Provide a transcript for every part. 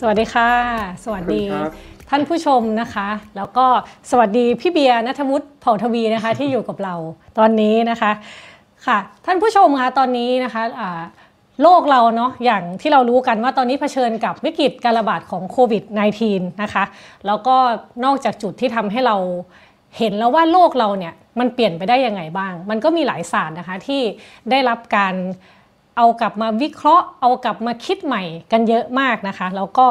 สวัสดีค่ะ สวัสดีท่านผู้ชมนะคะ แล้วก็สวัสดีพี่เบียร์นัทวุฒิเผ่าทวีนะคะที่อยู่กับเราตอนนี้นะคะค่ะท่านผู้ชมคะตอนนี้นะคะโลกเราเนาะอย่างที่เรารู้กันว่าตอนนี้เผชิญกับวิกฤตการระบาดของโควิด -19 นะคะแล้วก็นอกจากจุดที่ทำให้เราเห็นแล้วว่าโลกเราเนี่ยมันเปลี่ยนไปได้ยังไงบ้าง มันก็มีหลายศาสตร์นะคะที่ได้รับการ เอากลับมาวิเคราะห์ เอากลับมาคิดใหม่กันเยอะมากนะคะ แล้วก็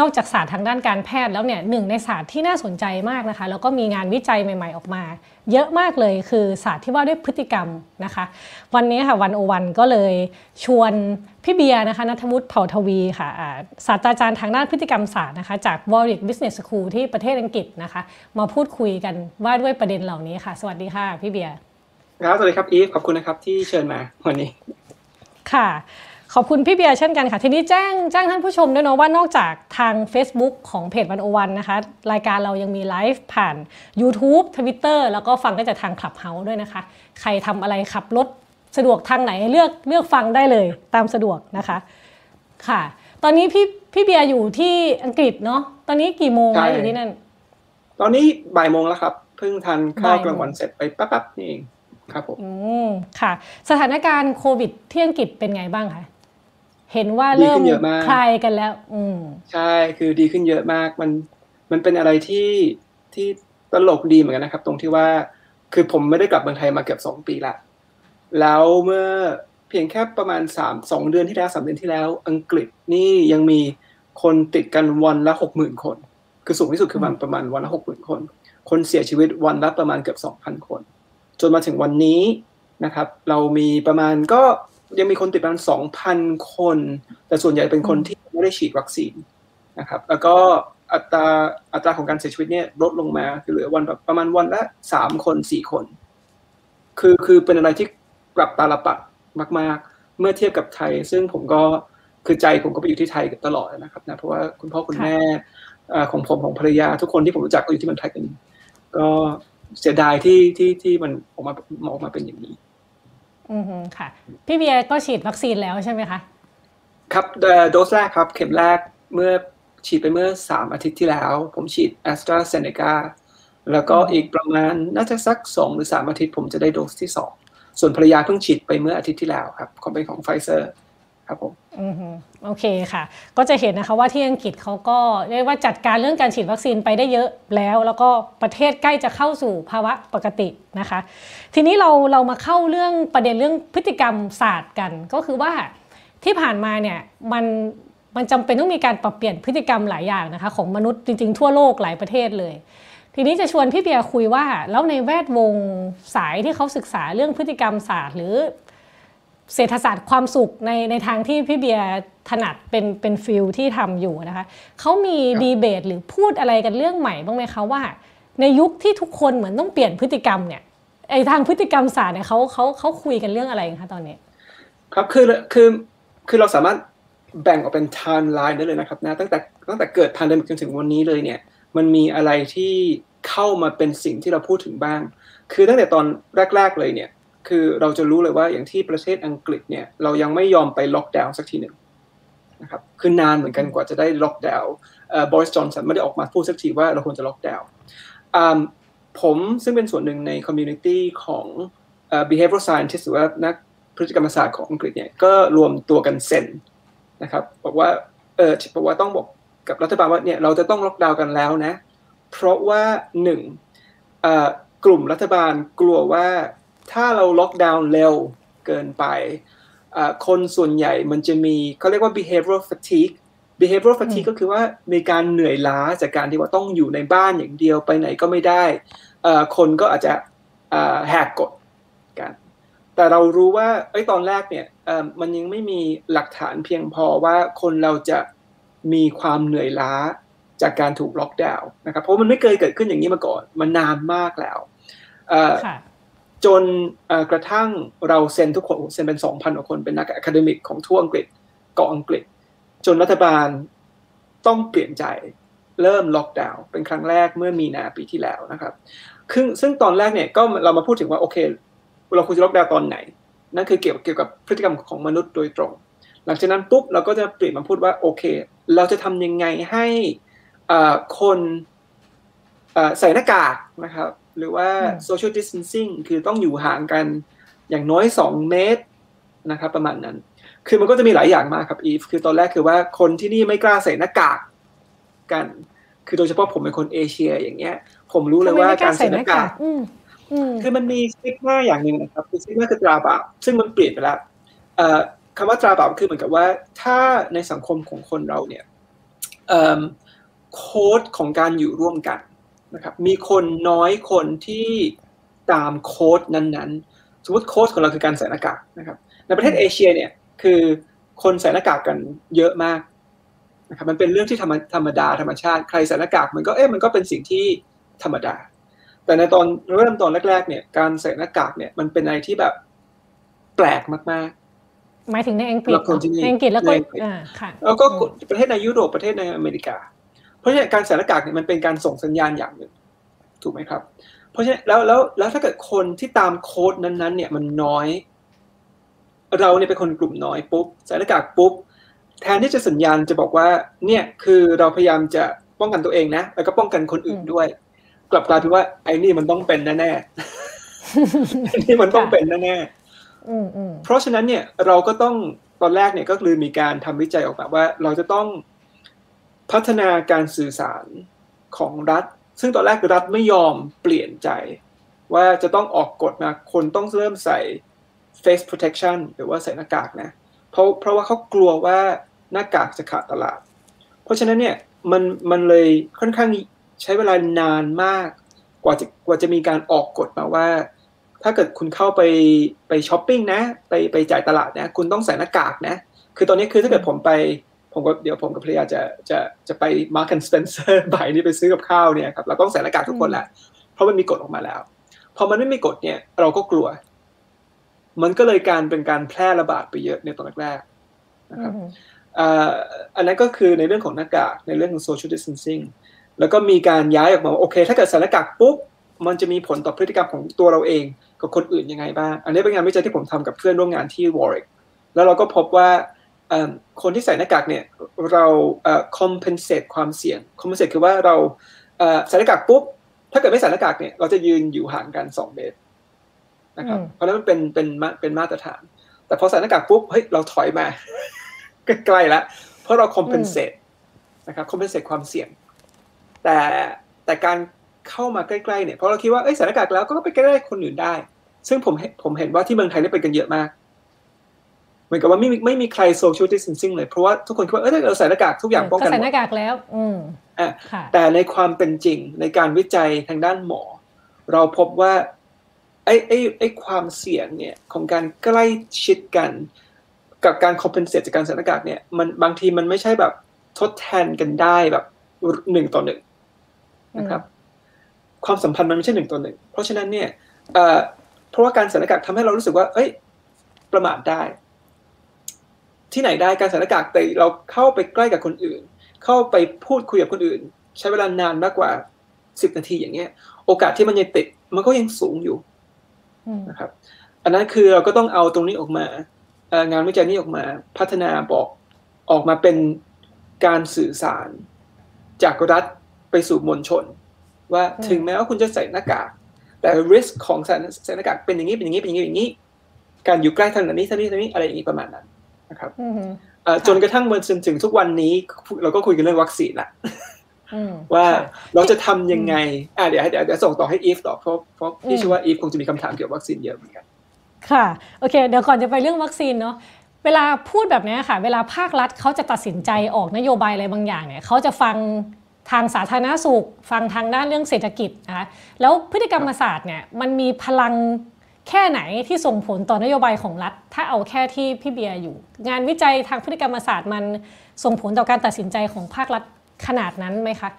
นอกจากศาสตร์ทางด้านการแพทย์แล้วเนี่ยหนึ่งในศาสตร์ที่น่าสนใจมากนะคะ แล้วก็มีงานวิจัยใหม่ ๆออกมา เยอะมากเลยคือศาสตร์ที่ว่าด้วยพฤติกรรมนะคะ วันนี้ค่ะวันโอวันก็เลยชวนพี่เบียร์นะคะนัทวุฒิเผ่าทวีค่ะศาสตราจารย์ทางด้านพฤติกรรมศาสตร์นะคะจาก Warwick Business School ที่ประเทศอังกฤษนะคะ มาพูดคุยกันว่าด้วยประเด็นเหล่านี้ค่ะ สวัสดีค่ะพี่เบียร์ครับสวัสดีครับอีฟขอบคุณนะครับที่เชิญมาวันนี้ ค่ะขอบคุณพี่เบียร์เช่นกันค่ะ ทีนี้แจ้งแจ้งท่านผู้ชมด้วยเนาะว่านอกจากทาง Facebook ของเพจวันโอวันนะคะ รายการเรายังมีไลฟ์ผ่าน YouTube Twitter แล้วก็ฟังได้จากทาง Clubhouse ด้วยนะคะ ใครทำอะไรขับรถสะดวกทางไหนเลือกเลือกฟังได้เลยตามสะดวกนะคะค่ะ ตอนนี้พี่พี่เบียร์อยู่ที่อังกฤษเนาะตอนนี้กี่โมงแล้วอยู่ที่นั่น ตอนนี้บ่ายโมงแล้วครับเพิ่งทานข้าวกลางวันเสร็จไปแป๊บๆนี่เอง ครับผมอืมค่ะ สถานการณ์โควิดที่อังกฤษเป็นไงบ้างคะเห็นว่าเริ่มคลายกันแล้ว อืมใช่คือดีขึ้นเยอะมากมันมันเป็นอะไรที่ที่ตลกดีเหมือนกันนะครับ ตรงที่ว่าคือผมไม่ได้กลับเมืองไทยมาเกือบสองปีละแล้วเมื่อเพียงแค่ประมาณสามสองเดือนที่แล้วสามเดือนที่แล้ว อังกฤษนี่ยังมีคนติดกันวันละหกหมื่นคน คือสูงที่สุดคือมันประมาณวันละหกหมื่นคน คนเสียชีวิตวันละประมาณเกือบสองพันคน จนมาถึงวันนี้นะครับ เรามีประมาณก็ยังมีคนติดประมาณสองพันคน แต่ส่วนใหญ่เป็นคนที่ไม่ได้ฉีดวัคซีนนะครับ แล้วก็อัตราอัตราของการเสียชีวิตเนี่ยลดลงมาคือเหลือวันแบบประมาณวันละสามคนสี่คน คือคือเป็นอะไรที่กลับตาลปัดมาก ๆ เมื่อเทียบกับไทย ซึ่งผมก็คือใจผมก็ไปอยู่ที่ไทยกับตลอดนะครับนะเพราะว่าคุณพ่อคุณแม่ของผมของภรรยาทุกคนที่ผมรู้จักก็อยู่ที่เมืองไทยกันก็ เสียดายที่ที่ที่มันออกมาออกมาเป็นอย่างนี้ อืมค่ะ พี่เบียร์ก็ฉีดวัคซีนแล้วใช่ไหมคะ ครับโดสแรกครับ เข็มแรกเมื่อฉีดไปเมื่อสามอาทิตย์ที่แล้ว ผมฉีดแอสตราเซเนกาแล้วก็อีกประมาณน่าจะสักสองหรือสามอาทิตย์ผมจะได้โดสที่สองส่วนภรรยาเพิ่งฉีดไปเมื่ออาทิตย์ที่แล้วครับของเป็นของไฟเซอร์ ครับผมอืมโอเคค่ะ ก็จะเห็นนะคะว่าที่อังกฤษเขาก็เรียกว่าจัดการเรื่องการฉีดวัคซีนไปได้เยอะแล้ว แล้วก็ประเทศใกล้จะเข้าสู่ภาวะปกตินะคะ ทีนี้เราเรามาเข้าเรื่องประเด็นเรื่องพฤติกรรมศาสตร์กัน ก็คือว่าที่ผ่านมาเนี่ยมันมันจำเป็นต้องมีการปรับเปลี่ยนพฤติกรรมหลายอย่างนะคะของมนุษย์จริงๆทั่วโลกหลายประเทศเลย ทีนี้จะชวนพี่เบียร์คุยว่า แล้วในแวดวงสายที่เขาศึกษาเรื่องพฤติกรรมศาสตร์ หรือ เศรษฐศาสตร์ความสุขในในทางที่พี่เบียร์ถนัดเป็นเป็น field ที่ทำอยู่นะคะเขามีดีเบตหรือพูดอะไรกันเรื่องใหม่บ้างไหมคะว่า ในยุคที่ทุกคนเหมือนต้องเปลี่ยนพฤติกรรมเนี่ยไอทางพฤติกรรมศาสตร์เนี่ยเขาเขาเขาคุยกันเรื่องอะไรคะตอนนี้ ครับคือคือคือเราสามารถแบ่งออกเป็นไทม์ไลน์ได้เลยนะครับนะตั้งแต่ตั้งแต่เกิด pandemic จนถึงวันนี้เลยเนี่ย มันมีอะไรที่เข้ามาเป็นสิ่งที่เราพูดถึงบ้าง คือตั้งแต่ตอนแรก ๆเลยเนี่ย คือเราจะรู้เลยว่าอย่างที่ประเทศอังกฤษเนี่ยเรายังไม่ยอมไปล็อกดาวน์สักทีหนึ่งนะครับคือนานเหมือนกันกว่าจะได้ล็อกดาวน์บอริสจอห์นสันไม่ได้ออกมาพูดสักทีว่าเราควรจะล็อกดาวน์ผมซึ่งเป็นส่วนหนึ่งใน community ของ behavioral scientist หรือว่านักพฤติกรรมศาสตร์ของอังกฤษเนี่ยก็รวมตัวกันเซ็นนะครับบอกว่าเออบอกว่าต้องบอกกับรัฐบาลว่าเนี่ยเราจะต้องล็อกดาวน์กันแล้วนะ เพราะว่าหนึ่งกลุ่มรัฐบาลกลัวว่า ถ้าเราล็อกดาวน์เร็วเกินไป คนส่วนใหญ่มันจะมีเขาเรียกว่า behavioral fatigue behavioral fatigue ก็คือว่ามีการเหนื่อยล้าจากการที่ว่าต้องอยู่ในบ้านอย่างเดียวไปไหนก็ไม่ได้ คนก็อาจจะแหกกฎกัน แต่เรารู้ว่าไอ้ตอนแรกเนี่ยมันยังไม่มีหลักฐานเพียงพอว่าคนเราจะมีความเหนื่อยล้าจากการถูกล็อกดาวน์นะครับ เพราะมันไม่เคยเกิดขึ้นอย่างนี้มาก่อน มันนานมากแล้ว จนกระทั่งเราเซ็นทุกคนเซ็นเป็นสองพันกว่าคนเป็นนัก academic ของทั่วอังกฤษเกาะอังกฤษ จนรัฐบาลต้องเปลี่ยนใจเริ่มล็อกดาวน์เป็นครั้งแรกเมื่อมีนาปีที่แล้วนะครับซึ่งซึ่งตอนแรกเนี่ยก็เรามาพูดถึงว่าโอเค เราควรจะล็อกดาวน์ตอนไหน นั่นคือเกี่ยวเกี่ยวกับพฤติกรรมของมนุษย์โดยตรง หลังจากนั้นปุ๊บเราก็จะเปลี่ยนมาพูดว่าโอเค เราจะทำยังไงให้คนใส่หน้ากากนะครับ หรือว่า social distancing คือต้องอยู่ห่างกันอย่างน้อยสองเมตรนะครับ ประมาณนั้น คือมันก็จะมีหลายอย่างมากครับอีฟคือตอนแรกคือว่าคนที่นี่ไม่กล้าใส่หน้ากากกัน คือโดยเฉพาะผมเป็นคนเอเชียอย่างเงี้ย ผมรู้เลยว่าการใส่หน้ากากคือมันมีสติ๊กมาอย่างหนึ่งนะครับคือสติ๊กมาคือตราบาปซึ่งมันเปลี่ยนไปแล้วคำว่าตราบาปคือเหมือนกับว่า ถ้าในสังคมของคนเราเนี่ยโค้ดของการอยู่ร่วมกัน นะครับมีคนน้อยคนที่ตามโค้ดนั้นๆ สมมติโค้ดของเราคือการใส่หน้ากากนะครับในประเทศเอเชียเนี่ยคือคนใส่หน้ากากกันเยอะมากนะครับมันเป็นเรื่องที่ธรรมธรรมดาธรรมชาติใครใส่หน้ากากมันก็เอ๊ะมันก็เป็นสิ่งที่ธรรมดา แต่ในตอนเริ่มตอนแรกๆเนี่ยการใส่หน้ากากเนี่ยมันเป็นอะไรที่แบบแปลกมากๆ หมายถึงในอังกฤษในอังกฤษแล้วก็อ่าค่ะแล้วก็ประเทศในยุโรปประเทศในอเมริกา ราะฉะนั้นการใส่หน้ากากเนี่ยมันเป็นการส่งสัญญาณอย่างหนึ่งถูกไหมครับ เพราะฉะนั้นแล้วแล้วแล้วถ้าเกิดคนที่ตามโค้ดนั้นๆ เนี่ยมันน้อย เราเนี่ยเป็นคนกลุ่มน้อยปุ๊บใส่หน้ากากปุ๊บแทนที่จะสัญญาณจะบอกว่าเนี่ยคือเราพยายามจะป้องกันตัวเองนะแล้วก็ป้องกันคนอื่นด้วย กลับกลายเป็นว่าไอ้นี่มันต้องเป็นแน่ๆนี่มันต้องเป็นแน่ๆเพราะฉะนั้นเนี่ยเราก็ต้องตอนแรกเนี่ยก็คือมีการทำวิจัยออกมาว่า เราจะต้อง พัฒนาการสื่อสารของรัฐ ซึ่งตอนแรกรัฐไม่ยอมเปลี่ยนใจ ว่าจะต้องออกกฎมาคนต้องเริ่มใส่ face protection หรือว่าใส่หน้ากากนะเพราะเพราะว่าเขากลัวว่าหน้ากากจะขาดตลาด เพราะฉะนั้นเนี่ยมันมันเลยค่อนข้างใช้เวลานานมากกว่าจะกว่าจะมีการออกกฎมาว่า ถ้าเกิดคุณเข้าไปไปช้อปปิ้งนะ ไปไปจ่ายตลาดนะ คุณต้องใส่หน้ากากนะ คือตอนนี้คือถ้าเกิดผมไป ผมก็เดี๋ยวผมกับภรรยาจะจะจะไป Marks and Spencer บ่ายนี้ไปซื้อกับข้าวเนี่ยครับเราต้องใส่หน้ากากทุกคนแหละเพราะมันมีกฎออกมาแล้วพอมันไม่มีกฎเนี่ย เราก็กลัว มันก็เลยการเป็นการแพร่ระบาดไปเยอะในตอนแรกๆนะครับอันนั้นก็คือในเรื่องของหน้ากากในเรื่องของ social distancing แล้วก็มีการย้ายออกมาโอเค ถ้าเกิดใส่หน้ากากปุ๊บมันจะมีผลต่อพฤติกรรมของตัวเราเองกับคนอื่นยังไงบ้าง อันนี้เป็นงานวิจัยที่ผมทำกับเพื่อนร่วมงานที่ Warwick แล้วเราก็พบว่า คนที่ใส่หน้ากากเนี่ยเรา compensate ความเสี่ยง compensate คือว่าเราใส่หน้ากากปุ๊บ ถ้าเกิดไม่ใส่หน้ากากเนี่ยเราจะยืนอยู่ห่างกันสองเมตรนะครับเพราะนั้นมันเป็นเป็นเป็นมาตรฐาน แต่พอใส่หน้ากากปุ๊บเฮ้ยเราถอยมาใกล้ๆแล้วเพราะเรา compensate นะครับ compensate ความเสี่ยง แต่แต่การเข้ามาใกล้ๆเนี่ยเพราะเราคิดว่าเอ้ยใส่หน้ากากแล้วก็ไปใกล้ๆคนอื่นได้ ซึ่งผมผมเห็นว่าที่เมืองไทยนี่เป็นกันเยอะมาก เหมือนกับว่าไม่มีไม่มีใคร social distancing เลย เพราะว่าทุกคนคิดว่าเออเราใส่หน้ากากทุกอย่างป้องกันใส่หน้ากากแล้ว อืมอ่าแต่ในความเป็นจริงในการวิจัยทางด้านหมอ เราพบว่าไอ้ไอ้ไอ้ความเสี่ยงเนี่ยของการใกล้ชิดกัน กับการ compensate จากการใส่หน้ากากเนี่ยมันบางทีมันไม่ใช่แบบทดแทนกันได้แบบหนึ่งต่อหนึ่งนะครับ ความสัมพันธ์มันไม่ใช่หนึ่งต่อหนึ่งเพราะฉะนั้นเนี่ยเพราะว่าการใส่หน้ากากทำให้เรารู้สึกว่า เอ้ย ประมาทได้ ที่ไหนได้การใส่หน้ากากแต่เราเข้าไปใกล้กับคนอื่น เข้าไปพูดคุยกับคนอื่น ใช้เวลานานมากกว่าสิบนาทีอย่างเงี้ย โอกาสที่มันจะติดมันก็ยังสูงอยู่นะครับ อันนั้นคือเราก็ต้องเอาตรงนี้ออกมางานวิจัยนี้ออกมาพัฒนาบอกออกมาเป็นการสื่อสาร จากรัฐไปสู่มวลชน ว่าถึงแม้ว่าคุณจะใส่หน้ากากแต่ risk ของใส่หน้ากากเป็นอย่างนี้เป็นอย่างนี้เป็นอย่างนี้อย่างนี้ การอยู่ใกล้ทางนี้ทางนี้ทางนี้อะไรอย่างนี้ประมาณนั้น นะครับจนกระทั่งมาจนถึงทุกวันนี้เราก็คุยกันเรื่องวัคซีนละว่าเราจะทำยังไงอ่าเดี๋ยวเดี๋ยวเดี๋ยวส่งต่อให้อีฟต่อเพราะเพราะพี่เชื่อว่าอีฟคงจะมีคำถามเกี่ยวกับวัคซีนเยอะเหมือนกันค่ะโอเค เดี๋ยวก่อนจะไปเรื่องวัคซีนเนาะเวลาพูดแบบนี้ค่ะ เวลาภาครัฐเขาจะตัดสินใจออกนโยบายอะไรบางอย่างเนี่ยเขาจะฟังทางสาธารณสุข ฟังทางด้านเรื่องเศรษฐกิจนะคะแล้วพฤติกรรมศาสตร์เนี่ยมันมีพลัง แค่ไหนที่ส่งผลต่อนโยบายของรัฐ ถ้าเอาแค่ที่พี่เบียร์อยู่ งานวิจัยทางพฤติกรรมศาสตร์มันส่งผลต่อการตัดสินใจของภาครัฐขนาดนั้นไหมคะ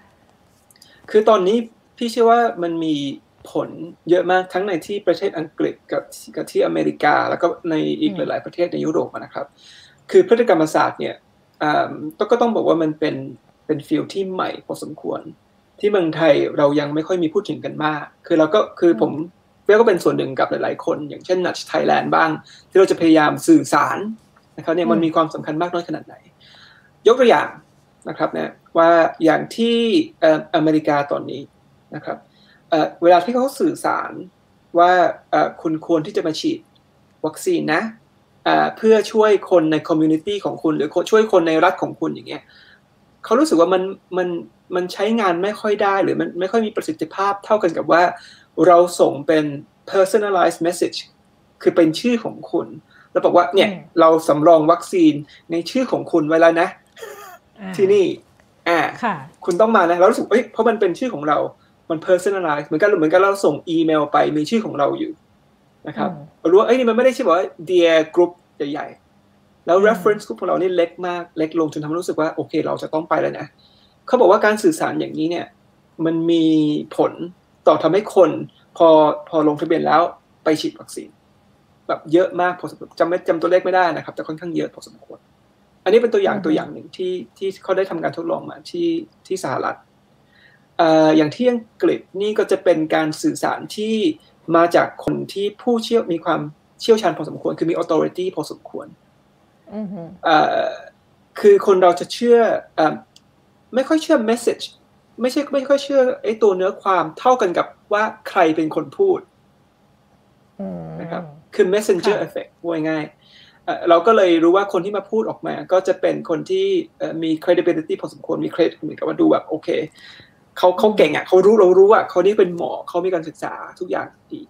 คือตอนนี้พี่เชื่อว่ามันมีผลเยอะมากทั้งในที่ประเทศอังกฤษกับกับที่อเมริกา แล้วก็ในอีกหลาย ๆ ประเทศในยุโรปนะครับ คือพฤติกรรมศาสตร์เนี่ยก็ต้องบอกว่ามันเป็นเป็นฟิลที่ใหม่พอสมควร ที่เมืองไทยเรายังไม่ค่อยมีพูดถึงกันมาก คือเราก็คือผม เก็เป็นส่วนหนึ่งกับหลาย ๆ คน อย่างเช่นนัชไทยแลนด์บ้าง ที่เราจะพยายามสื่อสารนะครับเนี่ยมันมีความสำคัญมากน้อยขนาดไหน ยกตัวอย่างนะครับนะว่าอย่างที่อเมริกาตอนนี้นะครับเวลาที่เขาสื่อสารว่าคุณควรที่จะมาฉีดวัคซีนนะเพื่อช่วยคนใน community ของคุณ หรือช่วยคนในรัฐของคุณอย่างเงี้ยเขารู้สึกว่ามันมันมันใช้งานไม่ค่อยได้ หรือมันไม่ค่อยมีประสิทธิภาพเท่ากันกับว่า เราส่งเป็น personalized message คือเป็นชื่อของคุณแล้วบอกว่าเนี่ยเราสำรองวัคซีนในชื่อของคุณไว้แล้วนะ ที่นี่ อ่าคุณต้องมานะเรารู้สึกเอ้ยเพราะมันเป็นชื่อของเรา มัน personalize เหมือนกันเหมือนกันเราส่งอีเมลไปมีชื่อของเราอยู่นะครับเรารู้ว่าเอ้ยนี่มันไม่ได้ชื่อว่า dear group ใหญ่ๆ แล้ว reference group ของเรานี่เล็กมากเล็กลงจนทำให้รู้สึกว่าโอเค เราจะต้องไปแล้วนะเขาบอกว่าการสื่อสารอย่างนี้เนี่ย มันมีผล ต่อทำให้คนพอพอลงทะเบียนแล้วไปฉีดวัคซีน แบบเยอะมากพอสมควรจำไม่จำตัวเลขไม่ได้นะครับ แต่ค่อนข้างเยอะพอสมควร อันนี้เป็นตัวอย่างตัวอย่างหนึ่งที่ที่เขาได้ทำการทดลองมาที่ที่สหรัฐอย่างที่อังกฤษนี่ก็จะเป็นการสื่อสารที่มาจากคนที่ผู้เชี่ยวมีความเชี่ยวชาญพอสมควร คือมี authority พอสมควรคือคนเราจะเชื่ออไม่ค่อยเชื่อ message ไม่ใช่ไม่ค่อยเชื่อไอ้ตัวเนื้อความเท่ากันกับว่าใครเป็นคนพูดนะครับคือ messenger effect ว่าง่ายเราก็เลยรู้ว่าคนที่มาพูดออกมา ก็จะเป็นคนที่มี credibility พอสมควรมีเครดิตเหมือนกับว่าดูแบบโอเคเขาเขาเก่งอะเขารู้เรารู้อะเขานี่เป็นหมอเขามีการศึกษาทุกอย่างดี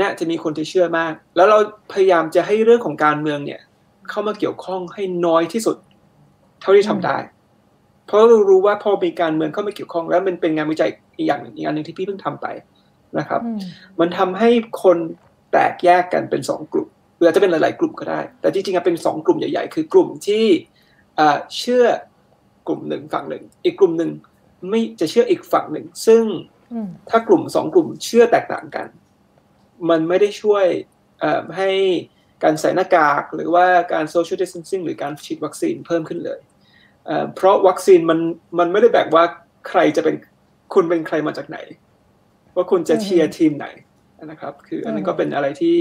น่าจะมีคนที่เชื่อมาก แล้วเราพยายามจะให้เรื่องของการเมืองเนี่ย เข้ามาเกี่ยวข้องให้น้อยที่สุด เท่าที่ทำได้ เพราะเรารู้ว่าพอมีการเมืองเข้ามาเกี่ยวข้อง แล้วมันเป็นงานวิจัยอีกอย่างหนึ่งอีกอันหนึ่งที่พี่เพิ่งทำไปนะครับ มันทำให้คนแตกแยกกันเป็นสองกลุ่มหรืออาจจะเป็นหลาย ๆ กลุ่มก็ได้ แต่จริงๆเป็นสองกลุ่มใหญ่ ๆ คือกลุ่มที่เชื่อกลุ่มหนึ่งฝั่งหนึ่ง อีกกลุ่มหนึ่งไม่จะเชื่ออีกฝั่งหนึ่ง ซึ่งถ้ากลุ่มสองกลุ่มเชื่อแตกต่างกัน มันไม่ได้ช่วยให้การใส่หน้ากาก หรือว่าการ social distancing หรือการฉีดวัคซีนเพิ่มขึ้นเลย เพราะวัคซีนมันมันไม่ได้แบ่งว่าใครจะเป็นคุณเป็นใครมาจากไหน ว่าคุณจะเชียร์ทีมไหนนะครับ คืออันนี้ก็เป็นอะไรที่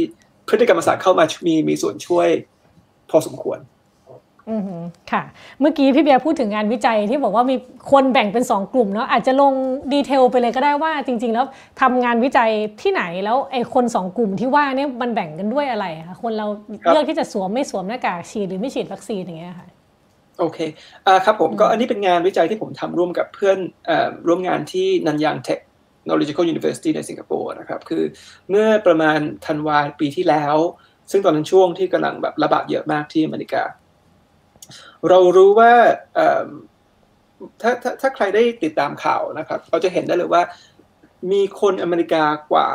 พฤติกรรมศาสตร์เข้ามามีมีส่วนช่วย พอสมควรอือค่ะ เมื่อกี้พี่เบียร์พูดถึงงานวิจัยที่บอกว่ามีคนแบ่งเป็น 2 กลุ่มเนาะอาจจะลงดีเทลไปเลยก็ได้ว่าจริง ๆ แล้วทำงานวิจัยที่ไหนแล้วไอ้คน 2 กลุ่มที่ว่านี่มันแบ่งกันด้วยอะไรคะคนเราเลือกที่จะสวมไม่สวมหน้ากากฉีดหรือไม่ฉีดวัคซีนอย่างเงี้ยค่ะ โอเคอ่าครับผมก็อันนี้เป็นงานวิจัยที่ผมทำร่วมกับเพื่อนร่วมงานที่นันยางเทค Knowledgeable University ในสิงคโปร์นะครับ คือเมื่อประมาณธันวาปีที่แล้ว ซึ่งตอนนั้นช่วงที่กำลังแบบระบาดเยอะมากที่อเมริกา เรารู้ว่าถ้าถ้าถ้าใครได้ติดตามข่าวนะครับ เราจะเห็นได้เลยว่ามีคนอเมริกากว่า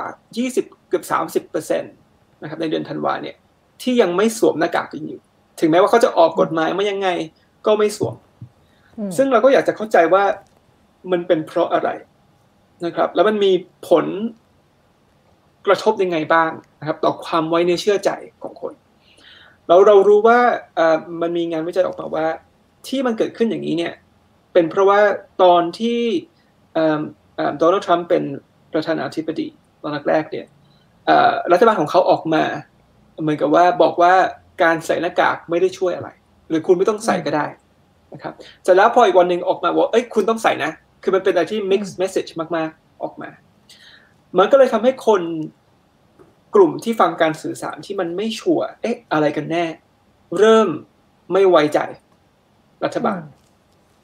20 เกือบ 30เปอร์เซ็นต์นะครับในเดือนธันวาเนี่ยที่ยังไม่สวมหน้ากากกันอยู่ ถึงแม้ว่าเขาจะออกกฎหมายมายังไง ก็ไม่สวม ซึ่งเราก็อยากจะเข้าใจว่ามันเป็นเพราะอะไรนะครับ แล้วมันมีผลกระทบยังไงบ้างนะครับ ต่อความไว้เนื้อเชื่อใจของคนเราเรารู้ว่ามันมีงานวิจัยออกมาว่า ที่มันเกิดขึ้นอย่างนี้เนี่ย เป็นเพราะว่าตอนที่โดนัลด์ทรัมป์เป็นประธานาธิบดีตอนแรกเนี่ยรัฐบาลของเขาออกมา เหมือนกับว่าบอกว่าการใส่หน้ากากไม่ได้ช่วยอะไร หรือคุณไม่ต้องใส่ก็ได้นะครับเสร็จแล้วพออีกวันหนึ่งออกมาว่าเอ้ยคุณต้องใส่นะ คือมันเป็นอะไรที่ mixed message มากๆออกมา มันก็เลยทำให้คนกลุ่มที่ฟังการสื่อสารที่มันไม่ชัวร์เอ๊ะ อะไรกันแน่ เริ่มไม่ไว้ใจ รัฐบาล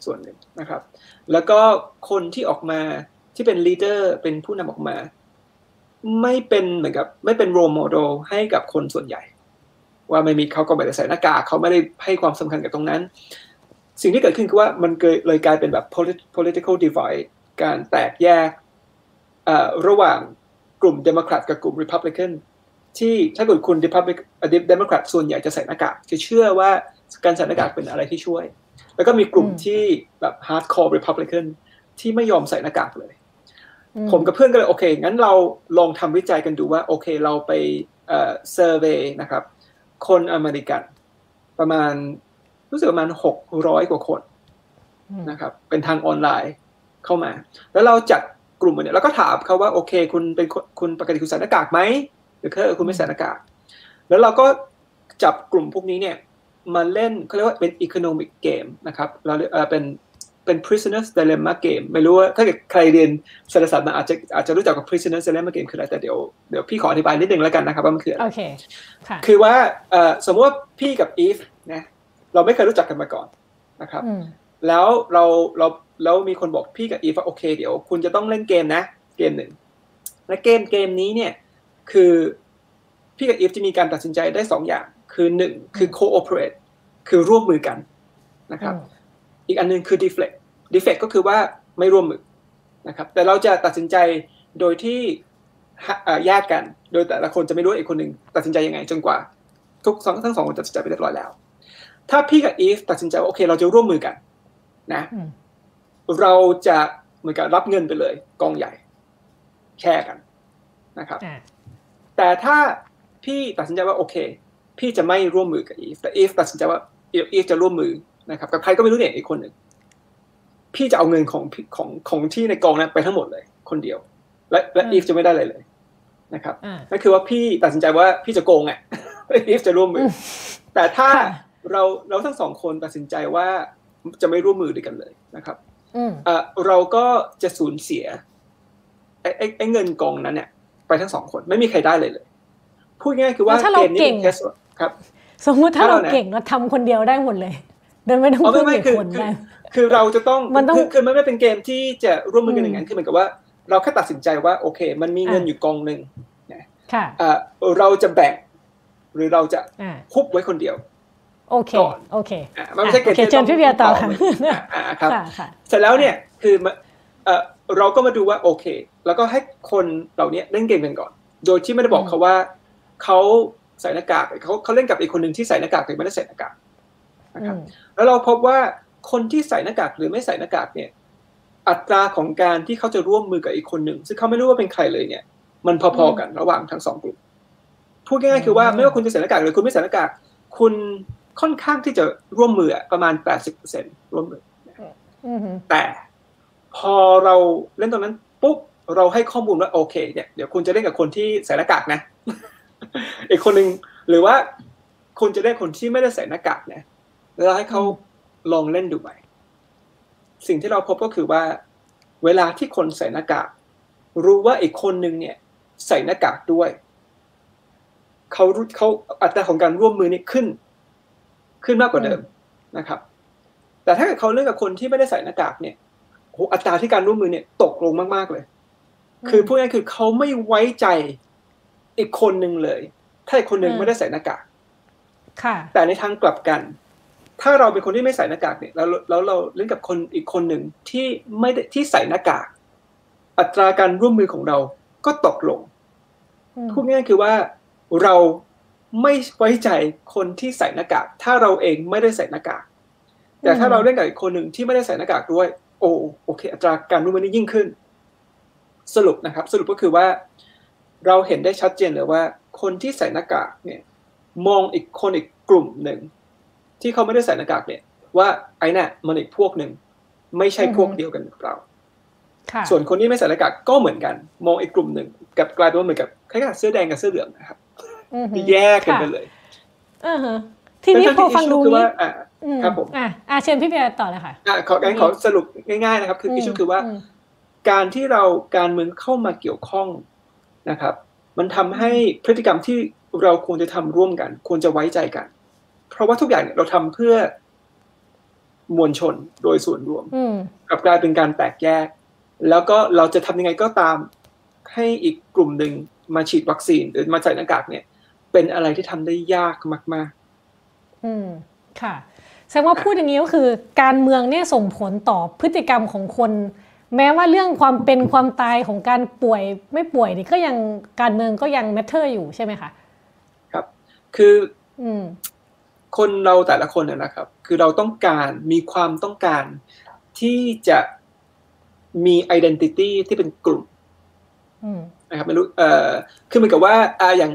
ส่วนหนึ่งนะครับ แล้วก็คนที่ออกมาที่เป็น leader เป็นผู้นำออกมา ไม่เป็นเหมือนกับ ไม่เป็น role model ให้กับคนส่วนใหญ่ ว่าไม่มีเขาก็ไม่ได้ใส่หน้ากากเขาไม่ได้ให้ความสำคัญกับตรงนั้น สิ่งที่เกิดขึ้นคือว่ามันเลยกลายเป็นแบบ political divide การแตกแยกระหว่างกลุ่มเดโมแครตกับกลุ่มริพับลิกันที่ถ้าเกิดคุณเดโมเดโมแครตส่วนใหญ่จะใส่หน้ากากจะเชื่อว่าการใส่หน้ากากเป็นอะไรที่ช่วย แล้วก็มีกลุ่มที่แบบ hardcore ริพับลิกันที่ไม่ยอมใส่หน้ากากเลย ผมกับเพื่อนก็เลยโอเค งั้นเราลองทำวิจัยกันดูว่า โอเค เราไปเอ่อเซอร์เวยนะครับ คนอเมริกัน ประมาณรู้สึกประมาณหกร้อยกว่าคนนะครับ เป็นทางออนไลน์เข้ามา แล้วเราจัดกลุ่มเนี่ยแล้วก็ถามเขาว่าโอเค คุณเป็นคุณปกติคุณใส่หน้ากากไหมหรือแค่คุณไม่ใส่หน้ากากแล้วเราก็จับกลุ่มพวกนี้เนี่ยมาเล่นเขาเรียกว่าเป็น economic game นะครับเราเอ่อเป็น เป็น prisoner's dilemma game ไม่รู้ว่าถ้าเกิดใครเรียนเศรษฐศาสตร์มาอาจจะอาจจะรู้จักกับ prisoner's dilemma game คืออะไรแต่เดี๋ยวเดี๋ยวพี่ขออธิบายนิดนึงแล้วกันนะครับว่ามันคืออะไรโอเคค่ะคือว่าเอ่อสมมติว่าพี่กับอีฟนะเราไม่เคยรู้จักกันมาก่อนนะครับอืมแล้วเราเราแล้วมีคนบอกพี่กับอีฟว่าโอเคเดี๋ยวคุณจะต้องเล่นเกมนะ เกมหนึ่งและเกมเกมนี้เนี่ยคือพี่กับอีฟจะมีการตัดสินใจได้สองอย่าง คือหนึ่งคือ cooperate คือร่วมมือกันนะครับ อีกอันหนึงคือ deflect deflect ก็คือว่าไม่ร่วมมือนะครับแต่เราจะตัดสินใจโดยที่ฮะเอ่อแยกกัน โดยแต่ละคนจะไม่รู้ว่าอีกคนหนึ่งตัดสินใจยังไงจนกว่า ทุกสองทั้งสองคนตัดสินใจไปเรียบร้อยแล้ว ถ้าพี่กับอีฟตัดสินใจว่าโอเค เราจะร่วมมือกัน นะอืมเราจะเหมือนกับรับเงินไปเลย กองใหญ่แชร์กันนะครับอ่าแต่ถ้าพี่ตัดสินใจว่าโอเค พี่จะไม่ร่วมมือกับอีฟแต่อีฟตัดสินใจว่าอีฟจะร่วมมือ นะครับกับใครก็ไม่รู้เนี่ยอีกคนหนึ่งพี่จะเอาเงินของพี่ของของที่ในกองนั้นไปทั้งหมดเลย คนเดียว และและอีฟจะไม่ได้อะไรเลยนะครับอ่านั่นคือว่าพี่ตัดสินใจว่าพี่จะโกงอะอีฟจะร่วมมืออมแต่ถ้าค่ะเราเราทั้งสองคนตัดสินใจว่าจะไม่ร่วมมือด้วยกันเลยนะครับอืมเอ่อเราก็จะสูญเสียไอ้ไอ้ไอ้เงินกองนั้นเนี่ยไปทั้งสองคนไม่มีใครได้เลยเลย พูดง่ายๆคือว่าแล้วถ้าเราเกมนี้เก่เป็งนแค่ส่วนครับ สมมุติถ้าถ้าเราเราเนี่ยเก่งเราทำคนเดียวได้หมดเลย โดยไม่ต้องอ๋อไม่พึ่งไม่อีกคือคนคือได้คือเราจะต้องมันต้องคือคือมันไม่เป็นเกมที่จะร่วมมือกันอืมอย่างนั้นคือเหมือนกับว่า เราแค่ตัดสินใจว่าโอเค มันมีเงินอะอยู่กองหนึ่งค่ะเอ่อเราจะแบ่งหรือเราจะอ่าคุบไว้คนเดียวโอเคก่อนโอเคอะมันไม่ใช่เกมโอเคที่เชิญพี่เบียร์ต่อค่ะอะอะครับค่ะค่ะเสร็จแล้วเนี่ยคือมันเอ่อเราก็มาดูว่าโอเค แล้วก็ให้คนเหล่านี้เล่นเกมกันก่อน โดยที่ไม่ได้บอกอืมเขาว่าเขาใส่หน้ากากเขาเขาเล่นกับอีกคนหนึ่งที่ใส่หน้ากากแต่ไม่ได้ใส่หน้ากาก นะครับอืมแล้วเราพบว่าคนที่ใส่หน้ากากหรือไม่ใส่หน้ากากเนี่ยอัตราของการที่เขาจะร่วมมือกับอีกคนหนึ่งซึ่งเขาไม่รู้ว่าเป็นใครเลยเนี่ย มันพอๆกันระหว่างทั้งสองกลุ่มพูดง่ายๆคือว่าไม่ว่าคุณจะใส่หน้ากากหรือคุณไม่ใส่หน้ากากคุณค่อนข้างที่จะร่วมมืออะประมาณ 80%ร่วมมืออืมแต่พอเราเล่นตรงนั้นปุ๊บเราให้ข้อมูลว่าโอเคเนี่ยเดี๋ยวคุณจะเล่นกับคนที่ใส่หน้ากากนะอีกคนหนึ่งหรือว่าคุณจะเล่นคนที่ไม่ได้ใส่หน้ากากนะ แล้วให้เขาลองเล่นดูใหม่สิ่งที่เราพบก็คือว่า เวลาที่คนใส่หน้ากาก รู้ว่าอีกคนหนึ่งเนี่ย ใส่หน้ากากด้วยเขารู้เขาอัตราของการร่วมมือนี่ขึ้น ขึ้นมากกว่าเดิมนะครับ แต่ถ้าเกิดเขาเล่นกับคนที่ไม่ได้ใส่หน้ากากเนี่ยโหอัตราที่การร่วมมือเนี่ย ตกลงมากๆเลย คือพูดง่ายๆคือเขาไม่ไว้ใจอีกคนหนึ่งเลย ถ้าอีกคนหนึ่งอืมไม่ได้ใส่หน้ากากค่ะแต่ในทางกลับกัน ถ้าเราเป็นคนที่ไม่ใส่หน้ากากเนี่ยแล้วแล้วเราเล่นกับคนอีกคนหนึ่งที่ไม่ได้ที่ใส่หน้ากาก อัตราการร่วมมือของเราก็ตกลงอืมพูดง่ายๆคือว่าเราไม่ไว้ใจคนที่ใส่หน้ากาก ถ้าเราเองไม่ได้ใส่หน้ากาก แต่ถ้าเราเล่นกับอีกคนหนึ่งที่ไม่ได้ใส่หน้ากากด้วย โอ้โอเค อัตราการร่วมมือนี้ยิ่งขึ้น สรุปนะครับ สรุปก็คือว่า เราเห็นได้ชัดเจนเลยว่า คนที่ใส่หน้ากากเนี่ย มองอีกคนอีกกลุ่มหนึ่ง ที่เขาไม่ได้ใส่หน้ากากเนี่ย ว่าไอ้น่ะมันอีกพวกหนึ่งไม่ใช่พวกเดียวกันกับเราค่ะส่วนคนที่ไม่ใส่หน้ากากก็เหมือนกัน มองอีกกลุ่มหนึ่งกับกลายเป็นว่าเหมือนกับคล้ายๆเสื้อแดงกับเสื้อเหลืองนะครับอืมแยกกันไปเลยอ่าฮะทีนี้พอฟังดูคือนี้ว่าอ่าอืมครับผมอะอะเชิญพี่เบียร์ต่อเลยค่ะอะของั้นขอสรุปง่ายๆนะครับ คืออิชชูคือว่ามการที่เราการเมืองเข้ามาเกี่ยวข้องนะครับ มันทำให้พฤติกรรมที่เราควรจะทำร่วมกัน ควรจะไว้ใจกัน เพราะว่าทุกอย่างเนี่ยเราทำเพื่อมวลชนโดยส่วนรวมอืมกลับกลายเป็นการแตกแยก แล้วก็เราจะทำยังไงก็ตามให้อีกกลุ่มหนึ่งมาฉีดวัคซีนหรือมาใส่หน้ากากเนี่ย เป็นอะไรที่ทำได้ยากมากอืมค่ะแสดงว่าพูดอย่างนี้ก็คือ การเมืองเนี่ยส่งผลต่อพฤติกรรมของคน แม้ว่าเรื่องความเป็นความตายของการป่วยไม่ป่วยนี่ก็ยังการเมืองก็ยัง matter อยู่ใช่ไหมคะๆครับ คือ อืม คนเราแต่ละคนนะนะครับ คือเราต้องการมีความต้องการที่จะมี identity ที่เป็นกลุ่มอืมนะครับไม่รู้เอ่อคือเหมือนกับว่าอ่าอย่าง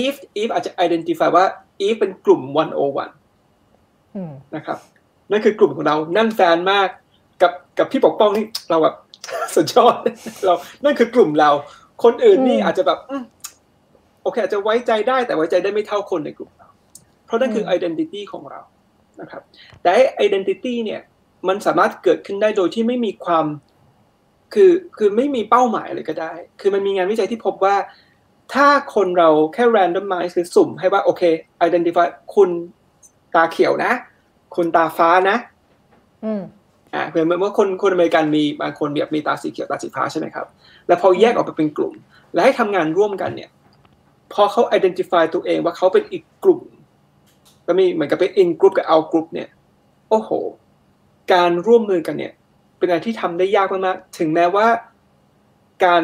Eve Eve อาจจะ identify ว่า Eve เป็นกลุ่ม 101อืมนะครับนั่นคือกลุ่มของเรา นั่นแฟนมาก กับกับพี่ปกป้องนี่เราแบบสุดยอดเรา นั่นคือกลุ่มเรา คนอื่นนี่อืมอาจจะแบบอืมโอเคอาจจะไว้ใจได้แต่ไว้ใจได้ไม่เท่าคนในกลุ่ม เราเพราะนั่นคือ identity ของเรานะครับ แต่ไอ้ identity เนี่ยมันสามารถเกิดขึ้นได้โดยที่ไม่มีความคือคือไม่มีเป้าหมายเลยก็ได้ คือมันมีงานวิจัยที่พบว่า ถ้าคนเราแค่ randomize คือสุ่มให้ว่า โอเค identify คุณตาเขียวนะ คุณตาฟ้านะอืมอ่าเหมือนว่าคนคนอเมริกันมีบางคนแบบมีตาสีเขียวตาสีฟ้าใช่ไหมครับ แล้วพอแยกออกไปเป็นกลุ่ม แล้วให้ทำงานร่วมกันเนี่ย พอเขา identify ตัวเองว่าเขาเป็นอีกกลุ่ม แล้วมีเหมือนกับเป็น in group กับ out group เนี่ย โอ้โห การร่วมมือกันเนี่ย เป็นอะไรที่ทำได้ยากมากๆถึงแม้ว่า การ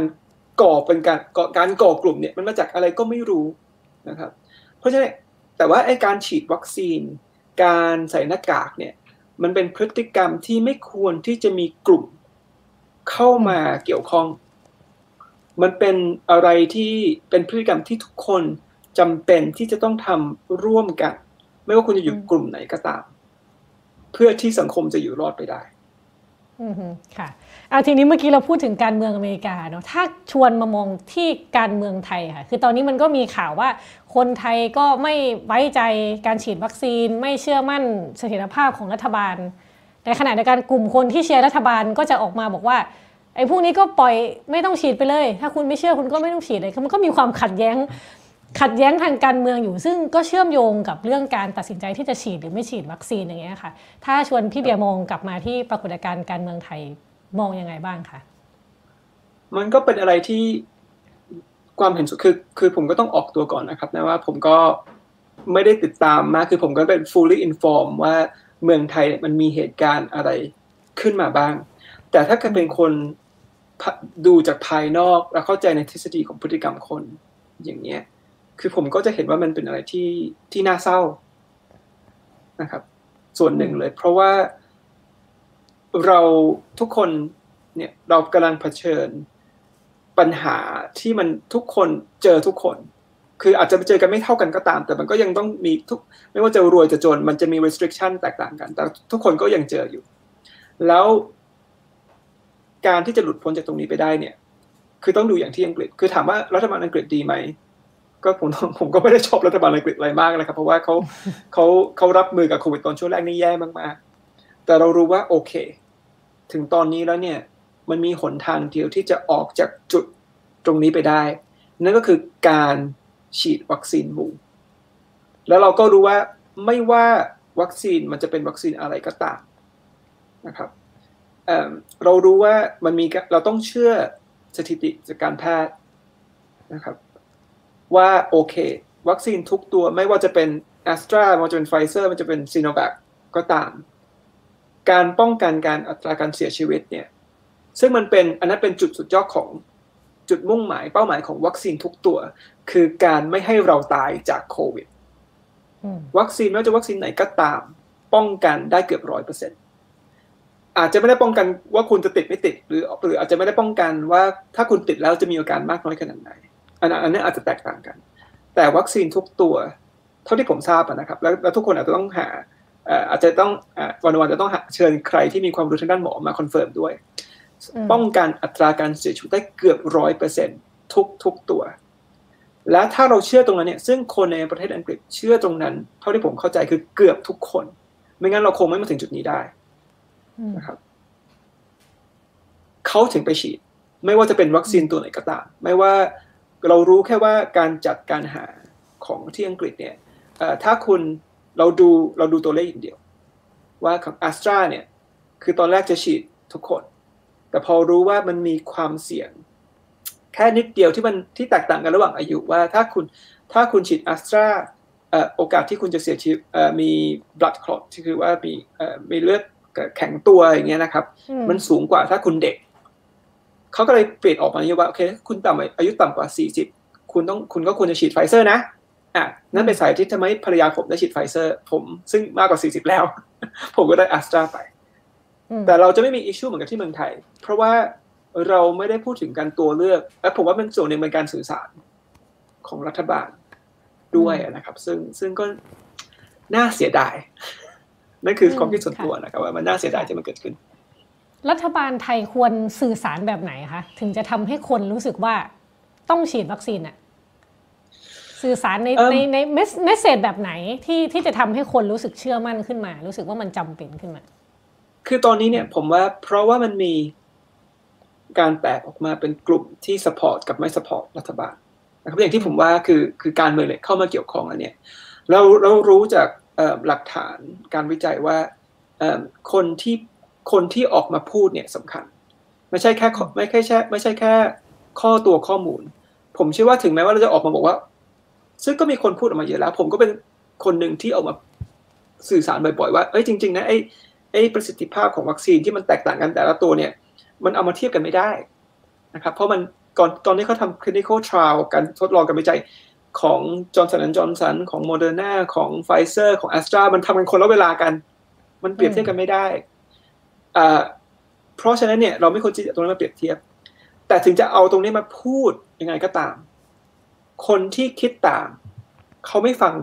ก่อเป็นการก่อการก่อกลุ่มเนี่ยมันมาจากอะไรก็ไม่รู้นะครับ เพราะฉะนั้นแต่ว่าไอ้การฉีดวัคซีน การใส่หน้ากากเนี่ย มันเป็นพฤติกรรมที่ไม่ควรที่จะมีกลุ่มเข้ามาเกี่ยวข้อง มันเป็นอะไรที่เป็นพฤติกรรมที่ทุกคนจำเป็นที่จะต้องทำร่วมกัน ไม่ว่าคุณจะอยู่กลุ่มไหนก็ตาม เพื่อที่สังคมจะอยู่รอดไปได้อืมค่ะเอาทีนี้เมื่อกี้เราพูดถึงการเมืองอเมริกาเนาะถ้าชวนมามองที่การเมืองไทยค่ะ คือตอนนี้มันก็มีข่าวว่า คนไทยก็ไม่ไว้ใจการฉีดวัคซีน ไม่เชื่อมั่นเสถียรภาพของรัฐบาลในขณะเดียวกันกลุ่มคนที่เชียร์รัฐบาลก็จะออกมาบอกว่าไอ้พวกนี้ก็ปล่อยไม่ต้องฉีดไปเลย ถ้าคุณไม่เชื่อคุณก็ไม่ต้องฉีดเลยมันก็มีความขัดแย้ง ขัดแย้งทางการเมืองอยู่ ซึ่งก็เชื่อมโยงกับเรื่องการตัดสินใจที่จะฉีดหรือไม่ฉีดวัคซีนอย่างเงี้ยค่ะ ถ้าชวนพี่เบียร์มองกลับมาที่ปรากฏการณ์การเมืองไทยมองยังไงบ้างคะมันก็เป็นอะไรที่ความเห็นสุดคือคือผมก็ต้องออกตัวก่อนนะครับนะว่าผมก็ไม่ได้ติดตามมากคือผมก็เป็น fully informed ว่าเมืองไทยมันมีเหตุการณ์อะไรขึ้นมาบ้าง แต่ถ้าเกิดเป็นคนดูจากภายนอกแล้วเข้าใจในทฤษฎีของพฤติกรรมคนอย่างเนี้ย คือผมก็จะเห็นว่ามันเป็นอะไรที่ที่น่าเศร้านะครับ ส่วนหนึ่งเลย เพราะว่าเราทุกคนเนี่ยเรากำลังเผชิญปัญหาที่มันทุกคนเจอทุกคน คืออาจจะไปเจอกันไม่เท่ากันก็ตาม แต่มันก็ยังต้องมีทุก ไม่ว่าจะรวยจะจน มันจะมี restriction แตกต่างกัน แต่ทุกคนก็ยังเจออยู่ แล้วการที่จะหลุดพ้นจากตรงนี้ไปได้เนี่ย คือต้องดูอย่างที่อังกฤษ คือถามว่ารัฐบาลอังกฤษดีไหม ก็ผมผมก็ไม่ได้ชอบรัฐบาลอังกฤษอะไรมากนะครับ เพราะว่าเขาเขาเขารับมือกับโควิดตอนช่วงแรกนี่แย่มากๆ แต่เรารู้ว่าโอเค ถึงตอนนี้แล้วเนี่ย มันมีหนทางเดียวที่จะออกจากจุดตรงนี้ไปได้ นั่นก็คือการฉีดวัคซีนบูแล้วเราก็รู้ว่าไม่ว่าวัคซีนมันจะเป็นวัคซีนอะไรก็ตามนะครับเเรารู้ว่ามันมีเราต้องเชื่อสถิติจากการแพทย์นะครับ ว่าโอเค วัคซีนทุกตัวไม่ว่าจะเป็นแอสตรามันจะเป็นไฟเซอร์มันจะเป็นซีโนแวคก็ตาม การป้องกันการอัตราการเสียชีวิตเนี่ยซึ่งมันเป็นอันนั้นเป็นจุดสุดยอดของจุดมุ่งหมายเป้าหมายของวัคซีนทุกตัว คือการไม่ให้เราตายจากโควิดวัคซีนไม่ว่าจะวัคซีนไหนก็ตาม ป้องกันได้เกือบร้อยเปอร์เซ็นต์อาจจะไม่ได้ป้องกันว่าคุณจะติดไม่ติด หรือหรืออาจจะไม่ได้ป้องกันว่าถ้าคุณติดแล้วจะมีอาการมากน้อยขนาดไหน อันนั้นอันนี้อาจจะแตกต่างกัน แต่วัคซีนทุกตัวเท่าที่ผมทราบนะครับแล้วแล้วทุกคนอาจจะต้องหาอาจจะต้องวันวันจะต้องเชิญใครที่มีความรู้ทางด้านหมอมา confirm ด้วย ป้องกันอัตราการเสียชีวิตได้เกือบร้อยเปอร์เซ็นทุกทุกตัว และถ้าเราเชื่อตรงนั้นเนี่ย ซึ่งคนในประเทศอังกฤษเชื่อตรงนั้น เท่าที่ผมเข้าใจคือเกือบทุกคน ไม่งั้นเราคงไม่มาถึงจุดนี้ได้นะครับเขาถึงไปฉีด ไม่ว่าจะเป็นวัคซีนตัวไหนก็ตาม ไม่ว่า เรารู้แค่ว่าการจัดการหาของที่อังกฤษเนี่ยถ้าคุณเราดูเราดูตัวเลขอย่างเดียว ว่าของแอสตราเนี่ยคือตอนแรกจะฉีดทุกคน แต่พอรู้ว่ามันมีความเสี่ยง แค่นิดเดียวที่มันที่แตกต่างกันระหว่างอายุว่าถ้าคุณถ้าคุณฉีดแอสตราโอกาสที่คุณจะเสียชีวิตมี blood clot ที่คือว่ามีมีเลือดแข็งตัวอย่างเงี้ยนะครับ มันสูงกว่าถ้าคุณเด็ก เขาก็เลยเปลี่ยนออกมาว่าโอเค คุณต่ำอายุต่ำกว่า 40 คุณต้องคุณก็ควรจะฉีดไฟเซอร์นะอะนั่นเป็นสาเหตุที่ทำให้ภรรยาผมได้ฉีดไฟเซอร์ ผมซึ่งมากกว่า 40 แล้ว ผมก็ได้แอสตราไป แต่เราจะไม่มี issue เหมือนกับที่เมืองไทย เพราะว่าเราไม่ได้พูดถึงการตัวเลือก และผมว่าเป็นส่วนหนึ่งเป็นการสื่อสารของรัฐบาลด้วยนะครับ ซึ่งซึ่งก็น่าเสียดาย นั่นคือความคิดส่วนตัวนะครับว่ามันน่าเสียดายที่มันเกิดขึ้น รัฐบาลไทยควรสื่อสารแบบไหนคะ ถึงจะทำให้คนรู้สึกว่าต้องฉีดวัคซีนอะสื่อสารในในในเมสเซจแบบไหนที่ที่จะทำให้คนรู้สึกเชื่อมั่นขึ้นมา รู้สึกว่ามันจำเป็นขึ้นมา คือตอนนี้เนี่ยผมว่าเพราะว่ามันมีการแตกออกมาเป็นกลุ่มที่ support กับไม่ support รัฐบาลนะครับอย่างที่ผมว่าคือคือการเมืองเนี่ยเข้ามาเกี่ยวข้องอันเนี้ยเราเรารู้จากหลักฐานการวิจัยว่าคนที่ คนที่ออกมาพูดเนี่ยสำคัญ ไม่ใช่แค่ไม่ใช่แค่ไม่ใช่แค่ข้อตัวข้อมูล ผมเชื่อว่าถึงแม้ว่าเราจะออกมาบอกว่า ซึ่งก็มีคนพูดออกมาเยอะแล้ว ผมก็เป็นคนหนึ่งที่ออกมาสื่อสารบ่อยๆว่าเอ้ยจริง ๆ นะไอ้ไอ้ประสิทธิภาพของวัคซีนที่มันแตกต่างกันแต่ละตัวเนี่ย มันเอามาเทียบกันไม่ได้นะครับเพราะมันก่อนตอนนี้เขาทำ clinical trial การทดลองการวิจัยของ Johnson Johnson ของ Moderna ของ Pfizer ของ Astra มันทำกันคนละเวลากัน มันเปรียบเทียบกันไม่ได้อ่า เพราะฉะนั้นเนี่ยเราไม่ควรจะตรงนั้นมาเปรียบเทียบ แต่ถึงจะเอาตรงนี้มาพูดยังไงก็ตาม คนที่คิดต่าง เขาไม่ฟัง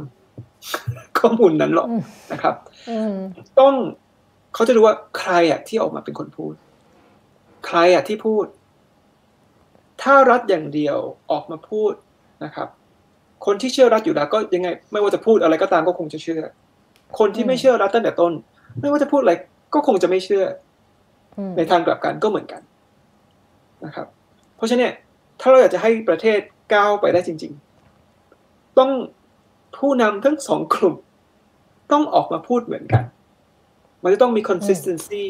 ข้อมูลนั้นหรอกนะครับต้องเขาจะดูว่าใครอะที่ออกมาเป็นคนพูด ใครอะที่พูด ถ้ารัฐอย่างเดียวออกมาพูดนะครับ คนที่เชื่อรัฐอยู่แล้วก็ยังไง ไม่ว่าจะพูดอะไรก็ตามก็คงจะเชื่อ คนที่ไม่เชื่อรัฐตั้งแต่ต้น ไม่ว่าจะพูดอะไร ก็คงจะไม่เชื่อ ในทางกลับกันก็เหมือนกันนะครับ เพราะฉะนั้นถ้าเราอยากจะให้ประเทศก้าวไปได้จริง ๆ ต้องผู้นำทั้งสองกลุ่ม ต้องออกมาพูดเหมือนกัน มันจะต้องมี consistency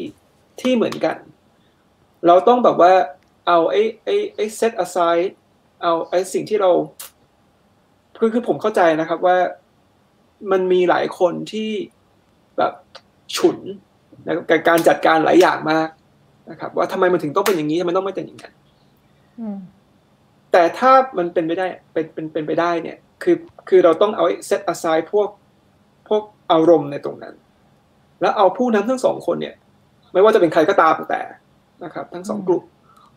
ที่เหมือนกัน เราต้องแบบว่าเอาไอ้ไอ้ไอ้ set aside เอาไอ้สิ่งที่เราคือคือผมเข้าใจนะครับว่ามันมีหลายคนที่แบบฉุน นะกับการจัดการหลายอย่างมากนะครับ ว่าทำไมมันถึงต้องเป็นอย่างนี้ทำไมต้องไม่เป็นอย่างนั้นแต่ถ้ามันเป็นไม่ได้เป็นเป็นเป็นไปได้เนี่ย คือคือเราต้องเอาเซตอ aside พวกพวกอารมณ์ในตรงนั้น แล้วเอาผู้นำทั้งสองคนเนี่ย ไม่ว่าจะเป็นใครก็ตามแต่นะครับ ทั้งสองกลุ่ม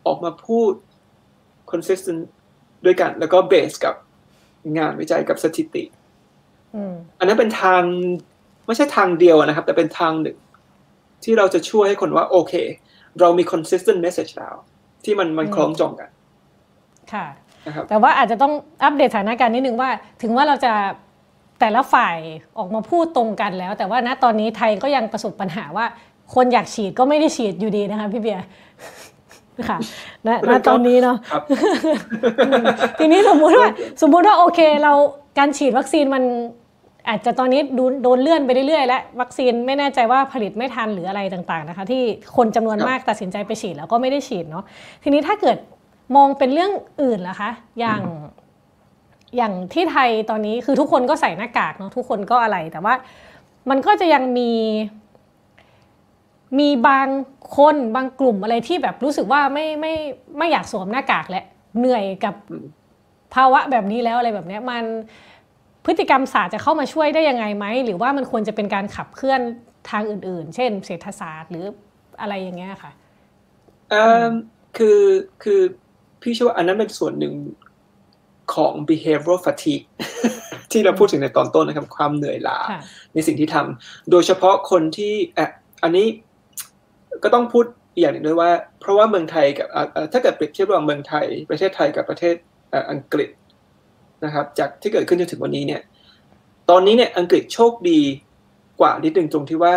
ออกมาพูด consistent ด้วยกัน แล้วก็เบสกับงานวิจัยกับสถิติอันนั้นเป็นทางไม่ใช่ทางเดียวนะครับ แต่เป็นทางหนึ่ง ที่เราจะช่วยให้คนว่าโอเค เรามี consistent message แล้ว ที่มันมันคล้องจองกัน ค่ะแต่ว่าอาจจะต้องอัปเดตสถานการณ์นิดนึงว่า ถึงว่าเราจะแต่ละฝ่ายออกมาพูดตรงกันแล้ว แต่ว่าณตอนนี้ไทยก็ยังประสบปัญหาว่า คนอยากฉีดก็ไม่ได้ฉีดอยู่ดีนะคะพี่เบียร์ค่ะณณตอนนี้เนาะทีนี้สมมุติว่าสมมุติว่าโอเค เราการฉีดวัคซีนมัน อาจจะตอนนี้โดนเลื่อนไปเรื่อยๆ และวัคซีนไม่แน่ใจว่าผลิตไม่ทันหรืออะไรต่างๆนะคะที่คนจำนวนมากตัดสินใจไปฉีดแล้วก็ไม่ได้ฉีดเนาะทีนี้ถ้าเกิดมองเป็นเรื่องอื่นล่ะคะ อย่างอย่างที่ไทยตอนนี้คือทุกคนก็ใส่หน้ากากเนาะทุกคนก็อะไรแต่ว่ามันก็จะยังมีมีบางคนบางกลุ่มอะไรที่แบบรู้สึกว่าไม่ไม่ไม่อยากสวมหน้ากากและเหนื่อยกับภาวะแบบนี้แล้วอะไรแบบนี้มัน พฤติกรรมศาสตร์จะเข้ามาช่วยได้ยังไงไหม หรือว่ามันควรจะเป็นการขับเคลื่อนทางอื่น ๆ เช่น เศรษฐศาสตร์หรืออะไรอย่างเงี้ยค่ะคือคือพี่เชื่อว่าอันนั้นเป็นส่วนหนึ่งของ behavioral fatigue ที่เราพูดถึงในตอนต้นนะครับ ความเหนื่อยล้าในสิ่งที่ทำโดยเฉพาะคนที่อะอันนี้ก็ต้องพูดอย่างหนึ่งด้วยว่า เพราะว่าเมืองไทยกับถ้าเกิดเปรียบเทียบระหว่างเมืองไทย ประเทศไทยกับประเทศอังกฤษ นะครับจากที่เกิดขึ้นจนถึงวันนี้เนี่ยตอนนี้เนี่ยอังกฤษโชคดีกว่านิดนึงตรงที่ว่า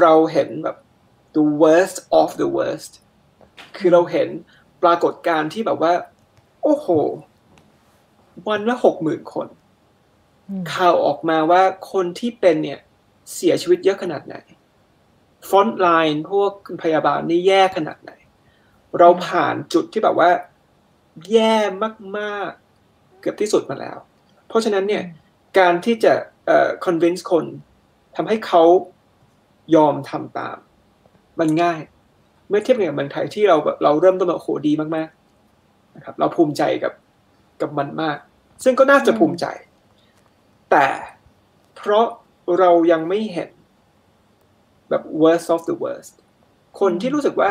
เราเห็นแบบ the worst of the worst คือเราเห็นปรากฏการณ์ที่แบบว่า โอ้โห วันละหกหมื่นคน ข่าวออกมาว่าคนที่เป็นเนี่ย เสียชีวิตเยอะขนาดไหน ฟอนต์ไลน์พวกพยาบาลนี่แย่ขนาดไหน เราผ่านจุดที่แบบว่า แย่มากๆ เกือบที่สุดมาแล้ว เพราะฉะนั้นเนี่ยการที่จะเอ่อ convince คนทำให้เขายอมทำตาม มันง่าย เมื่อเทียบกับเมืองไทยที่เราเราเริ่มต้นแบบโหดีมากๆนะครับ เราภูมิใจกับกับมันมาก ซึ่งก็น่าจะภูมิใจ แต่เพราะเรายังไม่เห็นแบบ worst of the worst คนที่รู้สึกว่า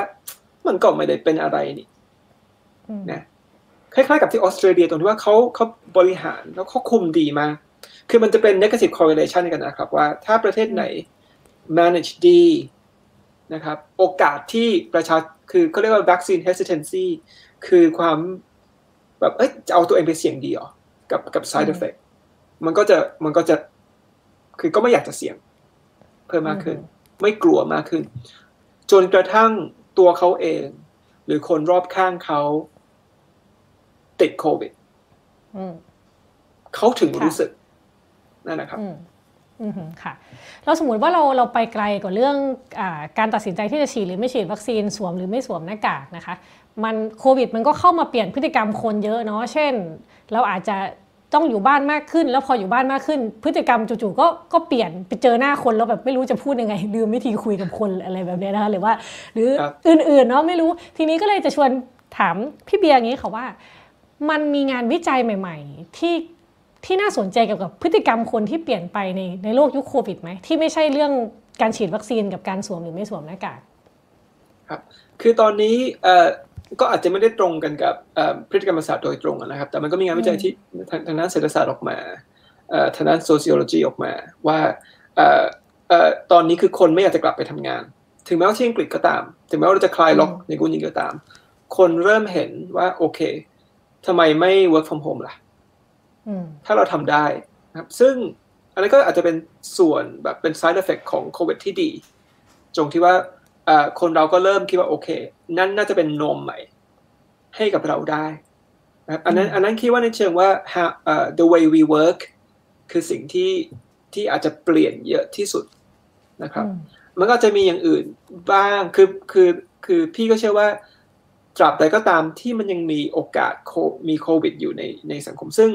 มันก็ไม่ได้เป็นอะไรนี่นะ คล้ายๆกับที่ออสเตรเลียตรงที่ว่าเขาเขาบริหารแล้วเขาคุมดีมาก คือมันจะเป็น negative correlation กันนะครับ ว่าถ้าประเทศไหน manage ดีนะครับ โอกาสที่ประชาคือเขาเรียกว่า vaccine hesitancy คือความแบบเอ้ยจะเอาตัวเองไปเสี่ยงดีหรอกับกับ side effect มันก็จะมันก็จะคือก็ไม่อยากจะเสี่ยง เพิ่มมากขึ้น ไม่กลัวมากขึ้น จนกระทั่งตัวเขาเอง หรือคนรอบข้างเขา ติดโควิดเขาถึงรู้สึกนั่นนะครับอืมค่ะเราสมมติว่าเราเราไปไกลกว่าเรื่องอการตัดสินใจที่จะฉีดหรือไม่ฉีดวัคซีนสวมหรือไม่สวมหน้ากากนะคะ มันโควิดมันก็เข้ามาเปลี่ยนพฤติกรรมคนเยอะเนาะเช่น เราอาจจะต้องอยู่บ้านมากขึ้น แล้วพออยู่บ้านมากขึ้น พฤติกรรมจู่ๆก็ก็เปลี่ยนไปเจอหน้าคนแล้วแบบไม่รู้จะพูดยังไงลืมวิธีคุยกับคนอะไรแบบนี้นะคะหรือว่า หรืออื่นๆเนาะไม่รู้ ทีนี้ก็เลยจะชวนถามพี่เบียร์อย่างนี้ค่ะว่า มันมีงานวิจัยใหม่ ๆ ที่ที่น่าสนใจเกี่ยวกับพฤติกรรมคนที่เปลี่ยนไปในในโลกยุคโควิดไหมที่ไม่ใช่เรื่องการฉีดวัคซีนกับการสวมหรือไม่สวมหน้ากากครับ คือตอนนี้เอ่อก็อาจจะไม่ได้ตรงกันกับพฤติกรรมศาสตร์โดยตรงนะครับ แต่มันก็มีงานวิจัยที่ทางด้านเศรษฐศาสตร์ออกมาทางด้าน sociology ออกมาว่าตอนนี้คือคนไม่อยากจะกลับไปทำงาน ถึงแม้ว่าที่อังกฤษก็ตาม ถึงแม้ว่าเราจะคลายล็อกในกุนยิงก็ตาม คนเริ่มเห็นว่าโอเค ทำไมไม่ work from home ล่ะถ้าเราทำได้นะครับ ซึ่งอันนี้ก็อาจจะเป็นส่วนแบบเป็น side effect ของโควิดที่ดีตรงที่ว่าคนเราก็เริ่มคิดว่าโอเค นั่นน่าจะเป็นนมใหม่ ให้กับเราได้นะครับอันนั้นอันนั้นคิดว่าในเชิงว่า the way we work คือสิ่งที่ที่อาจจะเปลี่ยนเยอะที่สุดนะครับ มันก็จะมีอย่างอื่นบ้างคือคือคือพี่ก็เชื่อว่า ตราบใดก็ตามที่มันยังมีโอกาสมีโควิด อยู่ในในสังคมซึ่ง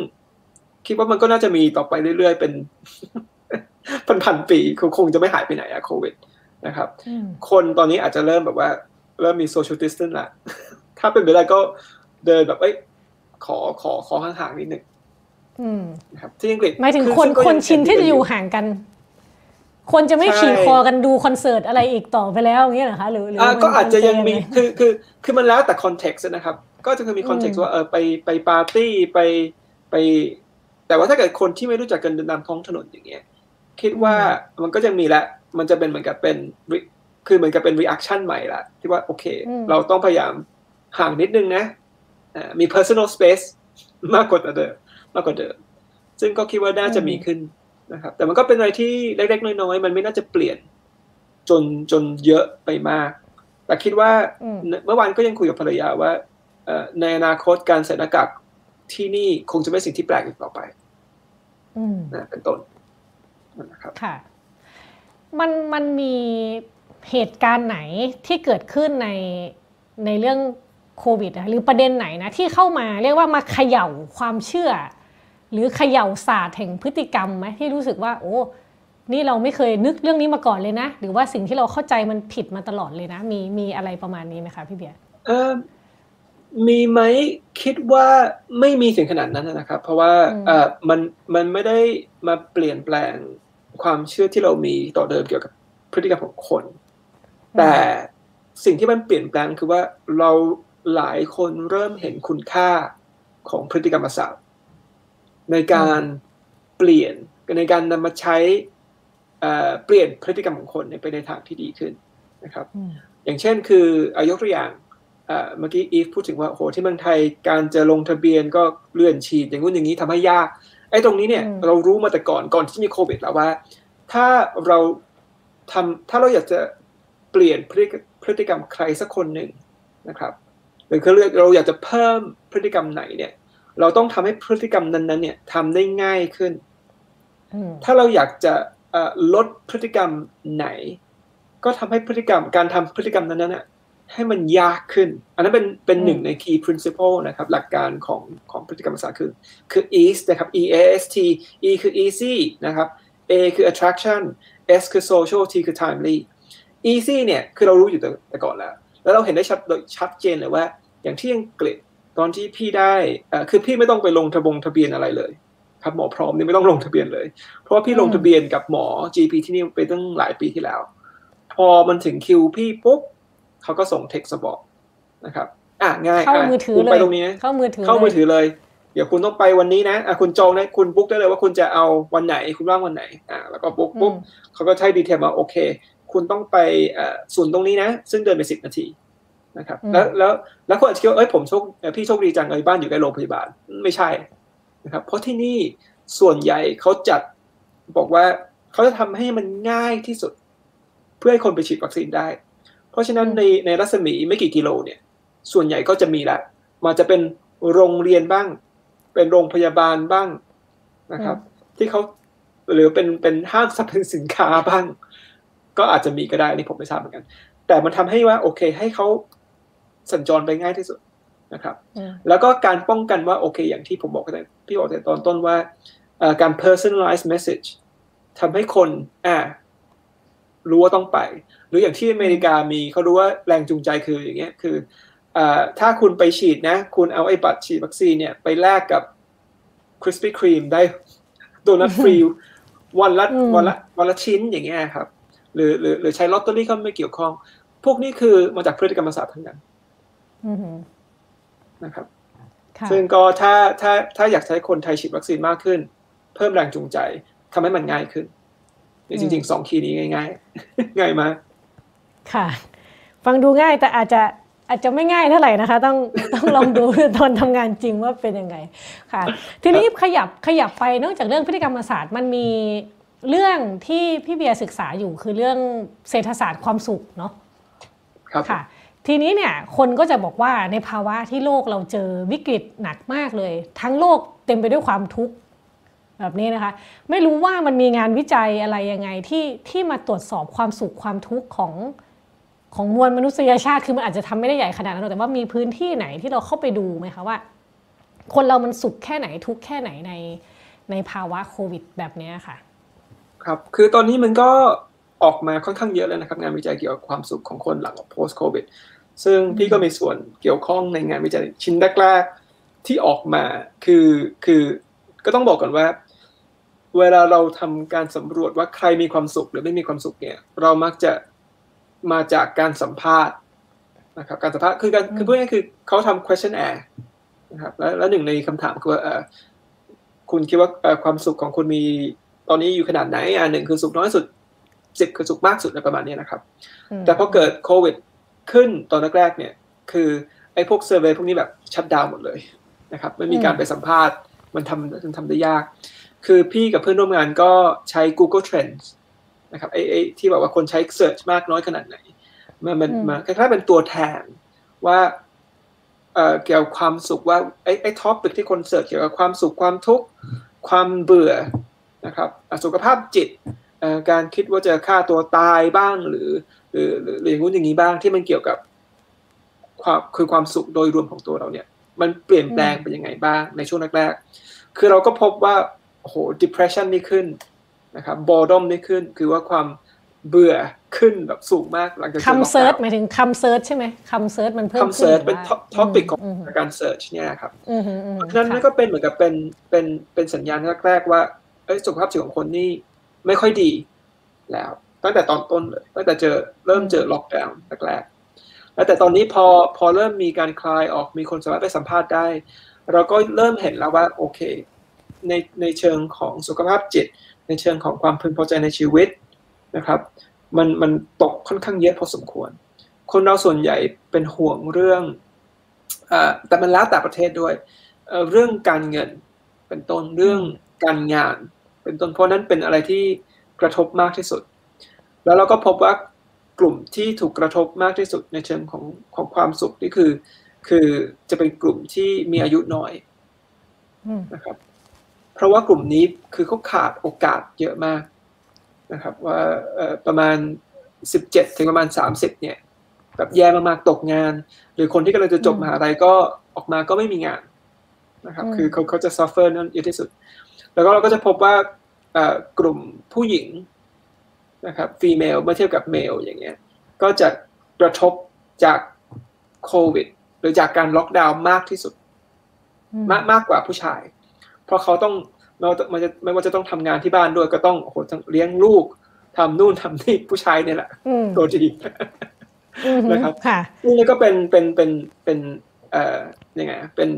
คิดว่ามันก็น่าจะมีต่อไปเรื่อยๆ เป็นพันพันปีคงจะไม่หายไปไหนอะโควิดนะครับ คนตอนนี้อาจจะเริ่มแบบว่า เริ่มมีโซเชียลดิสเทนต์ละถ้าเป็นไปได้ก็เดินแบบเอ้ยขอขอขอห่างๆนิดหนึ่งนะครับที่อังกฤษหมายถึงคนคนชินที่จะอยู่ห่างกัน คนจะไม่ขี่คอกันดูคอนเสิร์ตอะไรอีกต่อไปแล้วอย่างเงี้ยเหรอคะหรือหรือก็อาจจะยังมีคือคือคือมันแล้วแต่ context นะครับ ก็จะคือมี context ว่าเออไปไปปาร์ตี้ไปไป แต่ว่าถ้าเกิดคนที่ไม่รู้จักกันเดินตามท้องถนนอย่างเงี้ยคิดว่ามันก็ยังมีละมันจะเป็นเหมือนกับเป็นคือเหมือนกับเป็น reaction ใหม่ละที่ว่าโอเค เราต้องพยายามห่างนิดนึงนะมี personal space มากกว่าเดิมมากกว่าเดิมซึ่งก็คิดว่าน่าจะมีขึ้น นะครับ แต่มันก็เป็นอะไรที่เล็กๆน้อยๆมันไม่น่าจะเปลี่ยนจนจนเยอะไปมาก แต่คิดว่าเมื่อวานก็ยังคุยกับภรรยาว่าในอนาคตการใส่หน้ากากที่นี่คงจะไม่สิ่งที่แปลกอีกต่อไปนะเป็นต้นนะครับค่ะ มันมันมีเหตุการณ์ไหนที่เกิดขึ้นในในเรื่องโควิดหรือประเด็นไหนนะที่เข้ามาเรียกว่ามาเขย่าความเชื่อ หรือเขย่าศาสตร์แห่งพฤติกรรมไหมที่รู้สึกว่า โอ้นี่เราไม่เคยนึกเรื่องนี้มาก่อนเลยนะ หรือว่าสิ่งที่เราเข้าใจมันผิดมาตลอดเลยนะ มีมีอะไรประมาณนี้ไหมคะพี่เบียร์มีไหมคิดว่าไม่มีถึงขนาดนั้นนะครับ เพราะว่าเออมันมันไม่ได้มาเปลี่ยนแปลงความเชื่อที่เรามีต่อเดิมเกี่ยวกับพฤติกรรมของคน แต่สิ่งที่มันเปลี่ยนแปลงคือว่าเราหลายคนเริ่มเห็นคุณค่าของพฤติกรรมศาสตร์ ในการเปลี่ยนในการนำมาใช้เปลี่ยนพฤติกรรมของคนไปในทางที่ดีขึ้นนะครับ อย่างเช่นคืออายกตัวอย่างเมื่อกี้อีฟพูดถึงว่าโหที่เมืองไทยการจะลงทะเบียนก็เลื่อนฉีดอย่างนู้นอย่างนี้ทำให้ยากไอ้ตรงนี้เนี่ยเรารู้มาแต่ก่อนก่อนที่มีโควิดแล้วว่า ถ้าเราทำถ้าเราอยากจะเปลี่ยนพฤติกรรมใครสักคนหนึ่งนะครับหรือเขาเรียกเราอยากจะเพิ่มพฤติกรรมไหนเนี่ย เราต้องทำให้พฤติกรรมนั้นๆ เนี่ยทำได้ง่ายขึ้น ถ้าเราอยากจะลดพฤติกรรมไหน ก็ทำให้พฤติกรรมการทำพฤติกรรมนั้นๆให้มันยากขึ้น อันนั้นเป็นเป็นหนึ่งใน key principle นะครับ หลักการของของพฤติกรรมศาสตร์คือคือ ease นะครับ e a s t e คือ easy นะครับ a คือ attraction s คือ social t คือ timely easy เนี่ยคือเรารู้อยู่แต่ก่อนแล้ว แล้วเราเห็นได้ชัดโดยชัดเจนเลยว่า อย่างที่อังกฤษ ตอนที่พี่ได้คือพี่ไม่ต้องไปลงทะบงทะเบียนอะไรเลย ครับหมอพร้อมนี่ไม่ต้องลงทะเบียนเลย เพราะว่าพี่ลงทะเบียนกับหมอ GP ที่นี่ไปตั้งหลายปีที่แล้ว พอมันถึงคิวพี่ปุ๊บเขาก็ส่งเท็กซ์บอกนะครับอะง่ายเข้ามือถือเลยไปตรงนี้เข้ามือถือเข้ามือถือเลยเดี๋ยวคุณต้องไปวันนี้นะอะคุณจองได้คุณบุ๊กได้เลยว่าคุณจะเอาวันไหนคุณว่างวันไหนอะแล้วก็บุ๊กปุ๊บเขาก็ใช้ดีเทลมาโอเค คุณต้องไปศูนย์ตรงนี้นะ ซึ่งเดินไปสิบนาที นะครับแล้วแล้วแล้วคนอาจจะคิดว่าเอ้ยผมโชคพี่โชคดีจังเลยบ้านอยู่ใกล้โรงพยาบาลไม่ใช่นะครับ เพราะที่นี่ส่วนใหญ่เขาจัดบอกว่าเขาจะทำให้มันง่ายที่สุด เพื่อให้คนไปฉีดวัคซีนได้ เพราะฉะนั้นในในรัศมีไม่กี่กิโลเนี่ย ส่วนใหญ่ก็จะมีละมันจะเป็นโรงเรียนบ้าง เป็นโรงพยาบาลบ้างนะครับ ที่เขาหรือเป็นเป็นห้างสรรพสินค้าบ้าง ก็อาจจะมีก็ได้นี่ผมไม่ทราบเหมือนกัน แต่มันทำให้ว่า โอเค ให้เขา สัญจรไปง่ายที่สุดนะครับ แล้วก็การป้องกันว่าโอเค อย่างที่ผมบอกกันพี่บอกแต่ตอนต้นว่าการ personalize message ทำให้คนอ่ารู้ว่าต้องไป หรืออย่างที่อเมริกามีเขารู้ว่าแรงจูงใจคืออย่างเงี้ยคืออถ้าคุณไปฉีดนะ คุณเอาไอ้บัตรฉีดวัคซีนเนี่ยไปแลกกับ Krispy Kreme ได้โดนัทฟรีวันละวันละวันละชิ้นอย่างเงี้ยครับ หรือหรือหรือใช้ลอตเตอรี่ก็ไม่เกี่ยวข้อง พวกนี้คือมาจากพฤติกรรมศาสตร์ทั้งนั้น นะครับ ซึ่งก็ถ้าถ้าถ้าอยากใช้คนไทยฉีดวัคซีนมากขึ้น เพิ่มแรงจูงใจทำให้มันง่ายขึ้นจริงๆสองคีย์นี้ง่ายๆ ง่ายมากค่ะ ฟังดูง่ายแต่อาจจะอาจจะไม่ง่ายเท่าไหร่นะคะ ต้องต้องลองดูตอนทำงานจริงว่าเป็นยังไงค่ะ ทีนี้ขยับขยับไปนอกจากเรื่องพฤติกรรมศาสตร์มันมีเรื่องที่พี่เบียร์ศึกษาอยู่คือเรื่องเศรษฐศาสตร์ความสุขเนาะครับค่ะ ทีนี้เนี่ยคนก็จะบอกว่าในภาวะที่โลกเราเจอวิกฤตหนักมากเลย ทั้งโลกเต็มไปด้วยความทุกข์แบบนี้นะคะ ไม่รู้ว่ามันมีงานวิจัยอะไรยังไงที่ที่มาตรวจสอบความสุขความทุกข์ของของมวลมนุษยชาติคือมันอาจจะทำไม่ได้ใหญ่ขนาดนั้นแต่ว่ามีพื้นที่ไหนที่เราเข้าไปดูไหมคะว่า คนเรามันสุขแค่ไหนทุกแค่ไหนในในภาวะโควิด แบบนี้ค่ะ ครับคือตอนนี้มันก็ออกมาค่อนข้างเยอะแล้วนะครับ งานวิจัยเกี่ยวกับความสุขของคนหลัง post covid ซึ่งพี่ก็มีส่วนเกี่ยวข้องในงานวิจัยชิ้นแรกๆที่ออกมาคือคือก็ต้องบอกก่อนว่า เวลาเราทำการสำรวจว่าใครมีความสุขหรือไม่มีความสุขเนี่ย เรามักจะมาจากการสัมภาษณ์นะครับการสัมภาษณ์คือการคือพูดง่ายคือเขาทำ questionnaire นะครับแล้วแล้วหนึ่งในคำถามคือว่าคุณคิดว่าความสุขของคุณมีตอนนี้อยู่ขนาดไหนอ่าหนึ่งคือสุขน้อยสุดสิบคือสุขมากสุดอะไรประมาณนี้นะครับ แต่พอเกิดโควิด ขึ้นตอนแรกๆเนี่ยคือไอ้พวกเซอร์เวยพวกนี้แบบชัดดาวหมดเลยนะครับไม่มีการไปสัมภาษณ์มันทำมันทำได้ยาก คือพี่กับเพื่อนร่วมงานก็ใช้ Google Trends นะครับไอ้ไอ้ที่บอกว่าคนใช้เสิร์ชมากน้อยขนาดไหน มันมันมันคล้ายๆเป็นตัวแทนว่าเอ่อเกี่ยวกับความสุขว่าไอ้ไอ้ท็อปิกที่คนเสิร์ชเกี่ยวกับความสุขความทุกข์ความเบื่อนะครับสุขภาพจิตการคิดว่าจะฆ่าตัวตายบ้างหรือหรือหรืออย่างนู้นอย่างนี้บ้างที่มันเกี่ยวกับ ความคือความสุขโดยรวมของตัวเราเนี่ย มันเปลี่ยนแปลงเป็นยังไงบ้างในช่วงแรกๆคือเราก็พบว่าโอ้โห depression นี่ขึ้นนะครับบอดอมนี่ขึ้น คือว่าความเบื่อขึ้นแบบสูงมากหลังจากคำเซิsearch หมายถึงคำ search ใช่ไหมคำ search มันเพิ่มขึ้นคำ search เป็น topic ของการ search เนี่ยครับเพราะฉะนั้นก็เป็นเหมือนกับเป็นเป็นเป็นสัญญาณแรกๆว่าเอ้สุขภาพจิตของคนนี่ไม่ค่อยดีแล้ว ตั้งแต่ตอนต้นเลยตั้งแต่เจอเริ่มเจอล็อกดาวน์แรกๆแล้วแต่ตอนนี้พอพอเริ่มมีการคลายออกมีคนสามารถไปสัมภาษณ์ได้ เราก็เริ่มเห็นแล้วว่าโอเค ในในเชิงของสุขภาพจิต ในเชิงของความพึงพอใจในชีวิตนะครับ มันมันตกค่อนข้างเยอะพอสมควร คนเราส่วนใหญ่เป็นห่วงเรื่องอแต่มันแล้วแต่ประเทศด้วยเรื่องการเงินเป็นต้นเรื่องการงาน เป็นต้นเพราะนั้นเป็นอะไรที่กระทบมากที่สุด แล้วเราก็พบว่ากลุ่มที่ถูกกระทบมากที่สุดในเชิงของของความสุขนี่คือ คือจะเป็นกลุ่มที่มีอายุน้อยนะครับ เพราะว่ากลุ่มนี้คือเขาขาดโอกาสเยอะมากนะครับ ว่าประมาณสิบเจ็ดถึงประมาณสามสิบเนี่ยแบบแย่มากๆตกงาน หรือคนที่กำลังจะจบมหาลัยก็ออกมาก็ไม่มีงานนะครับ คือเขาเขาจะ suffer นั่นเยอะที่สุด แล้วก็เราก็จะพบว่ากลุ่มผู้หญิง นะครับฟีเมลเมื่อเทียบกับเมลอย่างเงี้ยก็จะกระทบจากโควิด หรือจากการล็อกดาวน์มากที่สุด มากมากกว่าผู้ชาย เพราะเขาต้องเรามันจะไม่ว่าจะต้องทำงานที่บ้านด้วยก็ต้องโอ้โหเลี้ยงลูกทำนู่นทำนี่ผู้ชายเนี่ยแหละตัวดีนะครับนี่ก็เป็นเป็นเป็นเป็นเอ่อยังไงเป็น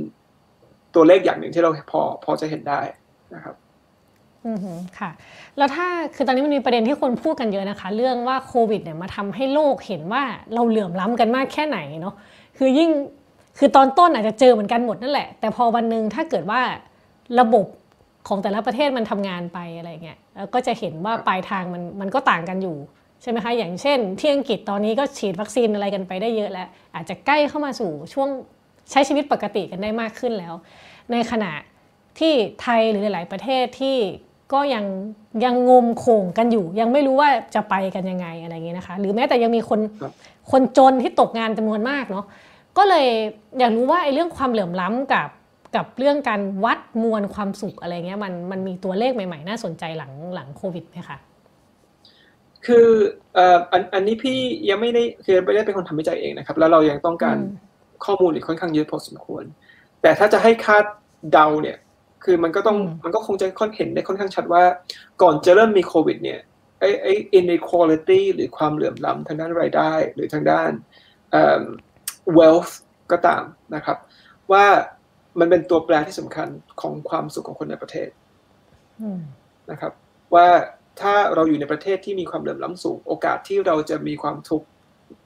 ตัวเลขอย่างหนึ่งที่เราพอพอจะเห็นได้นะครับ อืมค่ะ แล้วถ้าคือตอนนี้มันมีประเด็นที่คนพูดกันเยอะนะคะ เรื่องว่าโควิดเนี่ยมาทำให้โลกเห็นว่าเราเหลื่อมล้ำกันมากแค่ไหนเนาะคือยิ่งคือตอนต้นอาจจะเจอเหมือนกันหมดนั่นแหละ แต่พอวันหนึ่งถ้าเกิดว่าระบบของแต่ละประเทศมันทำงานไปอะไรเงี้ยแล้วก็จะเห็นว่าปลายทางมันมันก็ต่างกันอยู่ใช่ไหมคะอย่างเช่น ที่อังกฤษตอนนี้ก็ฉีดวัคซีนอะไรกันไปได้เยอะแล้ว อาจจะใกล้เข้ามาสู่ช่วงใช้ชีวิตปกติกันได้มากขึ้นแล้ว ในขณะที่ไทยหรือหลาย ๆ ประเทศที่ ก็ยังยังงมโขงกันอยู่ ยังไม่รู้ว่าจะไปกันยังไงอะไรเงี้ยนะคะ หรือแม้แต่ยังมีคนคนจนที่ตกงานจำนวนมากเนาะก็เลยอยากรู้ว่าไอ้เรื่องความเหลื่อมล้ำกับกับเรื่องการวัดมวลความสุขอะไรเงี้ยมันมันมีตัวเลขใหม่ๆ น่าสนใจหลังหลังโควิดไหมคะคือเอ่ออันอันนี้พี่ยังไม่ได้คือไม่ได้เป็นคนทำวิจัยเองนะครับ แล้วเรายังต้องการข้อมูลอีกค่อนข้างเยอะพอสมควร แต่ถ้าจะให้คาดเดาเนี่ย คือมันก็ต้องมันก็คงจะค่อนเห็นได้ค่อนข้างชัดว่า ก่อนจะเริ่มมีโควิด เนี่ยไอ้ไอ้ inequality หรือความเหลื่อมล้ำทางด้านรายได้ หรือทางด้าน wealth ก็ตามนะครับ ว่ามันเป็นตัวแปรที่สำคัญของความสุขของคนในประเทศนะครับ ว่าถ้าเราอยู่ในประเทศที่มีความเหลื่อมล้ำสูง โอกาสที่เราจะมีความทุกข์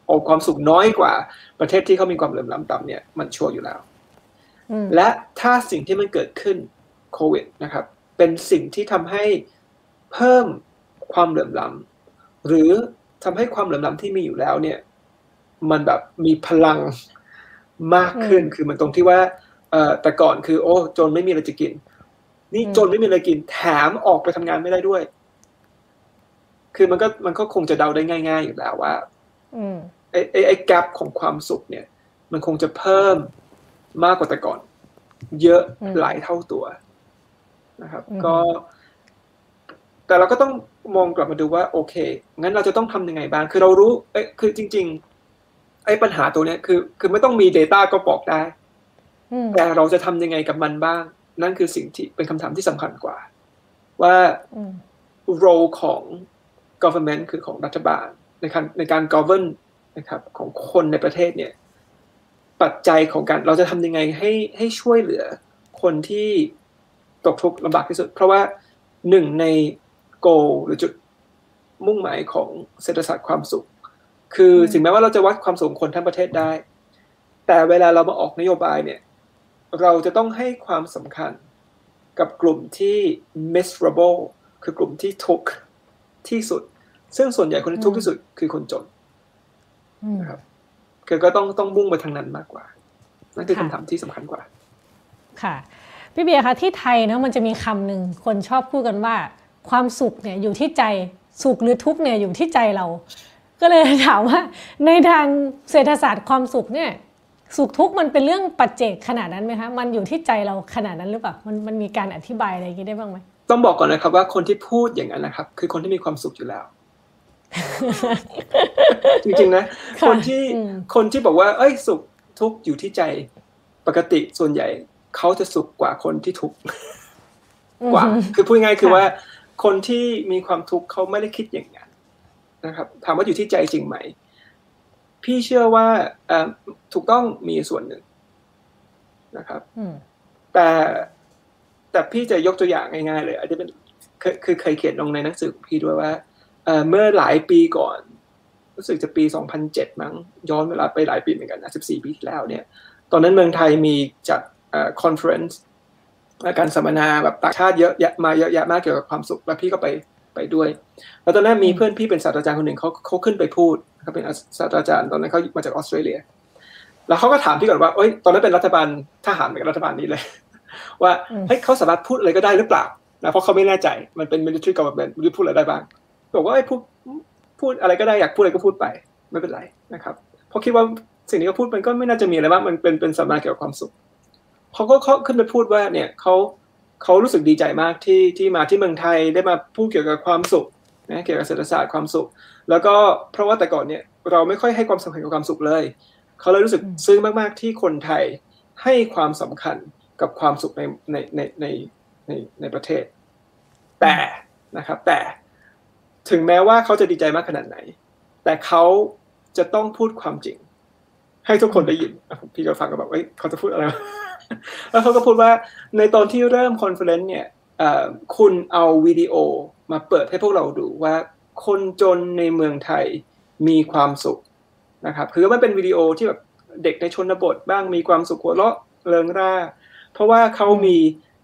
โอความสุขน้อยกว่า ประเทศที่เขามีความเหลื่อมล้ำต่ำเนี่ยมันชัวร์อยู่แล้ว และถ้าสิ่งที่มันเกิดขึ้น โควิดนะครับเป็นสิ่งที่ทำให้เพิ่มความเหลื่อมล้ำหรือทำให้ความเหลื่อมล้ำที่มีอยู่แล้วเนี่ยมันแบบมีพลังมากขึ้นคือมันตรงที่ว่าแต่ก่อนคือ โอ้จนไม่มีอะไรจะกิน นี่จนไม่มีอะไรกิน แถมออกไปทำงานไม่ได้ด้วย คือมันก็มันก็คงจะเดาได้ง่าย ๆ อยู่แล้วว่าไอ้ไอ้ไอ้แกลบของความสุขเนี่ย มันคงจะเพิ่มมากกว่าแต่ก่อน เยอะหลายเท่าตัว นะครับ ก็ แต่เราก็ต้องมองกลับมาดูว่า โอเค งั้นเราจะต้องทำยังไงบ้าง คือเรารู้เอ้คือจริง ๆ ไอ้ปัญหาตัวเนี้ยคือ คือไม่ต้องมี Data ก็บอกได้ แต่เราจะทำยังไงกับมันบ้าง นั่นคือสิ่งที่เป็นคำถามที่สำคัญกว่า ว่า role ของ government คือของรัฐบาล ในการในการ govern นะครับ ของคนในประเทศเนี่ย ปัจจัยของการเราจะทำยังไงให้ให้ช่วยเหลือคนที่ ตกทุกข์ลำบากที่สุด เพราะว่าหนึ่งในโกหรือจุดมุ่งหมายของเศรษฐศาสตร์ความสุข คือถึงแม้ว่าเราจะวัดความสุขคนทั้งประเทศได้ แต่เวลาเรามาออกนโยบายเนี่ย เราจะต้องให้ความสำคัญกับกลุ่มที่ miserable คือกลุ่มที่ทุกข์ที่สุด ซึ่งส่วนใหญ่คนที่ทุกข์ที่สุดคือคนจนนะครับคือก็ต้องต้องมุ่งไปทางนั้นมากกว่า นั่นคือคำถามที่สำคัญกว่า ค่ะ พี่เบียร์คะที่ไทยเนาะมันจะมีคำหนึ่งคนชอบพูดกันว่า ความสุขเนี่ยอยู่ที่ใจสุขหรือทุกข์เนี่ยอยู่ที่ใจเรา ก็เลยถามว่า ในทางเศรษฐศาสตร์ความสุขเนี่ยสุขทุกข์มันเป็นเรื่องปัจเจกขนาดนั้นไหมคะมันอยู่ที่ใจเราขนาดนั้นหรือเปล่ามันมันมีการอธิบายอะไรอย่างนี้ได้บ้างไหมต้องบอกก่อนนะครับว่าคนที่พูดอย่างนั้นนะครับ คือคนที่มีความสุขอยู่แล้วจริงๆนะ คนที่คนที่บอกว่า เอ้ยสุขทุกข์อยู่ที่ใจปกติส่วนใหญ่ เขาจะสุขกว่าคนที่ทุกข์กว่า คือพูดง่ายคือว่า คนที่มีความทุกข์เขาไม่ได้คิดอย่างนั้นนะครับถามว่าอยู่ที่ใจจริงไหม พี่เชื่อว่าถูกต้องมีส่วนหนึ่งนะครับแต่แต่พี่จะยกตัวอย่างง่ายๆเลย อาจจะเป็นคือเคยเขียนลงในหนังสือพี่ด้วยว่าเมื่อหลายปีก่อนรู้สึกจะปี 2007 มั้งย้อนเวลาไปหลายปีเหมือนกันนะ 14 ปีที่แล้วเนี่ย ตอนนั้นเมืองไทยมีจัด conference การสัมมนาแบบต่างชาติเยอะแยะมาเยอะแยะมากเกี่ยวกับความสุขแล้วพี่ก็ไปไปด้วย แล้วตอนนั้นมีเพื่อนพี่เป็นศาสตราจารย์คนหนึ่งเขาเขาขึ้นไปพูดเขาเป็นศาสตราจารย์ตอนนั้นเขามาจากออสเตรเลีย แล้วเขาก็ถามพี่ก่อนว่าเอ้ยตอนนั้นเป็นรัฐบาลทหารเหมือนรัฐบาลนี้เลย ว่าเฮ้ยเขาสามารถพูดอะไรก็ได้หรือเปล่านะเพราะเขาไม่แน่ใจมันเป็น military government ไม่รู้พูดอะไรได้บ้างบอกว่าไอ้พูดพูดอะไรก็ได้อยากพูดอะไรก็พูดไปไม่เป็นไรนะครับเพราะคิดว่าสิ่งนี้เขาพูดมันก็ไม่น่าจะมีอะไรมากมันเป็นเป็นสัมมนาเกี่ยวกับความสุข เขาก็เขาขึ้นไปพูดว่าเนี่ยเขาเขารู้สึกดีใจมากที่ที่มาที่เมืองไทยได้มาพูดเกี่ยวกับความสุขนะเกี่ยวกับเศรษฐศาสตร์ความสุข แล้วก็เพราะว่าแต่ก่อนเนี่ยเราไม่ค่อยให้ความสำคัญกับความสุขเลย เขาเลยรู้สึกซึ้งมากๆที่คนไทยให้ความสำคัญกับความสุขในในในในในในประเทศ แต่นะครับ แต่ถึงแม้ว่าเขาจะดีใจมากขนาดไหน แต่เขาจะต้องพูดความจริง ให้ทุกคนได้ยินพี่ก็ฟังก็แบบเอ้ยเขาจะพูดอะไร แล้วเขาก็พูดว่าในตอนที่เริ่ม conference เนี่ยคุณเอาวิดีโอมาเปิดให้พวกเราดูว่าคนจนในเมืองไทยมีความสุขนะครับคือมันเป็นวิดีโอที่แบบเด็กในชนบทบ้างมีความสุขหัวเราะเริงร่า เพราะว่าเขามี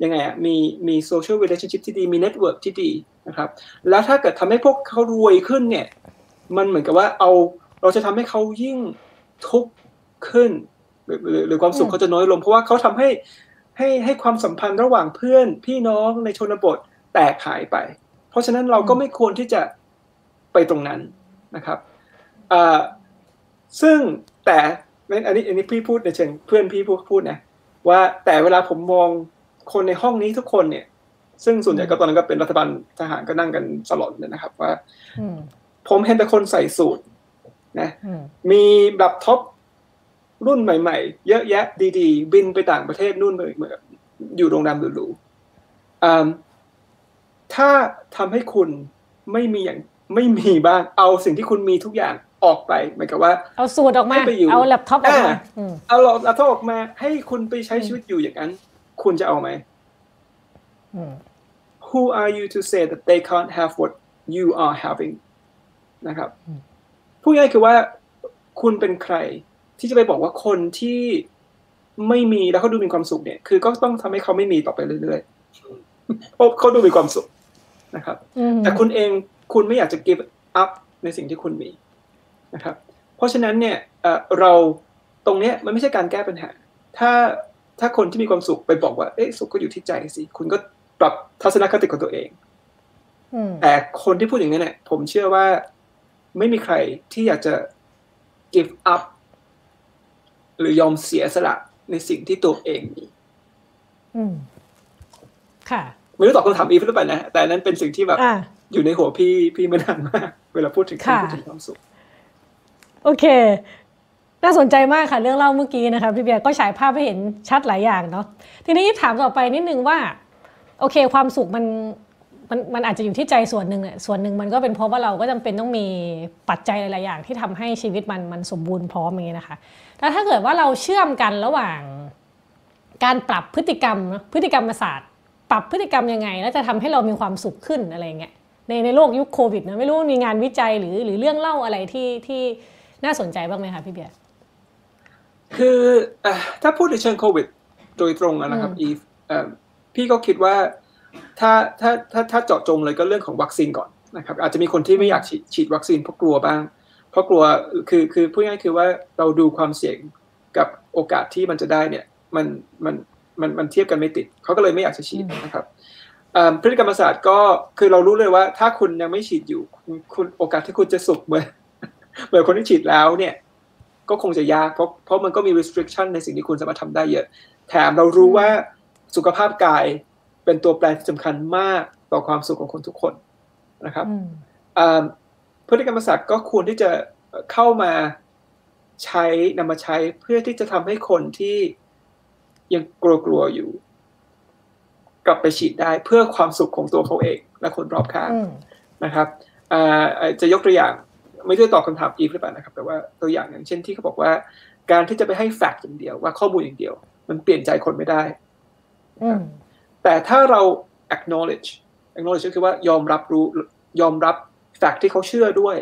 ยังไงอะมีมี social relationship ที่ดี มี network ที่ดีนะครับ แล้วถ้าเกิดทำให้พวกเขารวยขึ้นเนี่ย มันเหมือนกับว่าเอาเราจะทำให้เขายิ่งทุกข์ขึ้น หรือหรือหรือความสุขเขาจะน้อยลง เพราะว่าเขาทำให้ให้ให้ความสัมพันธ์ระหว่างเพื่อนพี่น้องในชนบทแตกหายไป เพราะฉะนั้นเราก็ไม่ควรที่จะไปตรงนั้นนะครับอ่าซึ่งแต่อันนี้อันนี้พี่พูดในเชิงเพื่อนพี่พูดพูดนะว่าแต่เวลาผมมองคนในห้องนี้ทุกคนเนี่ย ซึ่งส่วนใหญ่ก็ตอนนั้นก็เป็นรัฐบาลทหารก็นั่งกันสลอนเลยนะครับว่าอืมผมเห็นแต่คนใส่สูทนะอืมมีแล็ปท็อป รุ่นใหม่ ๆ เยอะแยะดีๆ บินไปต่างประเทศนู่นเลยเหมือนกับอยู่โรงแรมหรูๆอ่าถ้าทำให้คุณไม่มีอย่างไม่มีบ้างเอาสิ่งที่คุณมีทุกอย่างออกไปเหมือนกับว่า เอาสูทออกมาให้ไปอยู่เอาแล็ปท็อปออกมาอ่าอืมเอาเอารองเท้าออกมา ให้คุณไปใช้ชีวิตอยู่อย่างนั้น คุณจะเอาไหมอืม Who are you to say that they can't have what you are having นะครับอืมพูดง่ายคือว่าคุณเป็นใคร ที่จะไปบอกว่าคนที่ไม่มีแล้วเขาดูมีความสุขเนี่ย คือก็ต้องทำให้เขาไม่มีต่อไปเรื่อยๆเพราะเขาดูมีความสุขนะครับอืมแต่คุณเองคุณไม่อยากจะ give up ในสิ่งที่คุณมีนะครับ เพราะฉะนั้นเนี่ยเอ่อเราตรงเนี้ยมันไม่ใช่การแก้ปัญหา ถ้าถ้าคนที่มีความสุขไปบอกว่า เอ๊ะสุขก็อยู่ที่ใจสิ คุณก็ปรับทัศนคติของตัวเองอืมแต่คนที่พูดอย่างนี้เนี่ย ผมเชื่อว่าไม่มีใครที่อยากจะ give up หรือยอมเสียสละในสิ่งที่ตัวเองมีอืมค่ะไม่รู้ตอบคำถามอีฟหรือเปล่านะ แต่อันนั้นเป็นสิ่งที่แบบอ่าอยู่ในหัวพี่พี่มานานมาก เวลาพูดถึงการค่ะพูดถึงความสุข โอเค น่าสนใจมากค่ะ เรื่องเล่าเมื่อกี้นะคะพี่เบียร์ก็ฉายภาพให้เห็นชัดหลายอย่างเนาะทีนี้ถามต่อไปนิดนึงว่า โอเค ความสุขมัน มันมันอาจจะอยู่ที่ใจส่วนหนึ่งแหละส่วนหนึ่งมันก็เป็นเพราะว่าเราก็จำเป็นต้องมีปัจจัยหลาย ๆ อย่างที่ทำให้ชีวิตมันมันสมบูรณ์พร้อมอย่างนี้นะคะแล้วถ้าเกิดว่าเราเชื่อมกันระหว่าง การปรับพฤติกรรมเนอะพฤติกรรมศาสตร์ ปรับพฤติกรรมยังไง แล้วจะทำให้เรามีความสุขขึ้นอะไรเงี้ยในในโลกยุคโควิดนะไม่รู้มีงานวิจัยหรือหรือเรื่องเล่าอะไรที่ที่น่าสนใจบ้างไหมคะพี่เบียร์คืออะถ้าพูดในเชิงโควิด โดยตรงอะนะครับอืมอีฟเอ่อพี่ก็คิดว่า ถ้าถ้าถ้าถ้าเจาะจงเลยก็เรื่องของวัคซีนก่อนนะครับ อาจจะมีคนที่ไม่อยากฉีดฉีดวัคซีนเพราะกลัวบ้าง เพราะกลัวคือคือพูดง่ายคือว่าเราดูความเสี่ยงกับโอกาสที่มันจะได้เนี่ยมันมันมันมันเทียบกันไม่ติดเขาก็เลยไม่อยากจะฉีดนะครับพฤติกรรมศาสตร์ก็คือเรารู้เลยว่า ถ้าคุณยังไม่ฉีดอยู่คุณคุณโอกาสที่คุณจะสุขเหมือนเหมือนคนที่ฉีดแล้วเนี่ย ก็คงจะยากเพราะเพราะมันก็มี restriction ในสิ่งที่คุณสามารถทำได้เยอะ แถมเรารู้ว่าสุขภาพกาย เป็นตัวแปรที่สำคัญมากต่อความสุขของคนทุกคนนะครับอืมอ่าพฤติกรรมศาสตร์ก็ควรที่จะเข้ามาใช้นำมาใช้เพื่อที่จะทำให้คนที่ยังกลัวๆอยู่ กลับไปฉีดได้เพื่อความสุขของตัวเขาเองและคนรอบข้างอืมนะครับอ่าจะยกตัวอย่างไม่ได้ตอบคำถามอีฟหรือเปล่านะครับ แต่ว่าตัวอย่างอย่างเช่นที่เขาบอกว่า การที่จะไปให้แฟกต์อย่างเดียวว่าข้อมูลอย่างเดียว มันเปลี่ยนใจคนไม่ได้อืม แต่ถ้าเรา acknowledge acknowledge ก็คือว่ายอมรับรู้ยอมรับแฟกต์ที่เขาเชื่อด้วย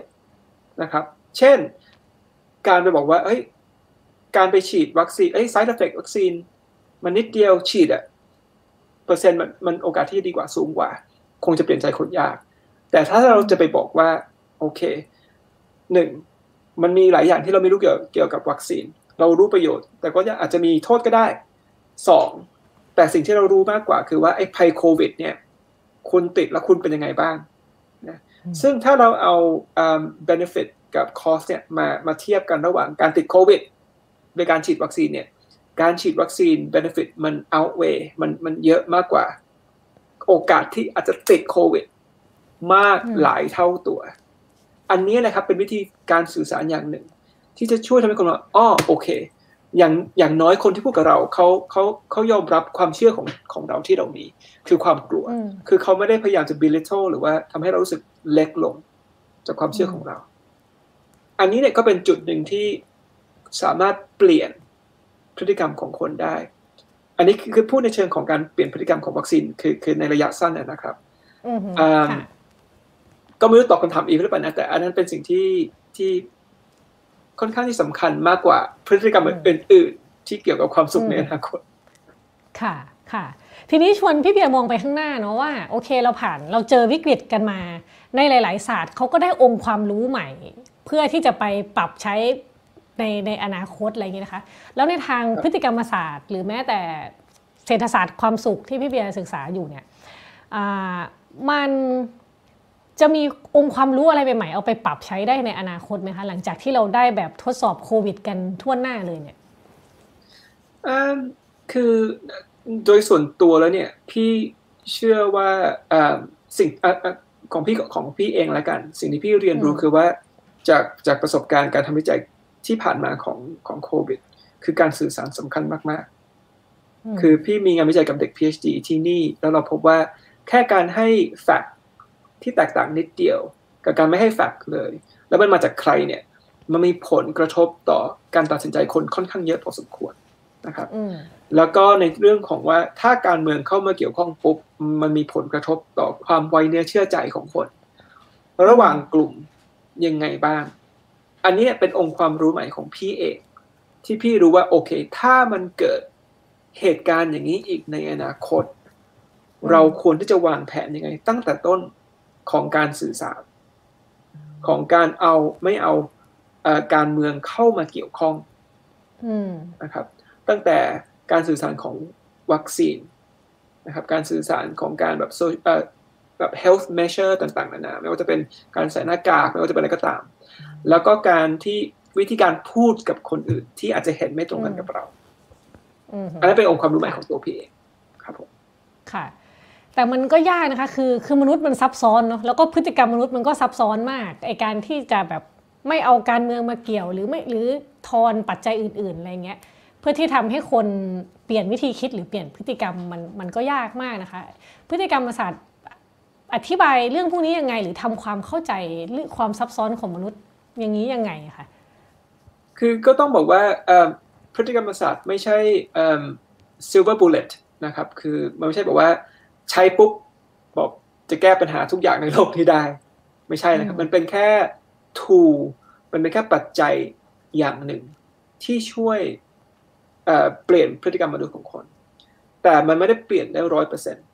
นะครับ เช่น การไปบอกว่าเอ้ยการไปฉีดวัคซีนเอ้ย side effect วัคซีน มันนิดเดียวฉีดอะเปอร์เซ็นต์มันมันโอกาสที่ดีกว่าสูงกว่า คงจะเปลี่ยนใจคนยาก แต่ถ้าเราจะไปบอกว่า โอเคหนึ่งมันมีหลายอย่างที่เราไม่รู้เกี่ยวเกี่ยวกับวัคซีน เรารู้ประโยชน์ แต่ก็อาจจะมีโทษก็ได้สอง แต่สิ่งที่เรารู้มากกว่าคือว่าไอ้ภัยโควิด เนี่ย คุณติดแล้วคุณเป็นยังไงบ้างนะอืมซึ่งถ้าเราเอาอ่า benefit กับ cost เนี่ยมามาเทียบกันระหว่างการติดโควิดโดยการฉีดวัคซีนเนี่ย การฉีดวัคซีน benefit มัน outweigh มันมันเยอะมากกว่า โอกาสที่อาจจะติดโควิด มากอืมหลายเท่าตัว อันนี้นะครับเป็นวิธีการสื่อสารอย่างหนึ่ง ที่จะช่วยทำให้คนว่าอ้อโอเค อย่างอย่างน้อยคนที่พูดกับเราเขาเขาเขายอมรับความเชื่อของของเราที่เรามี คือความกลัวอืมคือเขาไม่ได้พยายามจะ belittle หรือว่าทำให้เรารู้สึกเล็กลง จากความเชื่อของเรา อันนี้เนี่ยก็เป็นจุดหนึ่งที่สามารถเปลี่ยนพฤติกรรมของคนได้ อันนี้คือคือพูดในเชิงของการเปลี่ยนพฤติกรรมของวัคซีนคือคือในระยะสั้นนะนะครับอืมอ่าค่ะก็ไม่รู้ตอบคำถามอีกหรือเปล่านะแต่อันนั้นเป็นสิ่งที่ที่ ค่อนข้างที่สำคัญมากกว่าพฤติกรรมอื่นๆที่เกี่ยวกับความสุขในอนาคตค่ะค่ะ ทีนี้ชวนพี่เบียร์มองไปข้างหน้าเนาะว่าโอเคเราผ่านเราเจอวิกฤตกันมา ในหลาย ๆ ศาสตร์เขาก็ได้องค์ความรู้ใหม่ เพื่อที่จะไปปรับใช้ในในอนาคตอะไรอย่างนี้นะคะ แล้วในทางพฤติกรรมศาสตร์ หรือแม้แต่เศรษฐศาสตร์ความสุขที่พี่เบียร์ศึกษาอยู่เนี่ยมัน จะมีองค์ความรู้อะไรใหม่ๆ เอาไปปรับใช้ได้ในอนาคตไหมคะ หลังจากที่เราได้แบบทดสอบโควิด กันทั่วหน้าเลยเนี่ยคือโดยส่วนตัวแล้วเนี่ยพี่เชื่อว่าสิ่งของพี่ของพี่เองละกัน สิ่งที่พี่เรียนรู้คือว่าจากจากประสบการณ์การทำวิจัยที่ผ่านมาของของโควิด คือการสื่อสารสำคัญมาก ๆ คือพี่มีงานวิจัยกับเด็ก PhD ที่นี่ แล้วเราพบว่าแค่การให้แฟก ที่แตกต่างนิดเดียว กับการไม่ให้แฟกเลย แล้วมันมาจากใครเนี่ยมันมีผลกระทบต่อการตัดสินใจคนค่อนข้างเยอะพอสมควรนะครับแล้วก็ในเรื่องของว่าถ้าการเมืองเข้ามาเกี่ยวข้องปุ๊บมันมีผลกระทบต่อความไวเนื้อเชื่อใจของคน ระหว่างกลุ่มยังไงบ้าง อันนี้เป็นองค์ความรู้ใหม่ของพี่เองที่พี่รู้ว่าโอเค ถ้ามันเกิดเหตุการณ์อย่างนี้อีกในอนาคต เราควรที่จะวางแผนยังไง ตั้งแต่ต้น ของการสื่อสาร ของการเอาไม่เอาการเมืองเข้ามาเกี่ยวข้องนะครับ ตั้งแต่การสื่อสารของวัคซีนนะครับ การสื่อสารของการแบบแบบ health measure ต่างๆนานาไม่ว่าจะเป็นการใส่หน้ากากไม่ว่าจะเป็นอะไรก็ตาม แล้วก็การที่วิธีการพูดกับคนอื่นที่อาจจะเห็นไม่ตรงกันกับเราอันนั้นเป็นองค์ความรู้ใหม่ของตัวพี่เองครับผมค่ะ แต่มันก็ยากนะคะคือคือมนุษย์มันซับซ้อนเนาะแล้วก็พฤติกรรมมนุษย์มันก็ซับซ้อนมากไอการที่จะแบบไม่เอาการเมืองมาเกี่ยว หรือไม่หรือทอนปัจจัยอื่นๆอะไรเงี้ยเพื่อที่ทำให้คนเปลี่ยนวิธีคิดหรือเปลี่ยนพฤติกรรมมันมันก็ยากมากนะคะ พฤติกรรมศาสตร์อธิบายเรื่องพวกนี้ยังไง หรือทำความเข้าใจเรื่องความซับซ้อนของมนุษย์อย่างนี้ยังไงคะคือก็ต้องบอกว่าพฤติกรรมศาสตร์ไม่ใช่ silver bullet นะครับคือมันไม่ใช่บอกว่า ใช้ปุ๊บบอกจะแก้ปัญหาทุกอย่างในโลกนี้ได้ ไม่ใช่นะครับ มันเป็นแค่ tool มันเป็นแค่ปัจจัยอย่างหนึ่ง ที่ช่วยเปลี่ยนพฤติกรรมมนุษย์ของคน แต่มันไม่ได้เปลี่ยนได้ร้อยเปอร์เซ็นต์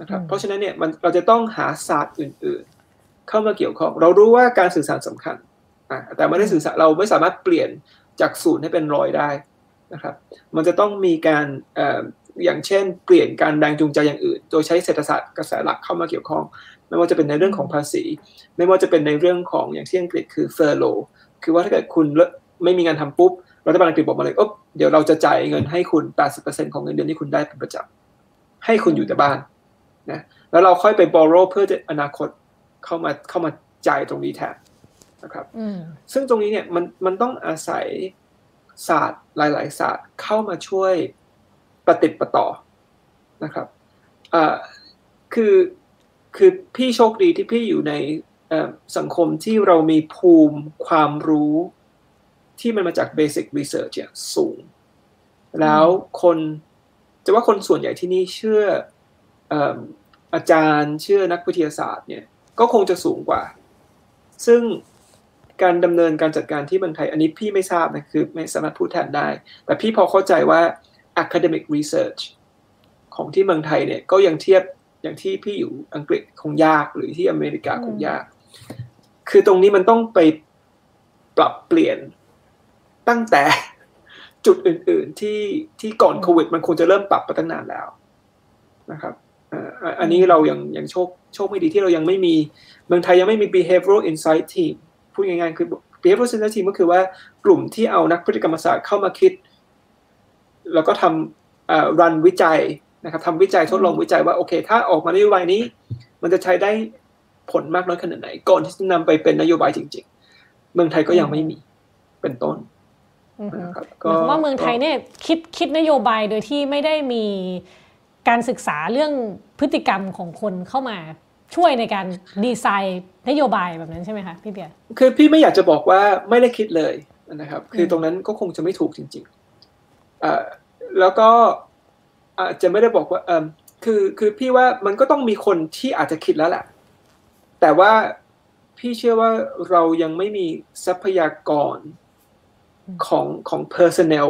นะครับ เพราะฉะนั้นเนี่ยมันเราจะต้องหาศาสตร์อื่น ๆ เข้ามาเกี่ยวข้อง เรารู้ว่าการสื่อสารสำคัญแต่ไม่ได้สื่อสารเราไม่สามารถเปลี่ยนจากศูนย์ให้เป็นร้อยได้นะครับ มันจะต้องมีการ อย่างเช่น เปลี่ยนการแรงจูงใจอย่างอื่น โดยใช้เศรษฐศาสตร์กระแสหลักเข้ามาเกี่ยวข้อง ไม่ว่าจะเป็นในเรื่องของภาษี ไม่ว่าจะเป็นในเรื่องของอย่างที่อังกฤษคือเฟอร์โลคือว่าถ้าเกิดคุณไม่มีงานทำปุ๊บรัฐบาลอังกฤษบอกมาเลยอ๊บเดี๋ยวเราจะจ่ายเงินให้คุณ 80%ของเงินเดือนที่คุณได้เป็นประจำให้คุณอยู่แต่บ้านนะแล้วเราค่อยไป borrow เพื่อจะอนาคตเข้ามาเข้ามาจ่ายตรงนี้แทนนะครับซึ่งตรงนี้เนี่ยมันมันต้องอาศัยศาสตร์หลาย ๆ ศาสตร์เข้ามาช่วย ปฏิติดประต่อนะครับคือคือพี่โชคดีที่พี่อยู่ในสังคมที่เรามีภูมิความรู้ที่มันมาจาก basic research เนี่ยสูง แล้วคนจะว่าคนส่วนใหญ่ที่นี่เชื่ออาจารย์เชื่อนักวิทยาศาสตร์เนี่ยก็คงจะสูงกว่า ซึ่งการดำเนินการจัดการที่เมืองไทย อันนี้พี่ไม่ทราบนะคือไม่สามารถพูดแทนได้ แต่พี่พอเข้าใจว่า academic research ของที่เมืองไทยเนี่ยก็ยังเทียบอย่างที่พี่อยู่อังกฤษคงยากหรือที่อเมริกาคงยาก คือตรงนี้มันต้องไปปรับเปลี่ยนตั้งแต่จุดอื่น ๆ ที่ที่ก่อนโควิด มันคงจะเริ่มปรับไปตั้งนานแล้วนะครับอันนี้เรายังยังโชคโชคไม่ดีที่เรายังไม่มีเมืองไทยยังไม่มี behavioral insight team พูดง่ายๆคือ behavioral insight team ก็คือว่ากลุ่มที่เอานักพฤติกรรมศาสตร์เข้ามาคิด แล้วก็ทำรันวิจัยนะครับทำวิจัยทดลองวิจัยว่าโอเค ถ้าออกมานโยบายนี้ มันจะใช้ได้ผลมากน้อยขนาดไหน ก่อนที่จะนำไปเป็นนโยบายจริง ๆ เมืองไทยก็ยังไม่มีเป็นต้นนะครับก็ว่าเมืองไทยเนี่ยคิดคิดนโยบายโดยที่ไม่ได้มีการศึกษาเรื่องพฤติกรรมของคนเข้ามาช่วยในการดีไซน์นโยบายแบบนั้นใช่ไหมคะพี่เบียร์คือพี่ไม่อยากจะบอกว่าไม่ได้คิดเลยนะครับ คือตรงนั้นก็คงจะไม่ถูกจริงๆอ่ แล้วก็อาจจะไม่ได้บอกว่าคือคือพี่ว่ามันก็ต้องมีคนที่อาจจะคิดแล้วแหละ แต่ว่าพี่เชื่อว่าเรายังไม่มีทรัพยากรของของ personnel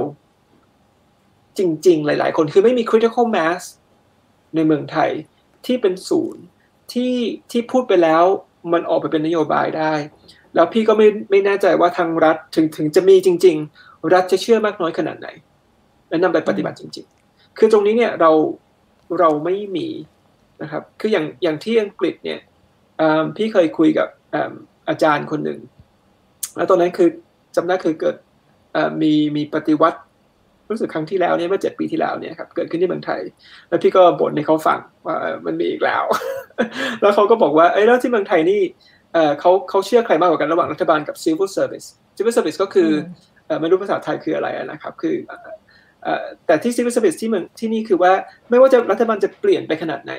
จริง ๆ หลาย ๆ คนคือไม่มี critical mass ในเมืองไทยที่เป็นศูนย์ที่ที่พูดไปแล้วมันออกไปเป็นนโยบายได้ แล้วพี่ก็ไม่ไม่แน่ใจว่าทางรัฐถึงถึงจะมีจริง ๆ รัฐจะเชื่อมากน้อยขนาดไหน และนำไปปฏิบัติจริง ๆ คือตรงนี้เนี่ยเราเราไม่มีนะครับ คืออย่างอย่างที่อังกฤษเนี่ยพี่เคยคุยกับอาจารย์คนหนึ่ง แล้วตอนนั้นคือจำได้คือเกิดมีมีปฏิวัติรู้สึกครั้งที่แล้วเนี่ยเมื่อเจ็ดปีที่แล้วเนี่ยครับเกิดขึ้นที่เมืองไทย แล้วพี่ก็บ่นให้เขาฟังว่ามันมีอีกแล้ว แล้วเขาก็บอกว่าเอ้แล้วที่เมืองไทยนี่เขาเขาเชื่อใครมากกว่ากันระหว่างรัฐบาลกับ civil service civil service ก็คือไม่รู้ภาษาไทยคืออะไรนะครับ คือ แต่ที่ civil service ที่เมืองที่นี่คือว่าไม่ว่าจะรัฐบาลจะเปลี่ยนไปขนาดไหน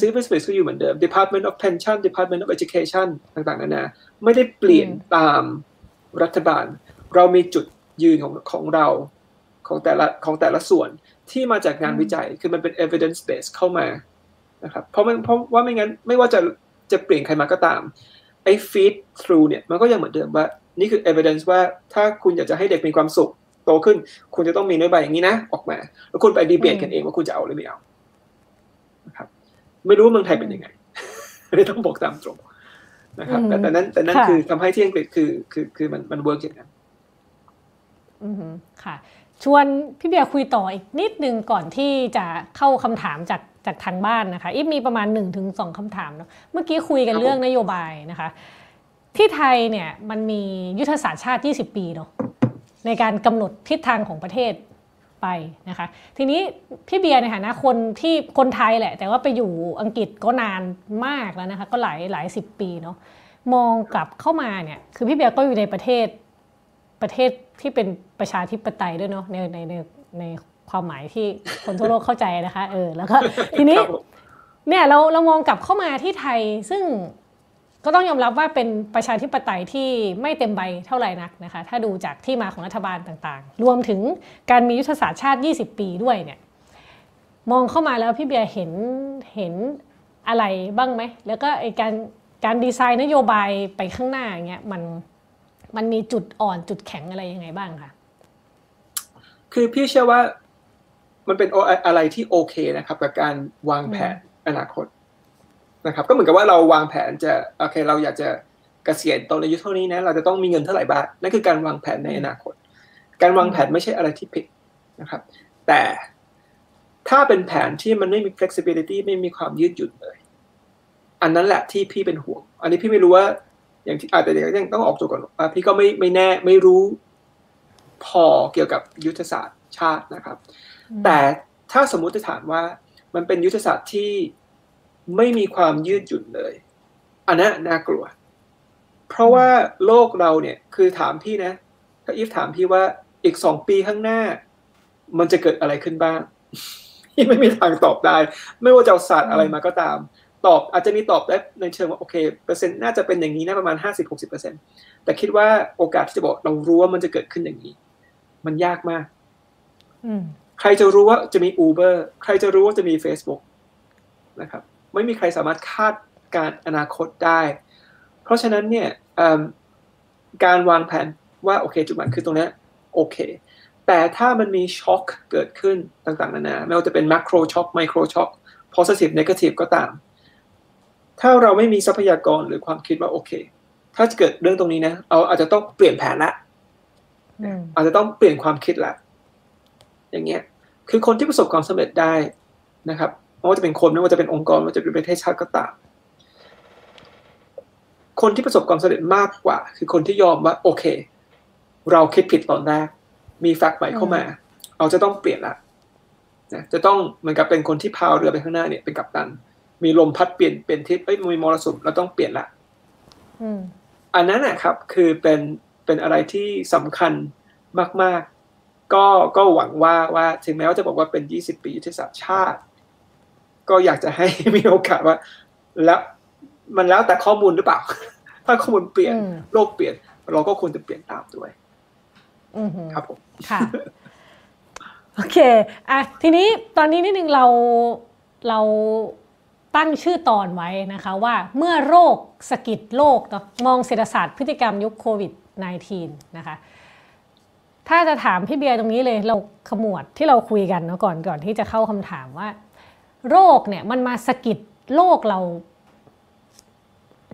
civil service ก็อยู่เหมือนเดิม department of pension department of education ต่างๆนานาไม่ได้เปลี่ยนตามรัฐบาล เรามีจุดยืนของของเราของแต่ละของแต่ละส่วนที่มาจากงานวิจัยคือมันเป็น evidence base เข้ามานะครับเพราะมันเพราะว่าไม่งั้นไม่ว่าจะจะเปลี่ยนใครมาก็ตามไอ้ feed through เนี่ยมันก็ยังเหมือนเดิมว่านี่คือ evidence ว่าถ้าคุณอยากจะให้เด็กมีความสุข โตขึ้น คุณจะต้องมีนโยบายอย่างนี้นะออกมา แล้วคุณไปดีเบตกันเองว่าคุณจะเอาหรือไม่เอานะครับ ไม่รู้ว่าเมืองไทยเป็นยังไงไม่ต้องบอกตามตรงนะครับ แต่แต่นั้น แต่นั้นคือทำให้ที่อังกฤษคือคือคือมันมัน work อย่างนั้นอืมค่ะ ชวนพี่เบียร์คุยต่ออีกนิดนึงก่อนที่จะเข้าคำถามจากจากทางบ้านนะคะอีฟมีประมาณ1 ถึง 2 คำถามเนาะเมื่อกี้คุยกันเรื่องนโยบายนะคะ ที่ไทยเนี่ยมันมียุทธศาสตร์ชาติ 20 ปีเนาะ ในการกำหนดทิศทางของประเทศไปนะคะทีนี้พี่เบียร์ในฐานะคนที่คนไทยแหละ แต่ว่าไปอยู่อังกฤษก็นานมากแล้วนะคะก็หลายหลายสิบปีเนาะมองกลับเข้ามาเนี่ยคือพี่เบียร์ก็อยู่ในประเทศประเทศที่เป็นประชาธิปไตยด้วยเนาะในในในในความหมายที่คนทั่วโลกเข้าใจนะคะเออแล้วก็ทีนี้เนี่ยเราเรามองกลับเข้ามาที่ไทยซึ่ง ก็ต้องยอมรับว่าเป็นประชาธิปไตยที่ไม่เต็มใบเท่าไหร่นักนะคะ ถ้าดูจากที่มาของรัฐบาลต่างๆ รวมถึงการมียุทธศาสตร์ชาติ 20 ปีด้วยเนี่ย มองเข้ามาแล้วพี่เบียร์เห็นเห็นอะไรบ้างไหม แล้วก็ไอการการดีไซน์นโยบายไปข้างหน้าเงี้ยมันมันมีจุดอ่อนจุดแข็งอะไรยังไงบ้างคะ คือพี่เชื่อว่ามันเป็นอะไรที่โอเคนะครับ กับการวางแผนอนาคต นะครับก็เหมือนกับว่าเราวางแผนจะโอเคเราอยากจะเกษียณตอนอายุเท่านี้นะเราจะต้องมีเงินเท่าไหร่บ้างนั่นคือการวางแผนในอนาคต การวางแผนไม่ใช่อะไรที่ผิดนะครับ แต่ถ้าเป็นแผนที่มันไม่มี flexibility ไม่มีความยืดหยุ่นเลย อันนั้นแหละที่พี่เป็นห่วง อันนี้พี่ไม่รู้ว่า อย่างที่อาจจะยังต้องออกตัวก่อนพี่ก็ไม่ไม่แน่ไม่รู้พอเกี่ยวกับยุทธศาสตร์ชาตินะครับ แต่ถ้าสมมุติจะถามว่ามันเป็นยุทธศาสตร์ที่ ไม่มีความยืดหยุ่นเลย อันนั้นน่ากลัว เพราะว่าโลกเราเนี่ยคือถามพี่นะถ้าอีฟถามพี่ว่าอีกสองปีข้างหน้า มันจะเกิดอะไรขึ้นบ้างพี่ไม่มีทางตอบได้ ไม่ว่าจะศาสตร์อะไรมาก็ตาม ตอบอาจจะมีตอบได้ในเชิงว่าโอเคเปอร์เซ็นต์น่าจะเป็นอย่างนี้นะประมาณห้าสิบหกสิบเปอร์เซ็นแต่คิดว่าโอกาสที่จะบอกเรารู้ว่ามันจะเกิดขึ้นอย่างนี้ มันยากมากใครจะรู้ว่าจะมี Uber ใครจะรู้ว่าจะมี Facebook นะครับ ไม่มีใครสามารถคาดการณ์อนาคตได้ เพราะฉะนั้นเนี่ยการวางแผนว่าโอเค จุดหมายคือตรงนี้โอเค แต่ถ้ามันมีช็อคเกิดขึ้นต่างๆนานาไม่ว่าจะเป็น macro shock micro shock positive negative ก็ตาม ถ้าเราไม่มีทรัพยากรหรือความคิดว่าโอเค ถ้าจะเกิดเรื่องตรงนี้นะเราอาจจะต้องเปลี่ยนแผนละอาจจะต้องเปลี่ยนความคิดละอย่างเงี้ยคือคนที่ประสบความสำเร็จได้นะครับ ไม่ว่าจะเป็นคนไม่ว่าจะเป็นองค์กรไม่ว่าจะเป็นประเทศชาติก็ตามคนที่ประสบความสำเร็จมากกว่า คือคนที่ยอมว่า โอเค เราคิดผิดตอนแรกมีแฟกต์ใหม่เข้ามา เราจะต้องเปลี่ยนละนะจะต้องเหมือนกับเป็นคนที่พาวเรือไปข้างหน้าเนี่ยเป็นกัปตัน มีลมพัดเปลี่ยนเป็นทิศเอ้ยมีมรสุมเราต้องเปลี่ยนละอันนั้นนะครับ คือเป็นเป็นอะไรที่สำคัญมาก ๆ ก็ก็หวังว่าว่าถึงแม้ว่าจะบอกว่าเป็นยี่สิบปียุทธศาสตร์ชาติ ก็อยากจะให้มีโอกาสว่า แล้วมันแล้วแต่ข้อมูลหรือเปล่า ถ้าข้อมูลเปลี่ยนโลกเปลี่ยน เราก็ควรจะเปลี่ยนตามด้วยครับผมค่ะโอเคอะทีนี้ตอนนี้นิดนึงเราเราตั้งชื่อตอนไว้นะคะว่าเมื่อโรคสกิดโลกมองเศรษฐศาสตร์พฤติกรรมยุคโควิด -19 นะคะถ้าจะถามพี่เบียร์ตรงนี้เลยเราขมวดที่เราคุยกันเนาะก่อนก่อนที่จะเข้าคำถามว่า โรคเนี่ยมันมาสะกิดโลกเรา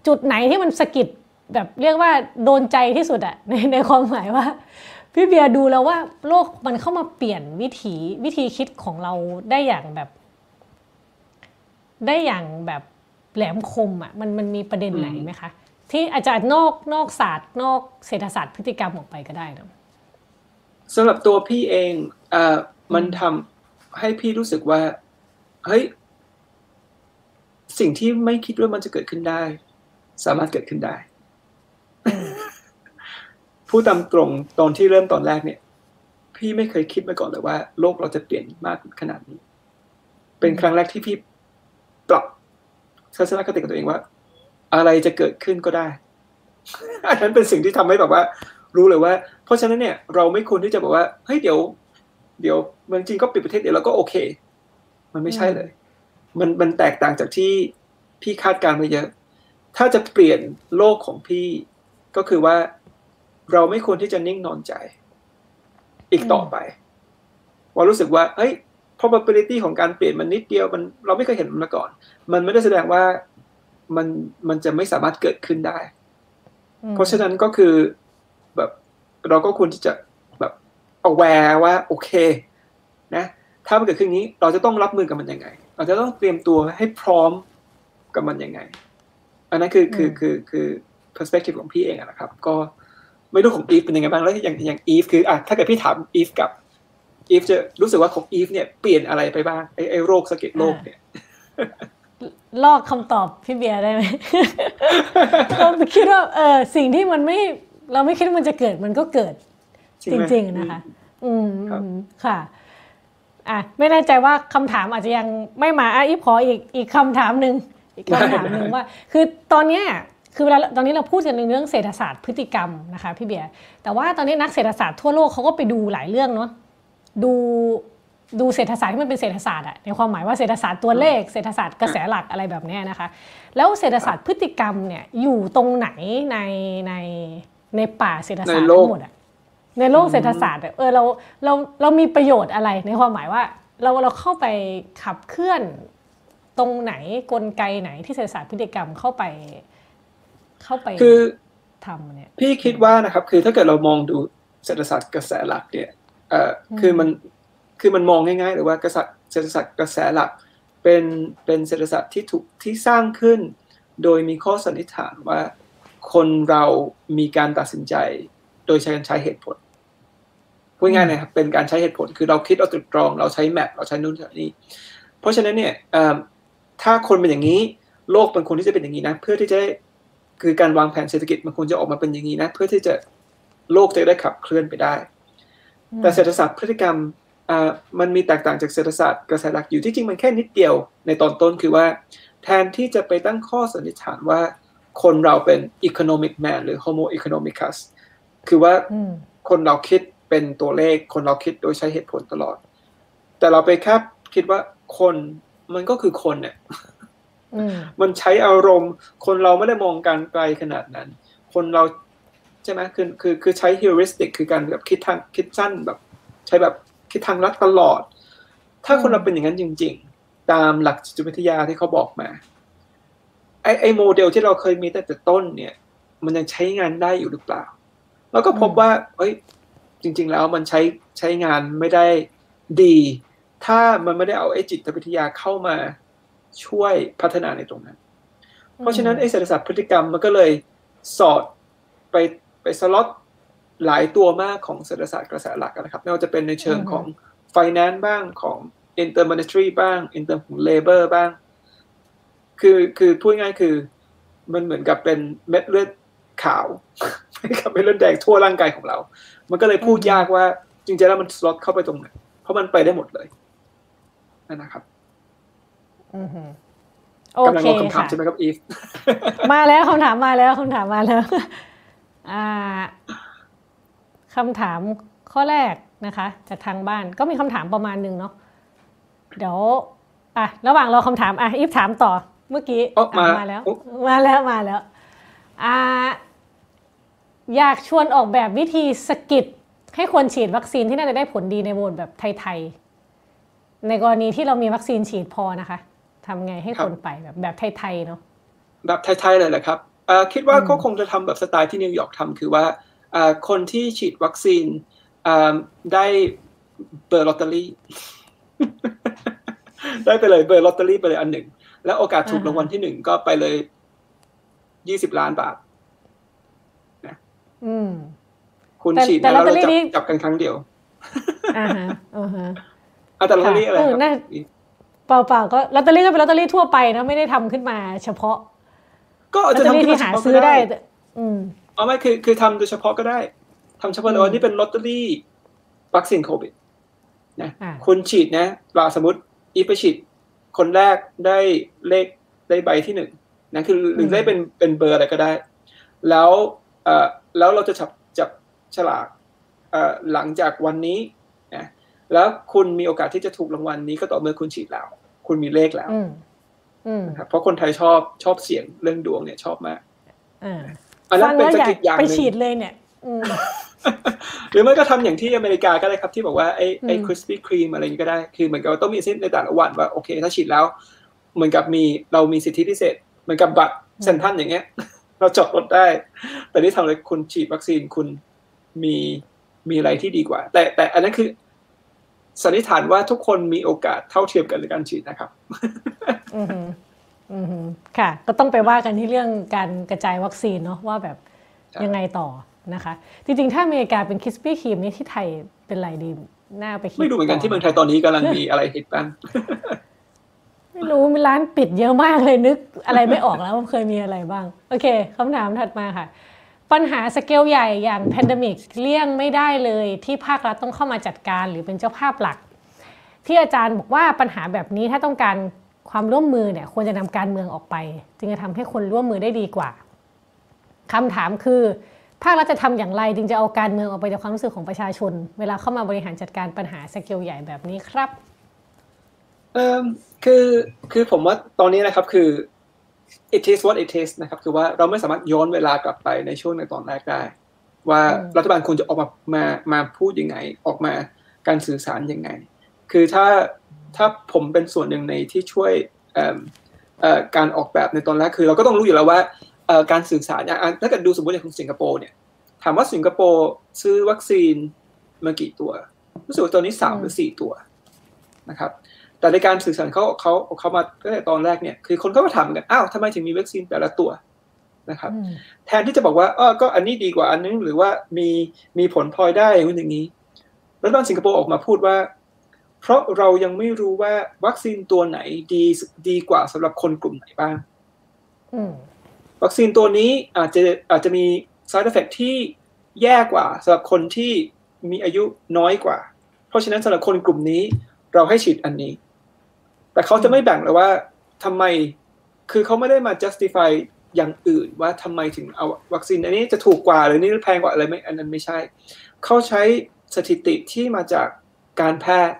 จุดไหนที่มันสะกิดแบบเรียกว่าโดนใจที่สุดอะในในความหมายว่า พี่เบียร์ดูแล้วว่าโลกมันเข้ามาเปลี่ยนวิถีวิธีคิดของเราได้อย่างแบบ ได้อย่างแบบแหลมคมอะมันมันมีประเด็นไหนไหมคะที่อาจจะนอกนอกศาสตร์นอกเศรษฐศาสตร์พฤติกรรมออกไปก็ได้นะสำหรับตัวพี่เองเอ่อมันทำให้พี่รู้สึกว่า เฮ้ย สิ่งที่ไม่คิดว่ามันจะเกิดขึ้นได้ สามารถเกิดขึ้นได้พูดตามตรงตอนที่เริ่มตอนแรกเนี่ย พี่ไม่เคยคิดมาก่อนเลยว่า โลกเราจะเปลี่ยนมากขนาดนี้ เป็นครั้งแรกที่พี่ปรับทัศนคติกับตัวเองว่า อะไรจะเกิดขึ้นก็ได้อันนั้นเป็นสิ่งที่ทำให้แบบว่า รู้เลยว่า เพราะฉะนั้นเนี่ย เราไม่ควรที่จะบอกว่าเฮ้ยเดี๋ยว เดี๋ยวเมืองจีนก็ปิดประเทศเดี๋ยวเราก็โอเค มันไม่ใช่เลย มันมันแตกต่างจากที่พี่คาดการณ์ไว้เยอะ ถ้าจะเปลี่ยนโลกของพี่ก็คือว่าเราไม่ควรที่จะนิ่งนอนใจ อีกต่อไป ว่ารู้สึกว่า เฮ้ย probability ของการเปลี่ยนมันนิดเดียวมันเราไม่เคยเห็นมันมาก่อน มันไม่ได้แสดงว่ามันมันจะไม่สามารถเกิดขึ้นได้ เพราะฉะนั้นก็คือแบบเราก็ควรที่จะแบบ aware ว่า โอเค นะ ถ้ามันเกิดขึ้นนี้ เราจะต้องรับมือกับมันยังไง เราจะต้องเตรียมตัวให้พร้อมกับมันยังไง อันนั้นคือคือคือคือ perspective ของพี่เองนะครับ ก็ไม่รู้ของอีฟเป็นยังไงบ้างแล้วอย่างอย่างอีฟคืออะถ้าเกิดพี่ถามอีฟกับอีฟจะรู้สึกว่าของอีฟเนี่ยเปลี่ยนอะไรไปบ้างไอ้ไอ้โลกสะเก็ดโลกเนี่ยลอกคำตอบพี่เบียร์ได้ไหมเราคิดว่าเออสิ่งที่มันไม่เราไม่คิดว่ามันจะเกิดมันก็เกิด จริง ๆ นะคะ อืมค่ะ อะไม่แน่ใจว่าคำถามอาจจะยังไม่มาอะอีฟขออีกอีกคำถามหนึ่งอีกคำถามหนึ่งว่า คือตอนเนี้ยคือเวลาตอนนี้เราพูดกันเรื่องเศรษฐศาสตร์พฤติกรรมนะคะพี่เบียร์แต่ว่าตอนนี้นักเศรษฐศาสตร์ทั่วโลกเขาก็ไปดูหลายเรื่องเนาะดูดูเศรษฐศาสตร์ที่มันเป็นเศรษฐศาสตร์อะในความหมายว่าเศรษฐศาสตร์ตัวเลขเศรษฐศาสตร์กระแสหลักอะไรแบบนี้นะคะ แล้วเศรษฐศาสตร์พฤติกรรมเนี่ยอยู่ตรงไหนในในในป่าเศรษฐศาสตร์ทั้งหมดอะ ในโลกเศรษฐศาสตร์เออเราเราเรามีประโยชน์อะไรในความหมายว่า เราเราเข้าไปขับเคลื่อนตรงไหนกลไกไหนที่เศรษฐศาสตร์พฤติกรรมเข้าไป เข้าไปคือทำเนี่ยพี่คิดว่านะครับ คือถ้าเกิดเรามองดูเศรษฐศาสตร์กระแสหลักเนี่ยเอ่อคือมันคือมันมองง่ายๆหรือว่ากษัตริย์เศรษฐศาสตร์กระแสหลัก เป็นเป็นเศรษฐศาสตร์ที่ถูกที่สร้างขึ้น โดยมีข้อสันนิษฐานว่า คนเรามีการตัดสินใจ โดยใช้การใช้เหตุผล พูดง่ายๆนะครับเป็นการใช้เหตุผลคือเราคิดเราตรึกตรองเราใช้แมปเราใช้นู่นนี่เพราะฉะนั้นเนี่ยถ้าคนเป็นอย่างนี้โลกเป็นคนที่จะเป็นอย่างนี้นะ เพื่อที่จะได้คือการวางแผนเศรษฐกิจมันควรจะออกมาเป็นอย่างนี้นะ เพื่อที่จะโลกจะได้ขับเคลื่อนไปได้ แต่เศรษฐศาสตร์พฤติกรรมมันมีแตกต่างจากเศรษฐศาสตร์กระแสหลักอยู่ที่จริงมันแค่นิดเดียวในตอนต้นคือว่า แทนที่จะไปตั้งข้อสันนิษฐานว่าคนเราเป็น economic man หรือ homo economicus คือว่าคนเราคิด เป็นตัวเลขคนเราคิดโดยใช้เหตุผลตลอด แต่เราไปแค่คิดว่าคนมันก็คือคนเนี่ยมันใช้อารมณ์ คนเราไม่ได้มองการไกลขนาดนั้น คนเราใช่ไหมคือคือคือใช้ heuristic คือการแบบคิดทางคิดสั้นแบบ ใช้แบบคิดทางลัดตลอด ถ้าคนเราเป็นอย่างนั้นจริง ๆ ตามหลักจิตวิทยาที่เขาบอกมาไอไอโมเดลที่เราเคยมีตั้งแต่ต้นเนี่ย มันยังใช้งานได้อยู่หรือเปล่า แล้วก็พบว่าเอ้ย จริง ๆ แล้วมันใช้ใช้งานไม่ได้ดี ถ้ามันไม่ได้เอาไอจิตวิทยาเข้ามาช่วยพัฒนาในตรงนั้น เพราะฉะนั้นไอเศรษฐศาสตร์พฤติกรรมมันก็เลยสอดไปไปสล็อตหลายตัวมากของเศรษฐศาสตร์กระแสหลักนะครับไม่ว่าจะเป็นในเชิงของ finance บ้างของ intermonetary บ้าง in term ของ labor บ้าง คือคือพูดง่ายคือมันเหมือนกับเป็นเม็ดเลือดขาวกับเม็ดเลือดแดงทั่วร่างกายของเรา มันก็เลยพูดยากว่าจริงๆแล้วมันสล็อตเข้าไปตรงไหนเพราะมันไปได้หมดเลยนั่นนะครับกำลังรอคำถามใช่ไหมครับอีฟมาแล้วคำถามมาแล้วคำถามมาแล้วอ่าคำถามข้อแรกนะคะ จากทางบ้านก็มีคำถามประมาณหนึ่งเนาะเดี๋ยวอะระหว่างรอคำถามอะอีฟถามต่อเมื่อกี้มามาแล้ว มาแล้วมาแล้วอ่า อยากชวนออกแบบวิธีสะกิดให้คนฉีดวัคซีนที่น่าจะได้ผลดีในโหมดแบบไทยในกรณีที่เรามีวัคซีนฉีดพอนะคะทำไงให้คนไปแบบแบบไทยๆเนาะแบบไทยๆเลยแหละครับคิดว่าก็คงจะทำแบบสไตล์ที่นิวยอร์กทำคือว่าคนที่ฉีดวัคซีนได้เบอร์ลอตเตอรี่ ได้ไปเลยเบอร์ลอตเตอรี่ไปเลยอันหนึ่ง แล้วโอกาสถูกรางวัลที่หนึ่งก็ไปเลยยี่สิบล้านบาท นะคุณฉีดแล้วเราจับจับกันครั้งเดียวอ่าฮะอ่าฮะแต่ลอตเตอรี่อะไรครับเปล่าๆก็ลอตเตอรี่ก็เป็นลอตเตอรี่ทั่วไปนะไม่ได้ทำขึ้นมาเฉพาะก็อาจจะทำที่หาซื้อได้ อืมอ๋อไม่คือคือทำโดยเฉพาะก็ได้ทำเฉพาะเลยว่านี่เป็นลอตเตอรี่วัคซีนโควิดนะคุณฉีดนะเราสมมติอีไปฉีดคนแรกได้เลขได้ใบที่หนึ่งนั่นคือหรือได้เป็นเป็นเบอร์อะไรก็ได้ แล้วเอ่อ แล้วเราจะจับจับฉลากเอ่อหลังจากวันนี้นะแล้วคุณมีโอกาสที่จะถูกรางวัลนี้ก็ต่อเมื่อคุณฉีดแล้ว คุณมีเลขแล้วครับเพราะคนไทยชอบชอบเสียงเรื่องดวงเนี่ยชอบมากอันนั้นเป็นสกิจอย่างไปฉีดเลยเนี่ยหรือไม่ก็ทำอย่างที่อเมริกาก็ได้ครับที่บอกว่าไอ้ไอ้คริสปี้ครีมอะไรนี้ก็ได้ คือเหมือนกับต้องมีเส้นในแต่ละวันว่าโอเค ถ้าฉีดแล้ว เหมือนกับมีเรามีสิทธิพิเศษ เหมือนกับบัตรเซ็นทรัลอย่างเงี้ย เราจอดรถได้ แต่นี่ทำเลยคุณฉีดวัคซีนคุณมีมีอะไรที่ดีกว่า แต่แต่อันนั้นคือสันนิษฐานว่าทุกคนมีโอกาสเท่าเทียมกันในการฉีดนะครับอืมอืมค่ะ ก็ต้องไปว่ากันที่เรื่องการกระจายวัคซีนเนาะว่าแบบยังไงต่อนะคะ จริงๆ ถ้าอเมริกาเป็น Krispy Kreme นี่ที่ไทยเป็นไรดีน่าไปคิดไม่ดูเหมือนกันที่เมืองไทยตอนนี้กำลังมีอะไรฮิตบ้าง ไม่รู้มีร้านปิดเยอะมากเลยนึกอะไรไม่ออกแล้วเคยมีอะไรบ้าง โอเคคำถามถัดมาค่ะ ปัญหาสเกลใหญ่อย่าง pandemic เลี่ยงไม่ได้เลยที่ภาครัฐต้องเข้ามาจัดการหรือเป็นเจ้าภาพหลัก ที่อาจารย์บอกว่าปัญหาแบบนี้ถ้าต้องการความร่วมมือเนี่ยควรจะนำการเมืองออกไป จึงจะทำให้คนร่วมมือได้ดีกว่าคำถามคือ ภาครัฐจะทำอย่างไร จึงจะเอาการเมืองออกไปจากความรู้สึกของประชาชน เวลาเข้ามาบริหารจัดการปัญหาสเกลใหญ่แบบนี้ครับ เออคือคือผมว่าตอนนี้นะครับคือ it is what it is นะครับ คือว่าเราไม่สามารถย้อนเวลากลับไปในช่วงในตอนแรกได้ ว่ารัฐบาลควรจะออกมามามาพูดยังไง ออกมาการสื่อสารยังไง คือถ้าถ้าผมเป็นส่วนหนึ่งในที่ช่วยการออกแบบในตอนแรกคือ เราก็ต้องรู้อยู่แล้วว่าการสื่อสารอย่างถ้าเกิดดูสมมติอย่างสิงคโปร์เนี่ยถามว่าสิงคโปร์ซื้อวัคซีนมากี่ตัว รู้สึกว่าตอนนี้สามหรือสี่ตัวนะครับ แต่ในการสื่อสารเขาเขาเขามาตั้งแต่ตอนแรกเนี่ยคือคนก็มาถามกันอ้าวทำไมถึงมีวัคซีนแต่ละตัวนะครับ แทนที่จะบอกว่าเออก็อันนี้ดีกว่าอันนึง หรือว่ามีมีผลพลอยได้อย่างนี้รัฐบาลสิงคโปร์ออกมาพูดว่า เพราะเรายังไม่รู้ว่าวัคซีนตัวไหนดีดีกว่าสำหรับคนกลุ่มไหนบ้างวัคซีนตัวนี้อาจจะอาจจะมี side effect ที่แย่กว่าสำหรับคนที่มีอายุน้อยกว่า เพราะฉะนั้นสำหรับคนกลุ่มนี้เราให้ฉีดอันนี้ แต่เขาจะไม่แบ่งเลยว่าทำไมคือเขาไม่ได้มา justify อย่างอื่นว่าทำไมถึงเอาวัคซีน อันนี้จะถูกกว่าหรือนี่แพงกว่าอะไรไม่อันนั้นไม่ใช่ เขาใช้สถิติที่มาจากการแพทย์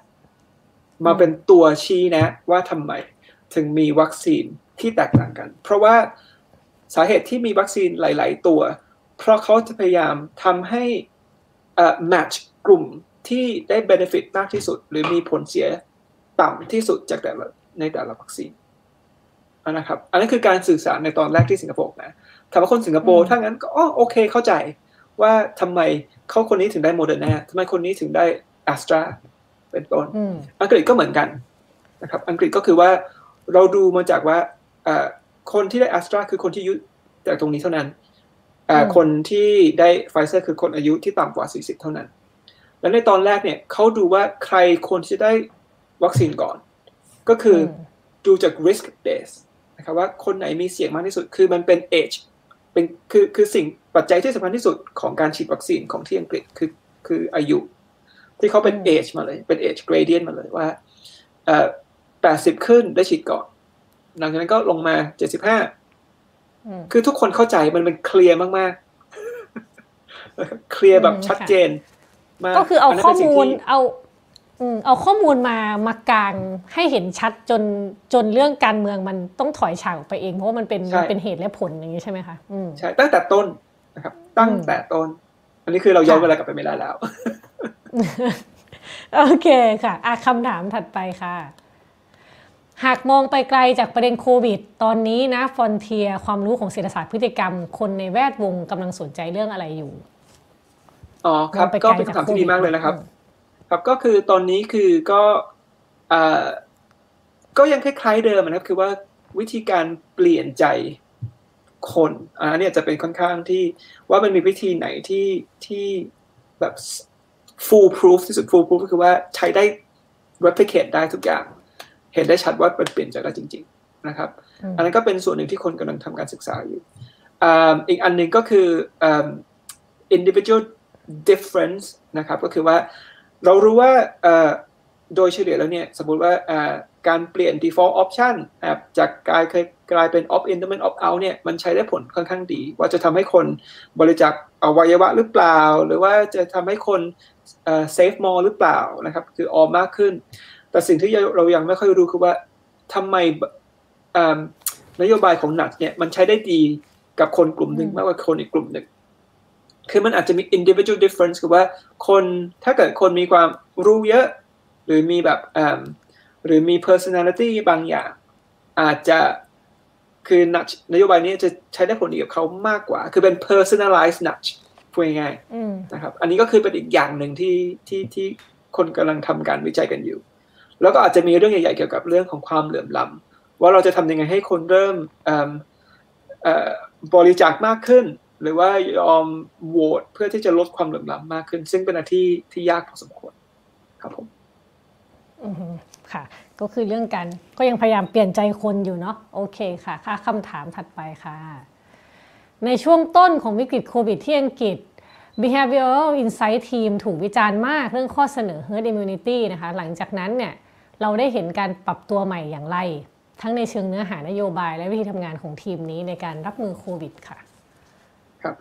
มาเป็นตัวชี้นะ ว่าทำไมถึงมีวัคซีนที่แตกต่างกัน เพราะว่าสาเหตุที่มีวัคซีนหลาย ๆ ตัว เพราะเขาจะพยายามทำให้ match กลุ่มที่ได้ benefit มากที่สุด หรือมีผลเสีย ต่ำที่สุดจากแต่ละในแต่ละวัคซีนนะครับ อันนั้นคือการสื่อสารในตอนแรกที่สิงคโปร์นะถามว่าคนสิงคโปร์ถ้างั้นก็อ๋อโอเคเข้าใจว่าทำไมเขาคนนี้ถึงได้โมเดอร์นาทำไมคนนี้ถึงได้แอสตราเป็นต้น อังกฤษก็เหมือนกันนะครับ อังกฤษก็คือว่าเราดูมาจากว่าคนที่ได้แอสตราคือคนที่อายุแต่ตรงนี้เท่านั้น คนที่ได้ไฟเซอร์คือคนอายุที่ต่ำกว่า 40 เท่านั้น แล้วในตอนแรกเนี่ยเขาดูว่าใครคนที่ได้ วัคซีนก่อน ก็คือดูจาก risk base นะครับว่าคนไหนมีเสี่ยงมากที่สุด คือมันเป็น age เป็นคือคือสิ่งปัจจัยที่สำคัญที่สุดของการฉีดวัคซีนของที่อังกฤษคือคืออายุ ที่เขาเป็น age มาเลย เป็น age gradient มาเลยว่าเอ่อ80ขึ้นได้ฉีดก่อน หลังจากนั้นก็ลงมาเจ็ดสิบห้าคือทุกคนเข้าใจมันเป็นเคลียร์มากๆเคลียร์แบบชัดเจนมากก็คือเอาข้อมูลเอา เอาข้อมูลมามากางให้เห็นชัดจนจนเรื่องการเมืองมันต้องถอยฉากออกไปเอง เพราะว่ามันเป็นเป็นเหตุและผลอย่างนี้ใช่ไหมคะใช่ตั้งแต่ต้นนะครับ ตั้งแต่ต้น อันนี้คือเราย้อนเวลากลับไปไม่ได้แล้ว โอเคค่ะอะคำถามถัดไปค่ะ หากมองไปไกลจากประเด็นโควิด ตอนนี้นะฟอนเทียความรู้ของเศรษฐศาสตร์พฤติกรรม คนในแวดวงกำลังสนใจเรื่องอะไรอยู่อ๋อครับมองไปไกก็ลเป็นจากคำถามที่ดีมากเลยนะครับโควิดครับก็คือตอนนี้คือก็อ่าก็ยังคล้ายๆเดิมนะครับ คือว่าวิธีการเปลี่ยนใจคนอ่าเนี่ยจะเป็นค่อนข้างที่ว่ามันมีวิธีไหนที่ที่แบบ full proof ที่สุด full proof ก็คือว่าใช้ได้ replicate ได้ทุกอย่าง เห็นได้ชัดว่ามันเปลี่ยนใจได้จริง ๆนะครับอืมอันนั้นก็เป็นส่วนหนึ่งที่คนกำลังทำการศึกษาอยู่อ่าอีกอันหนึ่งก็คืออ่า individual difference นะครับ ก็คือว่า เรารู้ว่าเอ่อโดยเฉลี่ยแล้วเนี่ยสมมุติว่าอ่าการเปลี่ยน default option นะครับจากกลายเคยกลายเป็น opt in เป็น opt out เนี่ยมันใช้ได้ผลค่อนข้างดี ว่าจะทำให้คนบริจาคอวัยวะหรือเปล่า หรือว่าจะทำให้คนเอ่อ save more หรือเปล่านะครับ คือออมมากขึ้น แต่สิ่งที่เรายังไม่ค่อยรู้คือว่าทำไมอ่านโยบายของหนักเนี่ยมันใช้ได้ดีกับคนกลุ่มหนึ่งอืมมากกว่าคนอีกกลุ่มหนึ่ง คือมันอาจจะมี individual difference คือว่าคนถ้าเกิดคนมีความรู้เยอะ หรือมีแบบอ่าหรือมี personality บางอย่าง อาจจะคือนนโยบายนี้จะใช้ได้ผลดีกับเขามากกว่า คือเป็น personalized nudge พูดง่ายๆอืมนะครับ อันนี้ก็คือเป็นอีกอย่างหนึ่งที่ที่ที่คนกำลังทำการวิจัยกันอยู่ แล้วก็อาจจะมีเรื่องใหญ่ๆเกี่ยวกับเรื่องของความเหลื่อมล้ำว่าเราจะทำยังไงให้คนเริ่มเอิ่มเอ่อบริจาคมากขึ้น หรือว่ายอมโหวตเพื่อที่จะลดความเหลื่อมล้ำมากขึ้น ซึ่งเป็นอะไรที่ที่ยากพอสมควรครับผมอือฮึค่ะ ก็คือเรื่องการก็ยังพยายามเปลี่ยนใจคนอยู่เนาะโอเคค่ะ ค่าคำถามถัดไปค่ะ ในช่วงต้นของวิกฤตโควิดที่อังกฤษ Behavioral Insight Team ถูกวิจารณ์มากเรื่องข้อเสนอ Herd Immunity นะคะ หลังจากนั้นเนี่ยเราได้เห็นการปรับตัวใหม่อย่างไร ทั้งในเชิงเนื้อหานโยบายและวิธีทำงานของทีมนี้ในการรับมือโควิดค่ะ ครับ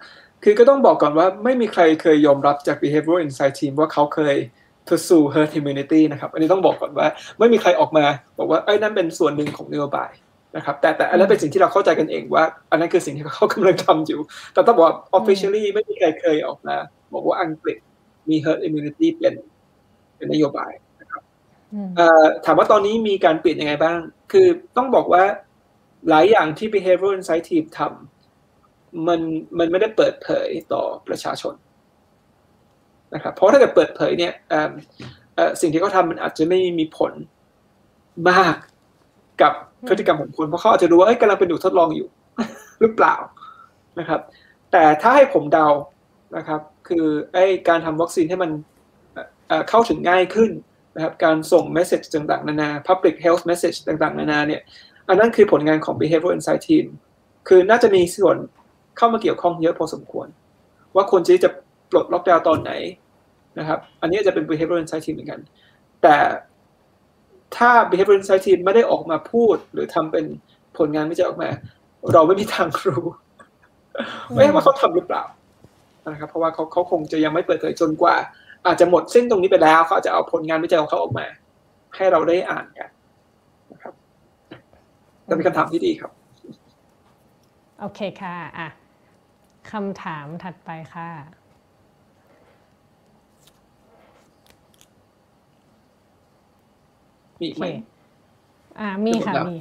คือก็ต้องบอกก่อนว่าไม่มีใครเคยยอมรับจาก behavioral insight team ว่าเขาเคย pursue herd immunity นะครับ อันนี้ต้องบอกก่อนว่าไม่มีใครออกมาบอกว่าไอ้ยนั่นเป็นส่วนหนึ่งของนโยบายนะครับ แต่แต่อันนั้นเป็นสิ่งที่เราเข้าใจกันเองว่า อันนั้นคือสิ่งที่เขากำลังทำอยู่ แต่ต้องบอกว่า officially ไม่มีใครเคยออกมา บอกว่าอังกฤษมี herd immunity เป็นเป็นนโยบายอืมเอ่อถามว่าตอนนี้มีการเปลี่ยนยังไงบ้าง คือต้องบอกว่าหลายอย่างที่ behavioral insight team ทำ มันมันไม่ได้เปิดเผยต่อประชาชนนะครับเพราะถ้าเกิดเปิดเผยเนี่ยเอิ่มเอ่อสิ่งที่เขาทำมันอาจจะไม่มีผลมากกับพฤติกรรมของคนเพราะเขาอาจจะรู้ว่าเอ้ยกำลังเป็นหนูทดลองอยู่ หรือเปล่านะครับ แต่ถ้าให้ผมเดานะครับ คือไอ้การทำวัคซีนให้มันเอ่อเอ่อเข้าถึงง่ายขึ้นนะครับ การส่ง message ต่างๆ นานา public health message ต่างๆ นานาเนี่ย อันนั้นคือผลงานของ behavioral insight team คือน่าจะมีส่วน เข้ามาเกี่ยวข้องเยอะพอสมควร ว่าคนจะจะปลดล็อกดาวน์ตอนไหนนะครับ อันนี้จะเป็น behavioral insight team เหมือนกัน แต่ถ้า behavioral insight team ไม่ได้ออกมาพูด หรือทำเป็นผลงานวิจัยออกมา เราไม่มีทางรู้ไม่ว่าเขาทำหรือเปล่านะครับเพราะว่าเขาเขาคงจะยังไม่เปิดเผยจนกว่า อาจจะหมดสิ้นตรงนี้ไปแล้วเขาอาจจะเอาผลงานวิจัยของเขาออกมา ให้เราได้อ่านกันนะครับแต่เป็นคำถามที่ดีครับ โอเคค่ะอะ คำถามถัดไปค่ะ มีอีกโอไหมเคอ่ามีค่ะหมดแล้วมี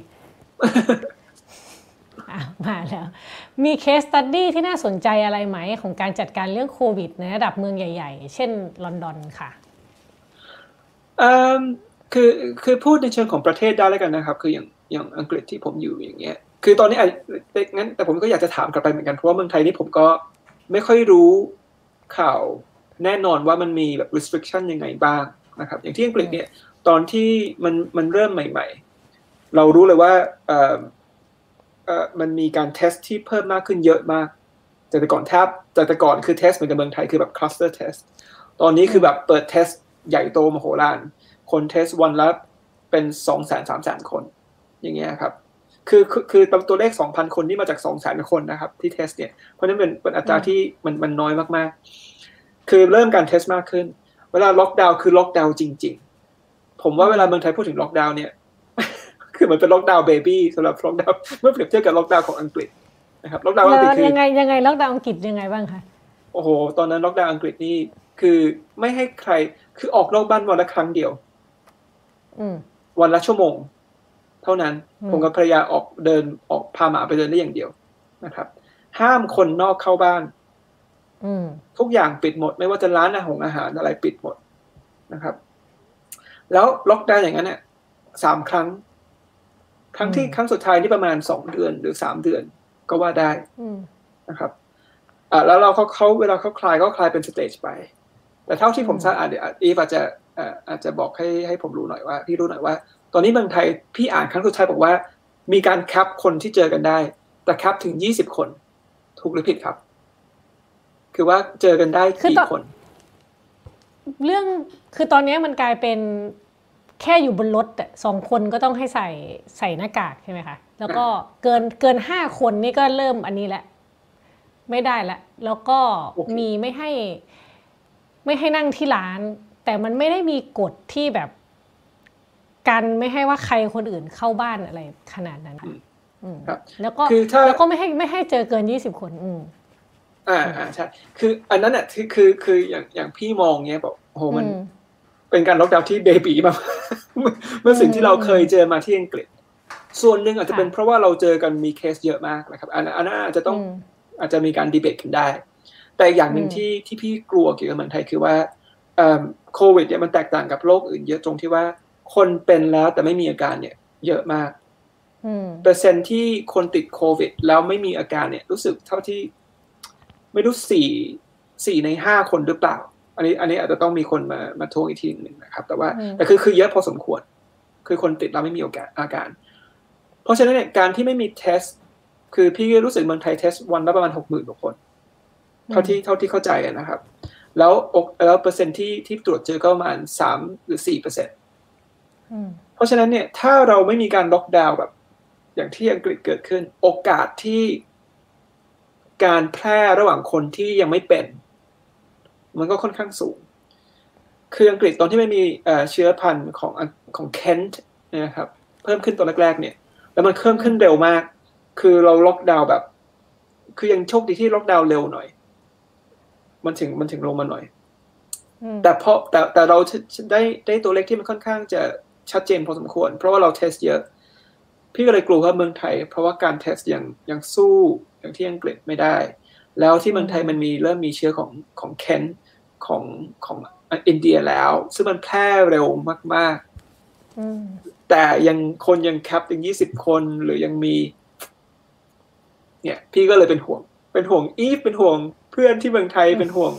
อะมาแล้ว มีเคสตัดดี้ที่น่าสนใจอะไรไหม ของการจัดการเรื่องโควิด ในระดับเมืองใหญ่ ๆ เช่นลอนดอนค่ะเอิ่มคือคือพูดในเชิงของประเทศได้แล้วกันนะครับ คืออย่างอย่างอังกฤษที่ผมอยู่อย่างเงี้ย คือตอนนี้อาจแต่งั้นแต่ผมก็อยากจะถามกลับไปเหมือนกันเพราะว่าเมืองไทยนี่ผมก็ไม่ค่อยรู้ข่าวแน่นอนว่ามันมีแบบ restriction ยังไงบ้างนะครับ อย่างที่อังกฤษเนี่ย ตอนที่มันมันเริ่มใหม่ ๆ เรารู้เลยว่าเอ่อเอ่อมันมีการ test ที่เพิ่มมากขึ้นเยอะมากจากแต่ก่อนแทบจากแต่ก่อนคือ test เหมือนกับเมืองไทยคือแบบ cluster test ตอนนี้คือแบบเปิด test ใหญ่โตมโหฬารคน test วันละเป็นสองแสนสามแสนคน อย่างเงี้ยครับ คือคือคือตัวเลขสองพันคนนี่มาจากสองแสนคนนะครับ ที่ test เนี่ย เพราะฉะนั้นเป็นเป็นอัตราที่มันมันน้อยมากๆ คือเริ่มการ test มากขึ้น เวลาล็อกดาวน์คือล็อกดาวน์จริง ๆ ผมว่าเวลาเมืองไทยพูดถึงล็อกดาวน์เนี่ย คือเหมือนเป็นล็อกดาวน์ baby สำหรับล็อกดาวน์เมื่อเปรียบเทียบกับล็อกดาวน์ของอังกฤษนะครับล็อกดาวน์อังกฤษคือยังไงยังไงล็อกดาวน์อังกฤษยังไงบ้างคะโอ้โห ตอนนั้นล็อกดาวน์อังกฤษนี่คือไม่ให้ใครคือออกนอกบ้านวันละครั้งเดียวอืมวันละชั่วโมง เท่านั้นอืมผมกับภรรยาออกเดินออกพาหมาไปเดินได้อย่างเดียวนะครับ ห้ามคนนอกเข้าบ้านอืมทุกอย่างปิดหมด ไม่ว่าจะร้านอาหารอาหารอะไรปิดหมดนะครับ แล้วล็อกดาวน์อย่างนั้นเนี่ยสามครั้ง ครั้งที่อืมครั้งสุดท้ายนี่ประมาณสองเดือนหรือสามเดือนก็ว่าได้อืมนะครับอ่าแล้วเราเขาเขาเวลาเขาคลายก็คลายเป็นสเตจไป แต่เท่าที่ผมอืมทราบอะเดี๋ยวอีฟอาจจะเอ่ออาจจะบอกให้ให้ผมรู้หน่อยว่า พี่รู้หน่อยว่า ตอนนี้เมืองไทยพี่อ่านครั้งสุดท้ายบอกว่า มีการแคปคนที่เจอกันได้ แต่แคปถึงยี่สิบคน ถูกหรือผิดครับ คือว่าเจอกันได้คือกี่ตอนคน เรื่องคือตอนนี้มันกลายเป็นแค่อยู่บนรถอะสองคนก็ต้องให้ใส่ใส่หน้ากากใช่ไหมคะ แล้วก็เกินเกินห้าคนนี่ก็เริ่มอันนี้แหละ ไม่ได้ละ แล้วก็โอเคมีไม่ให้ ไม่ให้นั่งที่ร้าน แต่มันไม่ได้มีกฎที่แบบ กันไม่ให้ว่าใครคนอื่นเข้าบ้านอะไรขนาดนั้นค่ะอืมครับแล้วก็คือถ้าแล้วก็ไม่ให้ไม่ให้เจอเกินยี่สิบคน อืมอ่าอ่าใช่คือ อันนั้นอะคือคือคืออย่างอย่างพี่มองเงี้ยบอกโอ้โหมันอืมเป็นการล็อกดาวน์ที่ baby มากเมื่อสิ่งที่เราเคยเจอมาที่อังกฤษ ส่วนหนึ่งอาจจะเป็นค่ะเพราะว่าเราเจอกันมีเคสเยอะมากนะครับ อันนั้นอันนั้นอาจจะต้องอืมอาจจะมีการดีเบตกันได้ แต่อย่างหนึ่งอืมที่ที่พี่กลัวเกี่ยวกับเมืองไทยคือว่าเอิ่มโควิดเนี่ยมันแตกต่างกับโรคอื่นเยอะตรงที่ว่า คนเป็นแล้วแต่ไม่มีอาการเนี่ย เยอะมากอืมเปอร์เซ็นต์ที่คนติดโควิด แล้วไม่มีอาการเนี่ย รู้สึกเท่าที่ ไม่รู้สี่สี่ในห้าคนหรือเปล่า อันนี้ อันนี้อาจจะต้องมีคนมามาท้วงอีกทีหนึ่งนะครับ แต่ว่าอืมแต่คือคือเยอะพอสมควร คือคนติดแล้วไม่มีอาการอาการ เพราะฉะนั้นเนี่ยการที่ไม่มี test คือพี่รู้สึกเมืองไทย test วันละประมาณหกหมื่นกว่าคน เท่าที่เท่าที่เข้าใจอะนะครับ แล้วอกแล้วเปอร์เซ็นต์ที่ที่ตรวจเจอก็ประมาณสามหรือสี่เปอร์เซ็นต์อืม เพราะฉะนั้นเนี่ยถ้าเราไม่มีการล็อกดาวน์แบบ อย่างที่อังกฤษเกิดขึ้น โอกาสที่การแพร่ระหว่างคนที่ยังไม่เป็น มันก็ค่อนข้างสูง คืออังกฤษตอนที่ไม่มีเอ่อเชื้อพันธุ์ของอังของเคนต์นะครับเพิ่มขึ้นตอนแรกๆเนี่ย แล้วมันเพิ่มขึ้นเร็วมาก คือเราล็อกดาวน์แบบ คือยังโชคดีที่ล็อกดาวน์เร็วหน่อย มันถึงมันถึงลงมาหน่อยอืมแต่พอแต่แต่เราได้ได้ตัวเลขที่มันค่อนข้างจะ ชัดเจนพอสมควร เพราะว่าเรา test เยอะ พี่ก็เลยกลัวว่าเมืองไทย เพราะว่าการ test ยังยังสู้อย่างที่อังกฤษไม่ได้ แล้วที่เมืองไทยมันมีเริ่มมีเชื้อของของเคนของของอินเดียแล้ว ซึ่งมันแพร่เร็วมากอืมๆแต่ยังคนยังแคปถึงยี่สิบคนหรือยังมี เนี่ย พี่ก็เลยเป็นห่วง เป็นห่วงอีฟเป็นห่วงเพื่อนที่เมืองไทยเป็นห่วง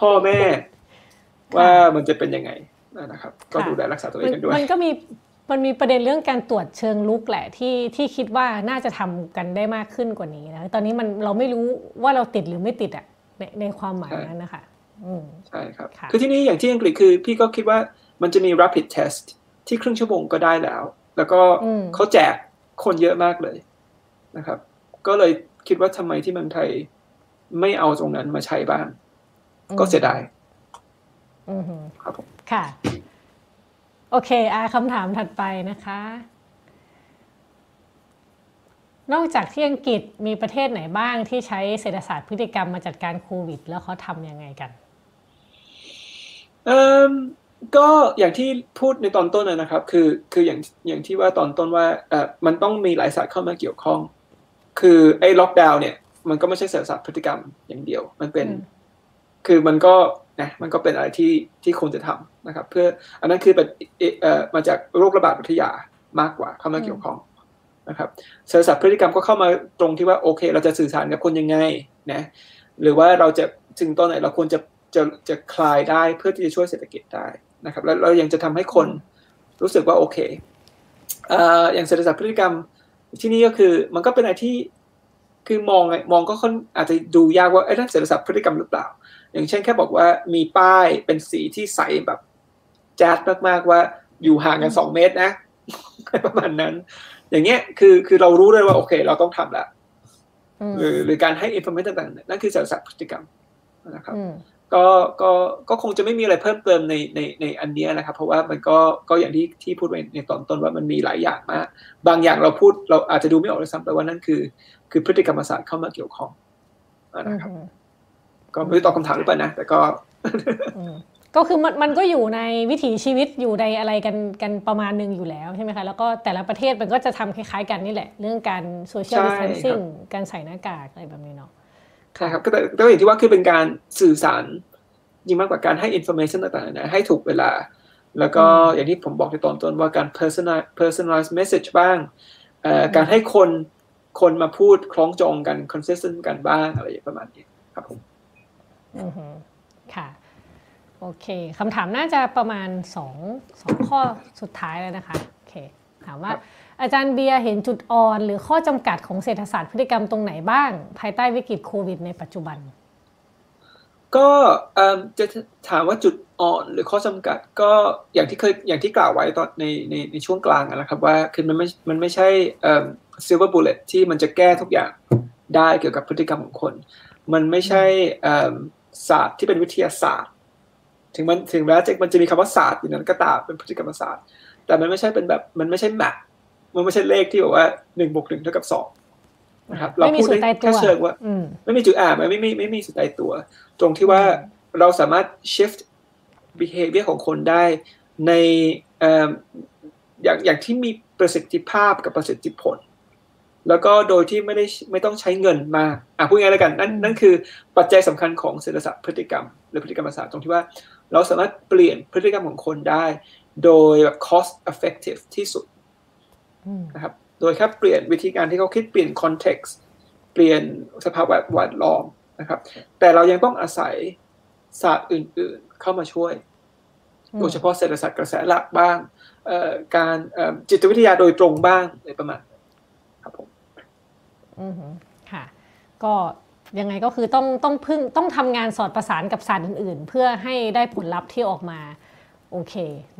พ่อแม่ ว่ามันจะเป็นยังไง นะครับ ก็ดูแลรักษาตัวเอมังนกันด้วย มันก็มีมันมีประเด็นเรื่องการตรวจเชิงลุกแหละที่ที่คิดว่าน่าจะทำกันได้มากขึ้นกว่านี้นะตอนนี้มันเราไม่รู้ว่าเราติดหรือไม่ติดอะในในความหมายนั้นนะคะอืมใช่ครับค่ะคือที่นี่อย่างที่อังกฤษคือพี่ก็คิดว่ามันจะมี rapid test ที่ครึ่งชั่วโมงก็ได้แล้ว แล้วก็อืมเขาแจกคนเยอะมากเลยนะครับ ก็เลยคิดว่าทำไมที่เมืองไทยไม่เอาตรงนั้นมาใช้บ้าง ก็เสียดายอืมอืมครับผม ค่ะ โอเคอาคำถามถัดไปนะคะ นอกจากที่อังกฤษมีประเทศไหนบ้างที่ใช้เศรษฐศาสตร์พฤติกรรมมาจัดการโควิด แล้วเขาทำยังไงกันเอ่มก็อย่างที่พูดในตอนต้นนะครับ คือคืออย่างอย่างที่ว่าตอนต้นว่าเออมันต้องมีหลายศาสตร์เข้ามาเกี่ยวข้อง คือไอ้ล็อกดาวน์เนี่ย มันก็ไม่ใช่เศรษฐศาสตร์พฤติกรรมอย่างเดียว มันเป็น คือมันก็นะมันก็เป็นอะไรที่ที่ควรจะทำ นะครับเพื่ออันนั้นคือเป็นเอ่อเอ่อมาจากโรคระบาดวิทยามากกว่าเข้ามาเกี่ยวข้องนะครับเศรษฐศาสตร์พฤติกรรมก็เข้ามาตรงที่ว่าโอเค เราจะสื่อสารกับคนยังไงนะหรือว่าเราจะจึงตอนไหนเราควรจะจะจะคลายได้เพื่อที่จะช่วยเศรษฐกิจได้นะครับ แล้วเรายังจะทำให้คนรู้สึกว่าโอเคเอ่ออย่างเศรษฐศาสตร์พฤติกรรมที่นี่ก็คือมันก็เป็นอะไรที่คือมองไงมองก็ค่อนอาจจะดูยากว่าไอ้นั่นเศรษฐศาสตร์พฤติกรรมหรือเปล่า อย่างเช่นแค่บอกว่ามีป้ายเป็นสีที่ใสแบบแจ๊ดมากๆว่าอยู่ห่างกันสองเมตรนะประมาณนั้น อย่างเงี้ยคือคือเรารู้เลยว่าโอเค เราต้องทำละอืมหรือหรือการให้ information ต่างๆนั่นคือเศรษฐศาสตร์พฤติกรรมนะครับอืมก็ก็ก็คงจะไม่มีอะไรเพิ่มเติมในในในอันเนี้ยนะครับ เพราะว่ามันก็ก็อย่างที่ที่พูดไว้ในตอนต้นว่ามันมีหลายอย่างมาก บางอย่างเราพูดเราอาจจะดูไม่ออกเลยซ้ำแต่ว่านั่นคือ คือพฤติกรรมศาสตร์เข้ามาเกี่ยวข้องนะครับ ก็ไม่รู้ตอบคำถามหรือเปล่านะแต่ก็ ก็คือมันมันก็อยู่ในวิถีชีวิตอยู่ในอะไรกันกันประมาณหนึ่งอยู่แล้วใช่ไหมคะแล้วก็แต่ละประเทศมันก็จะทำคล้ายๆกันนี่แหละ เรื่องการ social distancingการใส่หน้ากากอะไรแบบนี้เนาะใช่ครับก็แต่อย่างที่ว่าคือเป็นการสื่อสารยิ่งมากกว่าการให้ information ต่างๆนะให้ถูกเวลา แล้วก็อย่างที่ผมบอกในตอนต้นว่าการ personal personalized message บ้างการให้คนคนมาพูดคล้องจองกัน consistent กันบ้างอะไรประมาณนี้ครับผมค่ะ โอเคคำถามน่าจะประมาณสองสองข้อสุดท้ายแล้วนะคะโอเคถามว่าอาจารย์เบียร์เห็นจุดอ่อน หรือข้อจำกัดของเศรษฐศาสตร์พฤติกรรมตรงไหนบ้าง ภายใต้วิกฤตโควิด ในปัจจุบัน ก็จะถามว่าจุดอ่อนหรือข้อจำกัดก็อย่างที่เคยอย่างที่กล่าวไว้ตอนในในในช่วงกลางนะครับว่าคือมันไม่มันไม่ใช่ silver bullet ที่มันจะแก้ทุกอย่างได้เกี่ยวกับพฤติกรรมของคน มันไม่ใช่ศาสตร์ที่เป็นวิทยาศาสตร์ ถึงมันถึงแม้จะมันจะมีคำว่าศาสตร์อยู่นั้นก็ตามเป็นพฤติกรรมศาสตร์ แต่มันไม่ใช่เป็นแบบมันไม่ใช่แมปมันไม่ใช่เลขที่บอกว่าหนึ่งบวกหนึ่งเท่ากับสองนะครับเราพูดได้แค่เชิงว่าไม่มีจุดอ่านไม่ไม่ไม่มีสุดตายตัว ตรงที่ว่าเราสามารถ shift behavior ของคนได้ในอย่างอย่างที่มีประสิทธิภาพกับประสิทธิผล แล้วก็โดยที่ไม่ได้ไม่ต้องใช้เงินมากอะพูดง่ายๆแล้วกันนั่นนั่นคือปัจจัยสำคัญของเศรษฐศาสตร์พฤติกรรมหรือพฤติกรรมศาสตร์ตรงที่ว่าเราสามารถเปลี่ยนพฤติกรรมของคนได้ โดยแบบ cost effective ที่สุดนะครับโดยแค่เปลี่ยนวิธีการที่เขาคิดเปลี่ยน context เปลี่ยนสภาพแวดล้อมนะครับ แต่เรายังต้องอาศัยศาสตร์อื่น ๆ เข้ามาช่วยโดยเฉพาะเศรษฐศาสตร์กระแสหลักบ้างการจิตวิทยาโดยตรงบ้างอะไรประมาณครับผมอือ ค่ะ ก็ยังไงก็คือต้องต้องพึ่งต้องทำงานสอดประสานกับศาสตร์อื่น ๆ เพื่อให้ได้ผลลัพธ์ที่ออกมาโอเค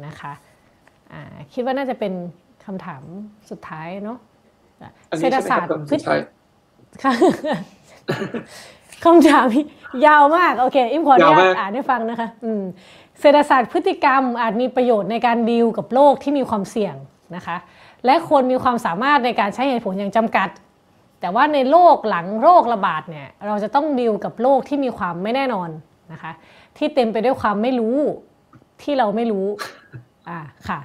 นะคะคิดว่าน่าจะเป็นคำถามสุดท้ายเนาะเศรษฐศาสตร์พฤติค่ะคำถามยาวมากโอเคอิมพอร์ตอ่านให้ฟังนะคะเศรษฐศาสตร์พฤติกรรมอาจมีประโยชน์ในการดีลกับโลกที่มีความเสี่ยงนะคะ และควรมีความสามารถในการใช้เหตุผลอย่างจำกัด แต่ว่าในโลกหลังโรคระบาดเนี่ยเราจะต้องดีลกับโลกที่มีความไม่แน่นอนนะคะที่เต็มไปด้วยความไม่รู้ที่เราไม่รู้อ่าค่ะ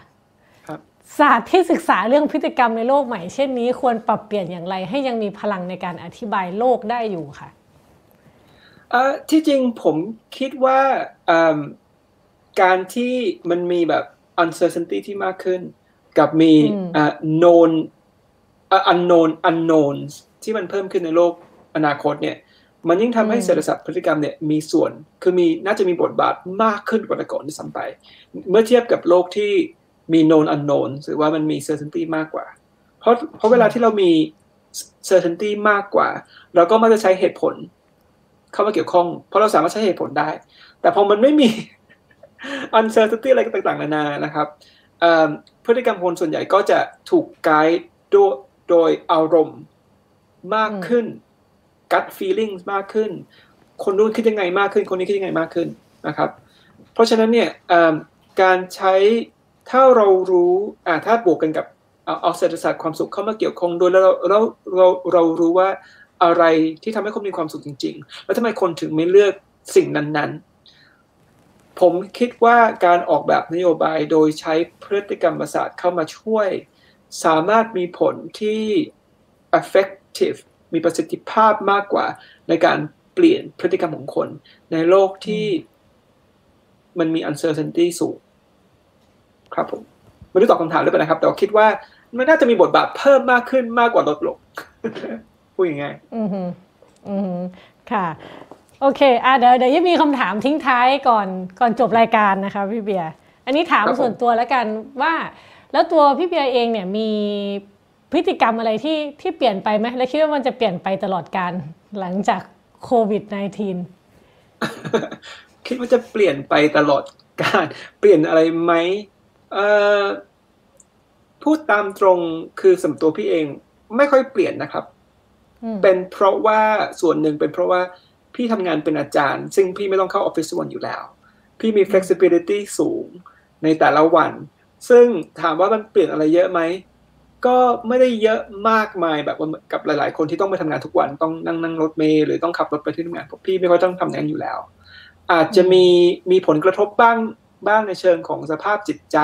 ศาสตร์ที่ศึกษาเรื่องพฤติกรรมในโลกใหม่เช่นนี้ควรปรับเปลี่ยนอย่างไร ให้ยังมีพลังในการอธิบายโลกได้อยู่ค่ะที่จริงผมคิดว่าการที่มันมีแบบ uncertainty ที่มากขึ้น กับมี known unknown unknowns ที่มันเพิ่มขึ้นในโลกอนาคตเนี่ย มันยิ่งทำให้เศรษฐศาสตร์พฤติกรรมเนี่ยมีส่วน คือมีน่าจะมีบทบาทมากขึ้นกว่าแต่ก่อนที่สัมไป เมื่อเทียบกับโลกที่มี known unknown หรือว่ามันมี certainty มากกว่า เพราะเพราะเวลาที่เรามี certainty มากกว่า เราก็มักจะใช้เหตุผล เข้ามาเกี่ยวข้อง เพราะเราสามารถใช้เหตุผลได้ แต่พอมันไม่มี uncertainty อะไรต่างๆนานานะครับพฤติกรรมคนส่วนใหญ่ก็จะถูกไกด์ด้วย โดยอารมณ์มากขึ้น gut feeling มากขึ้น คนนู้นคิดยังไงมากขึ้น คนนี้คิดยังไงมากขึ้นนะครับ เพราะฉะนั้นเนี่ยการใช้ถ้าเรารู้ถ้าบวกกันกับเอาเศรษฐศาสตร์ความสุขเข้ามาเกี่ยวข้องโดยแล้วเราเราเรารู้ว่าอะไรที่ทำให้คนมีความสุขจริง ๆ แล้วทำไมคนถึงไม่เลือกสิ่งนั้นๆ ผมคิดว่าการออกแบบนโยบายโดยใช้พฤติกรรมศาสตร์เข้ามาช่วย สามารถมีผลที่ effective มีประสิทธิภาพมากกว่าในการเปลี่ยนพฤติกรรมของคน ในโลกที่มันมี uncertainty สูง ครับผมไม่รู้ตอบคำถามหรือเปล่านะครับ แต่คิดว่ามันน่าจะมีบทบาทเพิ่มมากขึ้นมากกว่าลดลงพูดยังไงอืมอืมค่ะโอเคอะเดี๋ยวเดี๋ยวยังมีคำถามทิ้งท้ายก่อนก่อนจบรายการนะคะพี่เบียร์ อันนี้ถามส่วนตัวแล้วกันว่า แล้วตัวพี่เบียร์เองเนี่ยมีพฤติกรรมอะไรที่ที่เปลี่ยนไปไหมและคิดว่ามันจะเปลี่ยนไปตลอดการหลังจากโควิด -19 คิดว่าจะเปลี่ยนไปตลอดการเปลี่ยนอะไรไหมพูดตามตรงคือสำตัวพี่เองไม่ค่อยเปลี่ยนนะครับ เป็นเพราะว่าส่วนหนึ่งเป็นเพราะว่าพี่ทำงานเป็นอาจารย์ ซึ่งพี่ไม่ต้องเข้าออฟฟิศวันอยู่แล้ว พี่มี flexibility สูงในแต่ละวัน ซึ่งถามว่ามันเปลี่ยนอะไรเยอะไหมก็ไม่ได้เยอะมากมายแบบกับหลาย ๆ คนที่ต้องไปทำงานทุกวันต้องนั่งนั่งรถเมล์หรือต้องขับรถไปที่ทำงานพวกพี่ไม่ค่อยต้องทำงานอยู่แล้ว อาจจะมีมีผลกระทบบ้างบ้างในเชิงของสภาพจิตใจ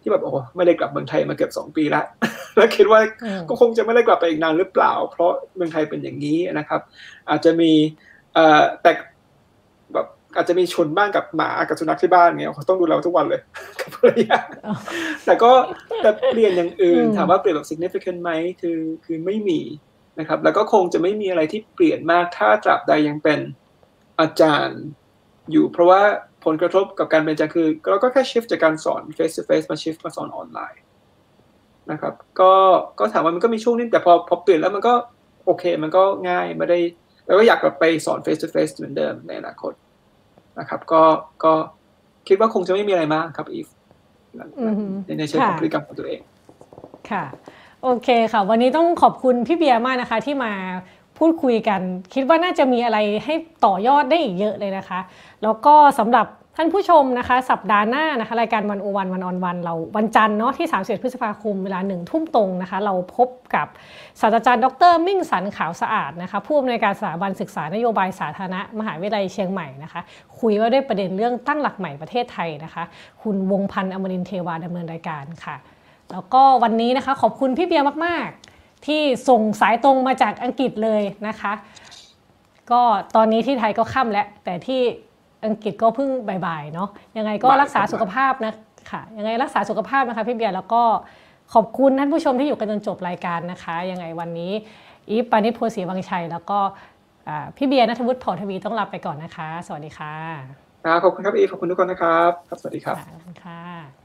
ที่แบบโอ้ไม่ได้กลับเมืองไทยมาเกือบสองปีแล้วแล้วคิดว่าอืมก็คงจะไม่ได้กลับไปอีกนานหรือเปล่า เพราะเมืองไทยเป็นอย่างนี้นะครับ อาจจะมีเอ่อแต่แบบ อาจจะมีชนบ้างกับหมากับสุนัขที่บ้านเงี้ยเขาต้องดูแลทุกวันเลยกับภรรยาอ๋อแต่ก็แต่เปลี่ยนอย่างอื่นอืมถามว่าเปลี่ยนแบบ significant ไหมคือคือไม่มีนะครับ แล้วก็คงจะไม่มีอะไรที่เปลี่ยนมากถ้าตราบใดยังเป็นอาจารย์ อยู่เพราะว่าผลกระทบกับการเป็นอาจารย์คือเราก็แค่ shift จากการสอน face to face มา shift มาสอนออนไลน์นะครับ ก็ก็ถามว่ามันก็มีช่วงนึงแต่พอพอเปลี่ยนแล้วมันก็โอเค มันก็ง่ายไม่ได้ แล้วก็อยากกลับไปสอน face to face เหมือนเดิมในอนาคต นะครับ ก็ก็คิดว่าคงจะไม่มีอะไรมากครับอีฟอือหือในในเชิงของค่ะพฤติกรรมของตัวเอง ค่ะ โอเคค่ะ วันนี้ต้องขอบคุณพี่เบียร์มากนะคะ ที่มาพูดคุยกัน คิดว่าน่าจะมีอะไรให้ต่อยอดได้อีกเยอะเลยนะคะ แล้วก็สำหรับ ท่านผู้ชมนะคะ สัปดาห์หน้านะคะรายการวันโอวันวันออนวันเราวันจันทร์เนาะที่ 31 พฤษภาคมเวลาหนึ่งทุ่มตรงนะคะ เราพบกับศาสตราจารย์ดรมิ่งสันขาวสะอาดนะคะผู้อำนวยการสถาบันศึกษานโยบายสาธารณะมหาวิทยาลัยเชียงใหม่นะคะ คุยว่าด้วยประเด็นเรื่องตั้งหลักใหม่ประเทศไทยนะคะ คุณวงพันธ์อมรินเทวาดำเนินรายการค่ะ แล้วก็วันนี้นะคะขอบคุณพี่เบียร์มาก ๆ ที่ส่งสายตรงมาจากอังกฤษเลยนะคะ ก็ตอนนี้ที่ไทยก็ค่ำแล้วแต่ที่ อังกฤษก็เพิ่งบ่ายๆเนาะยังไงก็บ่ายรักษาครับสุขภาพนะค่ะยังไงรักษาสุขภาพนะคะพี่เบียร์แล้วก็ขอบคุณท่านผู้ชมที่อยู่กันจนจบรายการนะคะ ยังไงวันนี้อีฟปานิชโพสีวังชัย แล้วก็อ่าพี่เบียร์นัทวุฒิเผ่าทวีต้องลาไปก่อนนะคะ สวัสดีค่ะครับขอบคุณครับอีฟขอบคุณทุกคนนะครับครับสวัสดีครับขอบคุณค่ะ